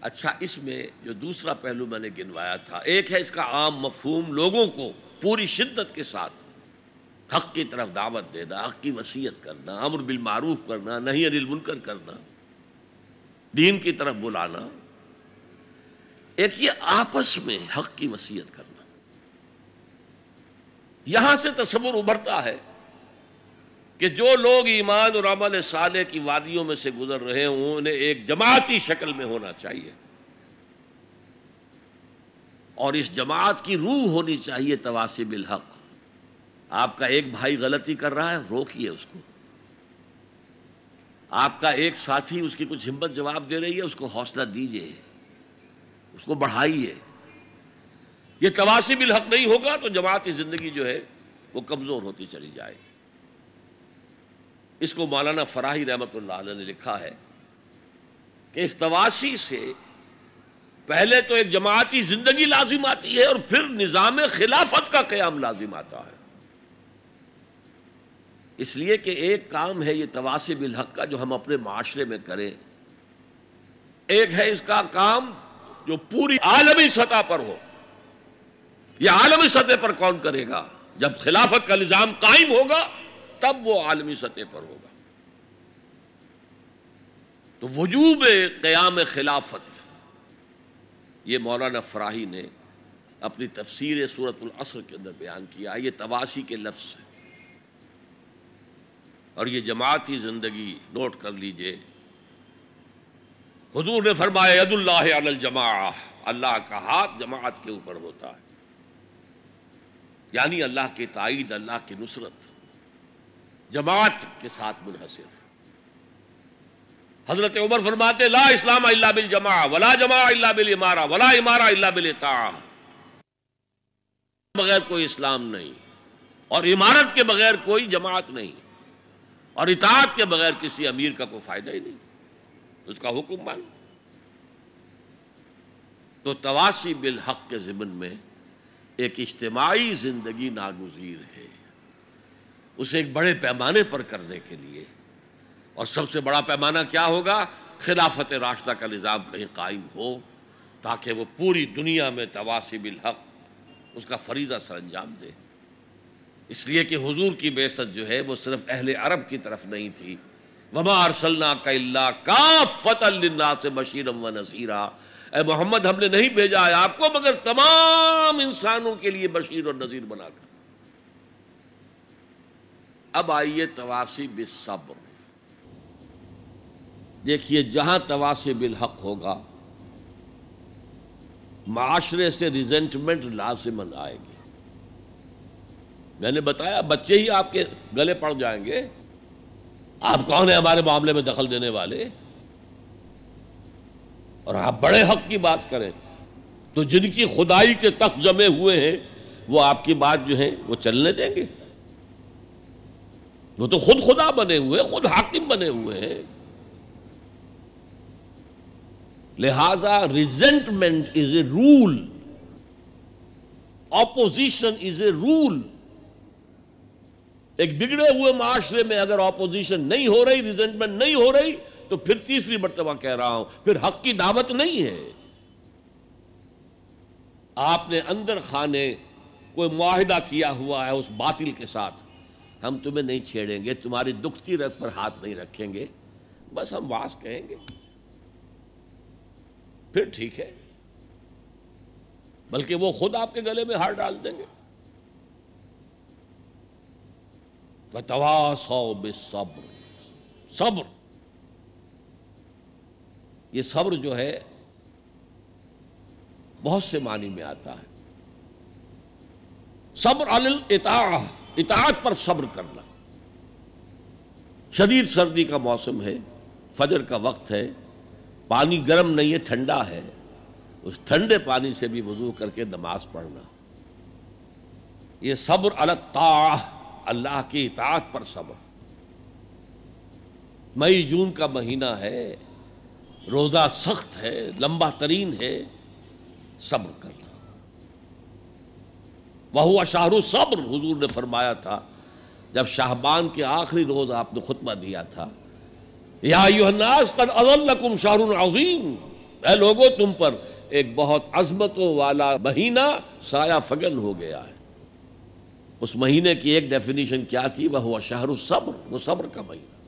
Speaker 1: اچھا اس میں جو دوسرا پہلو میں نے گنوایا تھا، ایک ہے اس کا عام مفہوم لوگوں کو پوری شدت کے ساتھ حق کی طرف دعوت دینا، حق کی وسیعت کرنا، امر بالمعروف کرنا نہیں انل منکر کرنا، دین کی طرف بلانا۔ ایک یہ آپس میں حق کی وسیعت کرنا۔ یہاں سے تصور ابھرتا ہے کہ جو لوگ ایمان اور عمل صالح کی وادیوں میں سے گزر رہے ہوں، انہیں ایک جماعتی شکل میں ہونا چاہیے۔ اور اس جماعت کی روح ہونی چاہیے تواسی بالحق آپ کا ایک بھائی غلطی کر رہا ہے، روکیے اس کو۔ آپ کا ایک ساتھی اس کی کچھ ہمت جواب دے رہی ہے، اس کو حوصلہ دیجیے اس کو بڑھائیے یہ تواسی بالحق نہیں ہوگا تو جماعتی زندگی جو ہے وہ کمزور ہوتی چلی جائے گی۔ اس کو مولانا فراہی رحمت اللہ علیہ نے لکھا ہے کہ اس تواسی سے پہلے تو ایک جماعتی زندگی لازم آتی ہے اور پھر نظام خلافت کا قیام لازم آتا ہے۔ اس لیے کہ ایک کام ہے یہ تواسی بالحق کا جو ہم اپنے معاشرے میں کریں۔ ایک ہے اس کا کام جو پوری عالمی سطح پر ہو۔ یہ عالمی سطح پر کون کرے گا؟ جب خلافت کا نظام قائم ہوگا، تب وہ عالمی سطح پر ہوگا۔ تو وجوب قیام خلافت، یہ مولانا فراہی نے اپنی تفسیر صورت العصر کے اندر بیان کیا۔ یہ تواسی کے لفظ ہے اور یہ جماعتی زندگی نوٹ کر لیجیے۔ حضور نے فرمایا، ید اللہ علی الجماع اللہ کا ہاتھ جماعت کے اوپر ہوتا ہے۔ یعنی اللہ کی تائید، اللہ کی نصرت۔ جماعت کے ساتھ منحصر۔ حضرت عمر فرماتے، لا اسلام اللہ بل جما ولا جما اللہ بل امارا ولا امارا اللہ بل بغیر کوئی اسلام نہیں۔ اور عمارت کے بغیر کوئی جماعت نہیں۔ اور اطاعت کے بغیر کسی امیر کا کوئی فائدہ ہی نہیں۔ اس کا حکم مان تو تواسی بالحق کے ضمن میں ایک اجتماعی زندگی ناگزیر ہے۔ اسے ایک بڑے پیمانے پر کرنے کے لیے۔ اور سب سے بڑا پیمانہ کیا ہوگا؟ خلافت راشدہ کا نظام کہیں قائم ہو تاکہ وہ پوری دنیا میں تواسی بالحق اس کا فریضہ سر انجام دے۔ اس لیے کہ حضور کی بیست جو ہے وہ صرف اہل عرب کی طرف نہیں تھی۔ وما ارسلنا کا اللہ کا فتح سے بشیرم و نصیرہ اے محمد، ہم نے نہیں بھیجا ہے آپ کو، مگر تمام انسانوں کے لیے بشیر اور نذیر بنا کر۔ اب آئیے تواسی بالصبر دیکھیے، جہاں تواسی بالحق ہوگا، معاشرے سے ریزنٹمنٹ لازمن آئے گی۔ میں نے بتایا، بچے ہی آپ کے گلے پڑ جائیں گے۔ آپ کون ہیں ہمارے معاملے میں دخل دینے والے؟ اور آپ بڑے حق کی بات کریں، تو جن کی خدائی کے تخت جمے ہوئے ہیں، وہ آپ کی بات جو ہے وہ چلنے دیں گے؟ وہ تو خود خدا بنے ہوئے، خود حاکم بنے ہوئے ہیں۔ لہذا resentment is a rule opposition is a rule ایک بگڑے ہوئے معاشرے میں اگر اپوزیشن نہیں ہو رہی ریزنٹمنٹ نہیں ہو رہی، تو پھر تیسری مرتبہ کہہ رہا ہوں، پھر حق کی دعوت نہیں ہے۔ آپ نے اندر خانے کوئی معاہدہ کیا ہوا ہے اس باطل کے ساتھ؟ ہم تمہیں نہیں چھیڑیں گے، تمہاری دکھتی رگ پر ہاتھ نہیں رکھیں گے۔ بس ہم واس کہیں گے۔ پھر ٹھیک ہے، بلکہ وہ خود آپ کے گلے میں ہار ڈال دیں گے۔ بے صبر صبر۔ یہ صبر جو ہے، بہت سے معنی میں آتا ہے۔ صبر اطاعت پر صبر کرنا۔ شدید سردی کا موسم ہے، فجر کا وقت ہے، پانی گرم نہیں ہے، ٹھنڈا ہے۔ اس ٹھنڈے پانی سے بھی وضو کر کے نماز پڑھنا۔ یہ صبر الطاع اللہ کی اطاعت پر صبر۔ مئی جون کا مہینہ ہے، روزہ سخت ہے، لمبا ترین ہے، صبر کرنا۔ وہ شاہر صبر حضور نے فرمایا تھا، جب شاہبان کے آخری روز آپ نے خطبہ دیا تھا، یا الناس قد اضلکم شہر عظیم۔ اے لوگو، تم پر ایک بہت عظمتوں والا مہینہ سایہ فگن ہو گیا ہے۔ اس مہینے کی ایک ڈیفینیشن کیا تھی؟ وہ ہوا شہر الصبر، وہ صبر کا مہینہ۔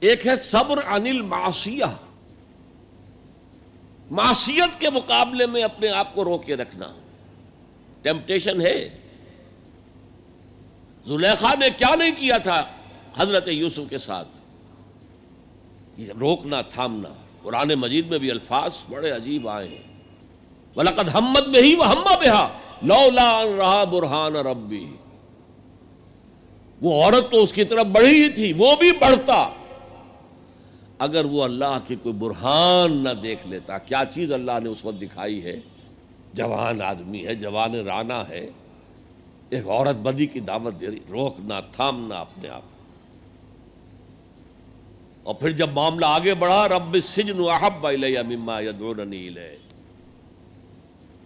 Speaker 1: ایک ہے صبر عن المعصیہ۔ معصیت کے مقابلے میں اپنے آپ کو روک کے رکھنا۔ ٹیمپٹیشن ہے۔ زلیخا نے کیا نہیں کیا تھا؟ حضرت یوسف کے ساتھ۔ روکنا، تھامنا۔ قرآن مجید میں بھی الفاظ بڑے عجیب آئے ہیں۔ وَلَقَدْ حمد میں ہی وہ ہما بہا لولا رہا برہان ربی۔ وہ عورت تو اس کی طرف بڑھی ہی تھی، وہ بھی بڑھتا۔ اگر وہ اللہ کی کوئی برہان نہ دیکھ لیتا، کیا چیز اللہ نے اس وقت دکھائی ہے؟ جوان آدمی ہے، جوان رانا ہے۔ ایک عورت بدی کی دعوت دے رہی روکنا تھامنا اپنے آپ اور پھر جب معاملہ آگے بڑھا، رب سجن احب الیہ مما یدعوننی الیہ۔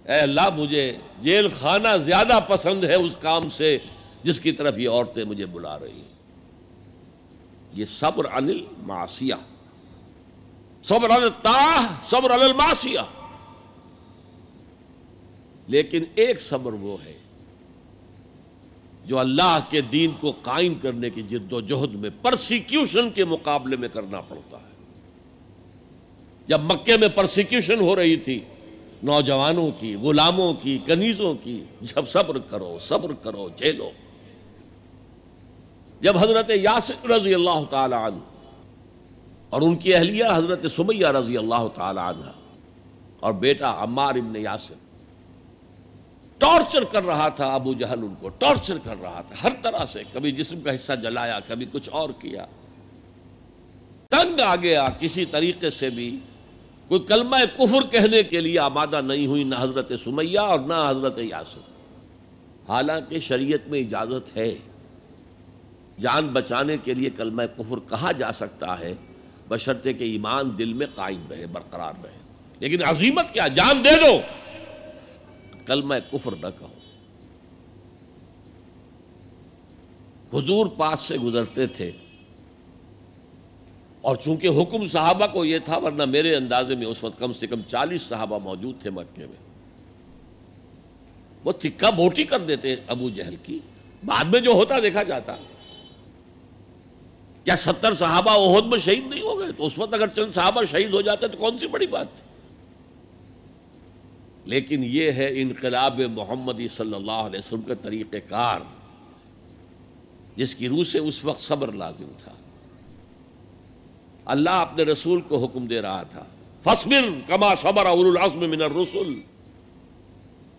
Speaker 1: اے اللہ مجھے جیل خانہ زیادہ پسند ہے اس کام سے جس کی طرف یہ عورتیں مجھے بلا رہی ہیں۔ یہ صبر عن المعصیہ۔ صبر عن الطاعہ، صبر عن المعصیہ۔ لیکن ایک صبر وہ ہے جو اللہ کے دین کو قائم کرنے کی جد و جہد میں پرسیکیوشن کے مقابلے میں کرنا پڑتا ہے۔ جب مکے میں پرسیکیوشن ہو رہی تھی نوجوانوں کی، غلاموں کی، کنیزوں کی، جب صبر کرو صبر کرو، جھیلو۔ جب حضرت یاسر رضی اللہ تعالی عنہ اور ان کی اہلیہ حضرت سمیہ رضی اللہ تعالی عنہ اور بیٹا عمار ابن یاسر، ٹارچر کر رہا تھا ابو جہل ان کو، ٹارچر کر رہا تھا، ہر طرح سے، کبھی جسم کا حصہ جلایا، کبھی کچھ اور کیا۔ تنگ آ گیا کسی طریقے سے بھی۔ کوئی کلمہ کفر کہنے کے لیے آمادہ نہیں ہوئی، نہ حضرت سمیہ اور نہ حضرت یاسر۔ حالانکہ شریعت میں اجازت ہے۔ جان بچانے کے لیے کلمہ کفر کہا جا سکتا ہے بشرطے کہ ایمان دل میں قائم رہے، برقرار رہے۔ لیکن عظیمت کیا؟ جان دے دو۔ کلمہ کفر نہ کہو۔ حضور پاس سے گزرتے تھے۔ اور چونکہ حکم صحابہ کو یہ تھا، ورنہ میرے اندازے میں اس وقت کم سے کم چالیس صحابہ موجود تھے مکے میں۔ وہ تکا بوٹی کر دیتے ابو جہل کی۔ بعد میں جو ہوتا دیکھا جاتا۔ کیا ستر صحابہ عہد میں شہید نہیں ہو گئے؟ تو اس وقت اگر چند صحابہ شہید ہو جاتے تو کون سی بڑی بات تھی؟ لیکن یہ ہے انقلاب محمدی صلی اللہ علیہ وسلم کا طریقہ کار، جس کی روح سے اس وقت صبر لازم تھا۔ اللہ اپنے رسول کو حکم دے رہا تھا۔ فصبر کما صبر اول العزم من الرسل۔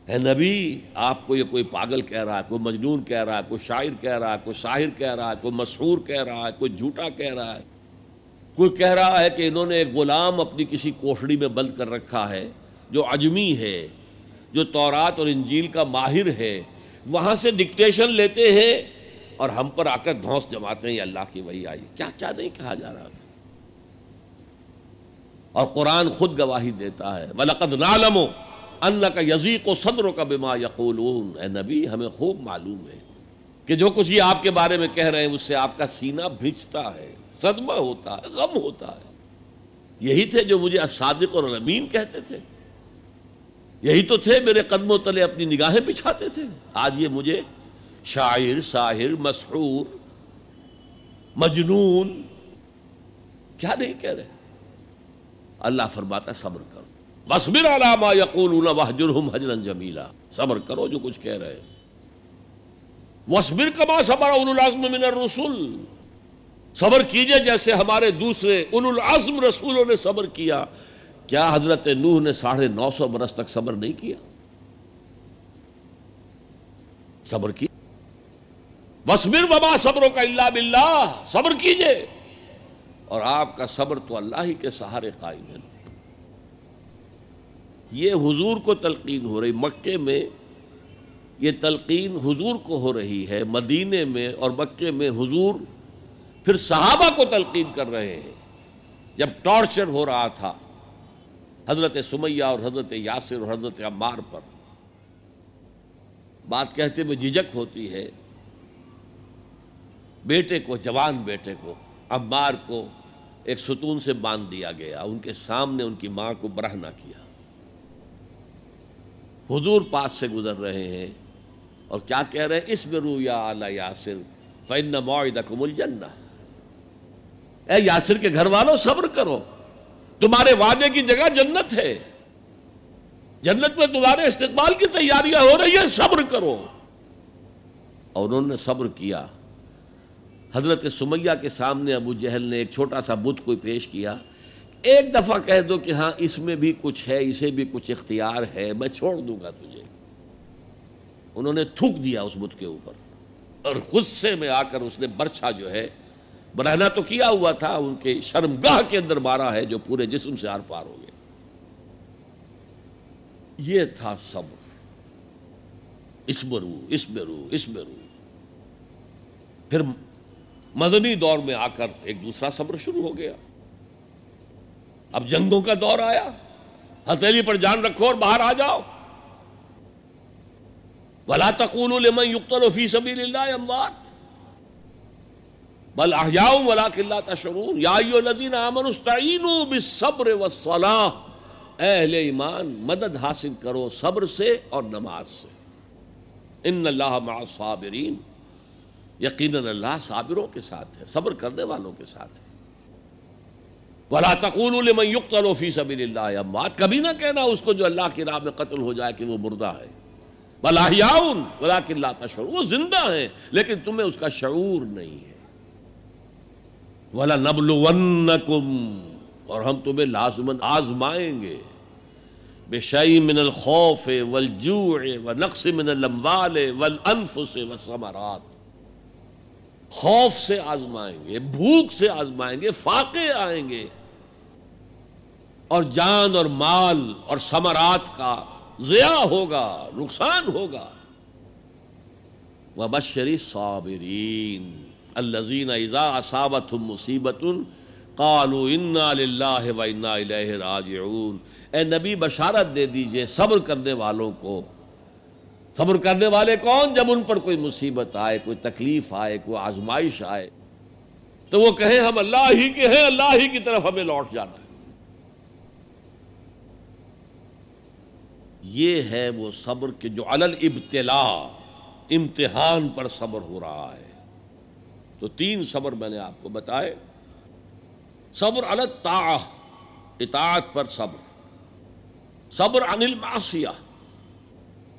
Speaker 1: اے نبی، آپ کو یہ کوئی پاگل کہہ رہا ہے، کوئی مجنون کہہ رہا ہے، کوئی شاعر کہہ رہا ہے، کوئی شاعر کہہ رہا ہے، کوئی مشہور کہہ رہا ہے، کوئی جھوٹا کہہ رہا ہے۔ کوئی کہہ رہا ہے کہ انہوں نے ایک غلام اپنی کسی کوشڑی میں بند کر رکھا ہے، جو عجمی ہے، جو تورات اور انجیل کا ماہر ہے۔ وہاں سے ڈکٹیشن لیتے ہیں اور ہم پر آ کر دھوس جماتے ہیں، یہ اللہ کی وہی آئی۔ کیا کیا نہیں کہا جا رہا تھا؟ اور قرآن خود گواہی دیتا ہے۔ وَلَقَدْ نَعْلَمُ أَنَّكَ يَزِيقُ صَدْرُكَ بِمَا يَقُولُونَ۔ اے نبی، ہمیں خوب معلوم ہے کہ جو کچھ یہ آپ کے بارے میں کہہ رہے ہیں، اس سے آپ کا سینہ بھیجتا ہے، صدمہ ہوتا ہے، غم ہوتا ہے۔ یہی تھے جو مجھے صادق اور امین کہتے تھے۔ یہی تو تھے میرے قدموں تلے اپنی نگاہیں بچھاتے تھے۔ آج یہ مجھے شاعر، ساحر، مسحور، مجنون، کیا نہیں کہہ رہے؟ اللہ فرماتا صبر کرو۔ بسبر علامہ یقول وحجرہم حجرن جمیلا صبر کرو جو کچھ کہہ رہے وصبر کما صبر اولو العظم من الرسول صبر کیجیے جیسے ہمارے دوسرے اولو العظم رسولوں نے صبر کیا۔ کیا حضرت نوح نے ساڑھے نو سو برس تک صبر نہیں کیا؟ صبر کی۔ وسبر وبا صبروں کا اللہ باللہ صبر کیجیے۔ اور آپ کا صبر تو اللہ ہی کے سہارے قائم ہے۔ یہ حضور کو تلقین ہو رہی، مکے میں یہ تلقین حضور کو ہو رہی ہے، مدینے میں اور مکے میں حضور پھر صحابہ کو تلقین کر رہے ہیں۔ جب ٹارچر ہو رہا تھا حضرت سمیہ اور حضرت یاسر اور حضرت عمار پر، بات کہتے میں جھجک ہوتی ہے، بیٹے کو، جوان بیٹے کو عمار کو ایک ستون سے باندھ دیا گیا، ان کے سامنے ان کی ماں کو برہنا کیا۔ حضور پاس سے گزر رہے ہیں اور کیا کہہ رہے ہیں؟ اس میں رو یا یاسر فن معدکم الجنہ اے یاسر کے گھر والوں، صبر کرو۔ تمہارے وعدے کی جگہ جنت ہے۔ جنت میں تمہارے استقبال کی تیاریاں ہو رہی ہیں، صبر کرو۔ اور انہوں نے صبر کیا۔ حضرت سمیہ کے سامنے ابو جہل نے ایک چھوٹا سا بت کوئی پیش کیا، ایک دفعہ کہہ دو کہ ہاں اس میں بھی کچھ ہے، اسے بھی کچھ اختیار ہے، میں چھوڑ دوں گا تجھے۔ انہوں نے تھوک دیا اس بت کے اوپر۔ اور غصے میں آ کر اس نے برچھا جو ہے برہنا تو کیا ہوا تھا، ان کے شرمگاہ کے اندر مارا ہے جو پورے جسم سے آر پار ہو گیا یہ تھا صبر۔ اس برو اس برو پھر مدنی دور میں آ کر ایک دوسرا صبر شروع ہو گیا۔ اب جنگوں کا دور آیا۔ ہتھیلی پر جان رکھو اور باہر آ جاؤ۔ ولا تقول لمن يقتل في سبيل الله اموات بل احياء ولكن لا تشعرون۔ يا ايها الذين امنوا استعينوا بالصبر والصلاه اہل ایمان، مدد حاصل کرو صبر سے اور نماز سے۔ ان اللہ مع صابرین یقیناً اللہ صابروں کے ساتھ ہے، صبر کرنے والوں کے ساتھ ہے۔ ولا تقول لمن يقتل في سبيل الله۔ اموات کبھی نہ کہنا اس کو جو اللہ کی راہ میں قتل ہو جائے کہ وہ مردہ ہے۔ بلاحیاؤن ولكن لا تشعرون۔ وہ زندہ ہیں لیکن تمہیں اس کا شعور نہیں ہے۔ ولا نبلونکم اور ہم تمہیں لازمن آزمائیں گے۔ بے شعی من الخوف والجوع ونقص من الاموال والانفس والثمرات۔ خوف سے آزمائیں گے، بھوک سے آزمائیں گے، فاقے آئیں گے۔ اور جان اور مال اور ثمرات کا ضیاء ہوگا، نقصان ہوگا۔ وبشری صابرین الزین اذا اصابتهم مصیبت قالوا انا للہ و انا الیہ راجعون۔ اے نبی بشارت دے دیجیے، صبر کرنے والوں کو صبر کرنے والے کون جب ان پر کوئی مصیبت آئے، کوئی تکلیف آئے، کوئی آزمائش آئے؟ تو وہ کہیں ہم اللہ ہی کے ہیں، اللہ ہی کی طرف ہمیں لوٹ جانا ہے۔ یہ ہے وہ صبر کہ جو علل ابتلا امتحان پر صبر ہو رہا ہے۔ تو تین صبر میں نے آپ کو بتائے۔ صبر اطاعت پر صبر۔ صبر عن المعصیہ۔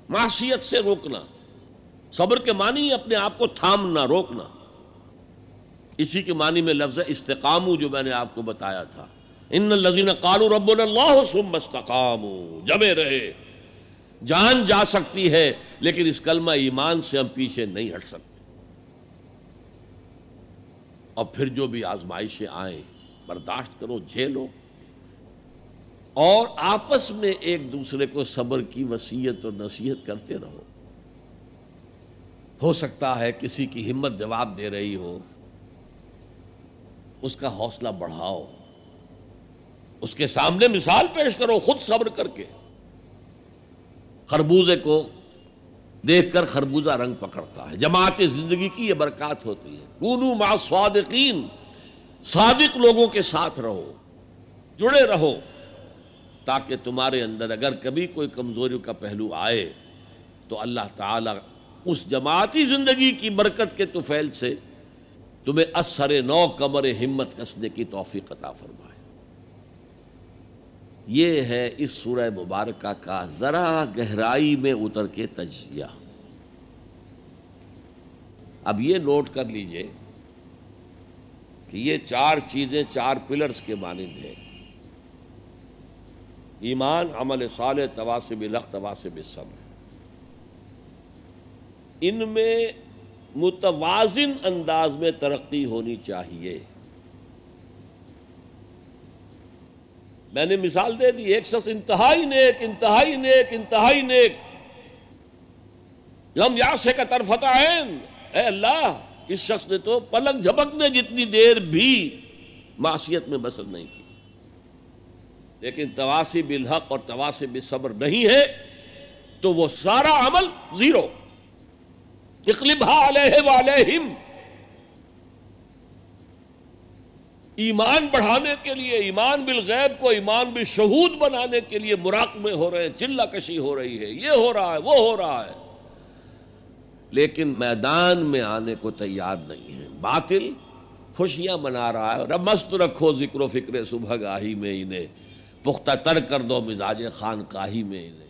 Speaker 1: معصیت سے روکنا، صبر کے معنی اپنے آپ کو تھامنا، روکنا۔ اسی کے معنی میں لفظ استقامو جو میں نے آپ کو بتایا تھا۔ ان الذین قالوا ربنا اللہ ثم استقاموا جمے رہے۔ جان جا سکتی ہے، لیکن اس کلمہ ایمان سے ہم پیچھے نہیں ہٹ سکتے۔ اور پھر جو بھی آزمائشیں آئیں، برداشت کرو، جھیلو۔ اور آپس میں ایک دوسرے کو صبر کی وسیعت اور نصیحت کرتے رہو۔ ہو سکتا ہے کسی کی ہمت جواب دے رہی ہو، اس کا حوصلہ بڑھاؤ، اس کے سامنے مثال پیش کرو، خود صبر کر کے۔ خربوزے کو دیکھ کر خربوزہ رنگ پکڑتا ہے۔ جماعت زندگی کی یہ برکات ہوتی ہے۔ کونو ما صادقین، صادق لوگوں کے ساتھ رہو، جڑے رہو۔ تاکہ تمہارے اندر اگر کبھی کوئی کمزوری کا پہلو آئے، تو اللہ تعالی اس جماعتی زندگی کی برکت کے توفیل سے تمہیں اثر نو کمر ہمت کسنے کی توفیق عطا فرمائے۔ یہ ہے اس سورہ مبارکہ کا ذرا گہرائی میں اتر کے تجزیہ۔ اب یہ نوٹ کر لیجیے کہ یہ چار چیزیں، چار پلرز کے مانند ہیں۔ ایمان، عمل صالح تواسب لخ تواسب صبر۔ ان میں متوازن انداز میں ترقی ہونی چاہیے۔ میں نے مثال دے دی، ایک شخص انتہائی نیک انتہائی نیک انتہائی نیک۔ ہم یا سے کا طرف اے اللہ، اس شخص نے تو پلک جھپکنے جتنی دیر بھی معصیت میں بسر نہیں کی۔ لیکن تواسی بالحق اور تواسی بالصبر نہیں ہے، تو وہ سارا عمل زیرو۔ اقلبہ علیہ ایمان بڑھانے کے لیے، ایمان بالغیب کو ایمان بالشہود بنانے کے لیے مراقبے ہو رہے ہیں، چلہ کشی ہو رہی ہے، یہ ہو رہا ہے، وہ ہو رہا ہے۔ لیکن میدان میں آنے کو تیار نہیں ہے۔ باطل خوشیاں منا رہا ہے مست رکھو ذکر و فکر صبح گاہی میں انہیں۔ پختہ تر کر دو مزاج خان کاہی میں انہیں۔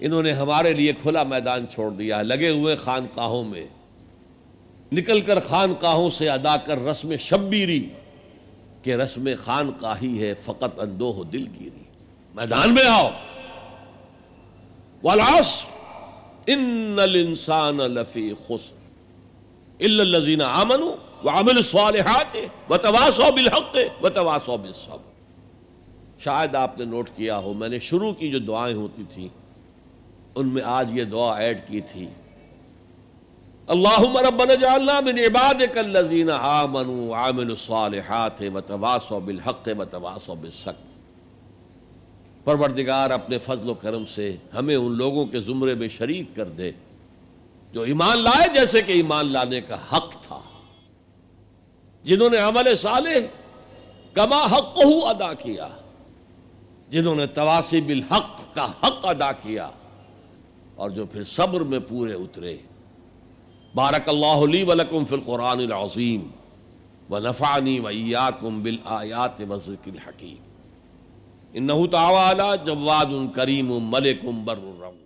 Speaker 1: انہوں نے ہمارے لیے کھلا میدان چھوڑ دیا، لگے ہوئے خان کاہوں میں۔ نکل کر خان کاہوں سے ادا کر رسم شبیری، کہ رسم خان کاہی ہے فقط اندو ہو دل گیری۔ میدان میں آؤ۔ والاس ان الانسان لفی خسر۔ الا الذين امنوا وعملوا الصالحات وتواصوا بالحق وتواصوا بالصبر۔ شاید آپ نے نوٹ کیا ہو، میں نے شروع کی جو دعائیں ہوتی تھیں، ان میں آج یہ دعا ایڈ کی تھی۔ اللہم ربنا جعلنا من عبادك الذين آمنوا وعملوا الصالحات وتواصوا بالحق وتواصوا بالصبر۔ پروردگار اپنے فضل و کرم سے ہمیں ان لوگوں کے زمرے میں شریک کر دے، جو ایمان لائے جیسے کہ ایمان لانے کا حق تھا۔ جنہوں نے عمل صالح کما حق ادا کیا۔ جنہوں نے تواسی بالحق کا حق ادا کیا اور جو پھر صبر میں پورے اترے۔ بارک اللہ لی ولکم فی القرآن العظیم و نفعنی و ایاکم بالآیات و الحکیم۔ انہو تعالی جواد کریم ملک بر الرحم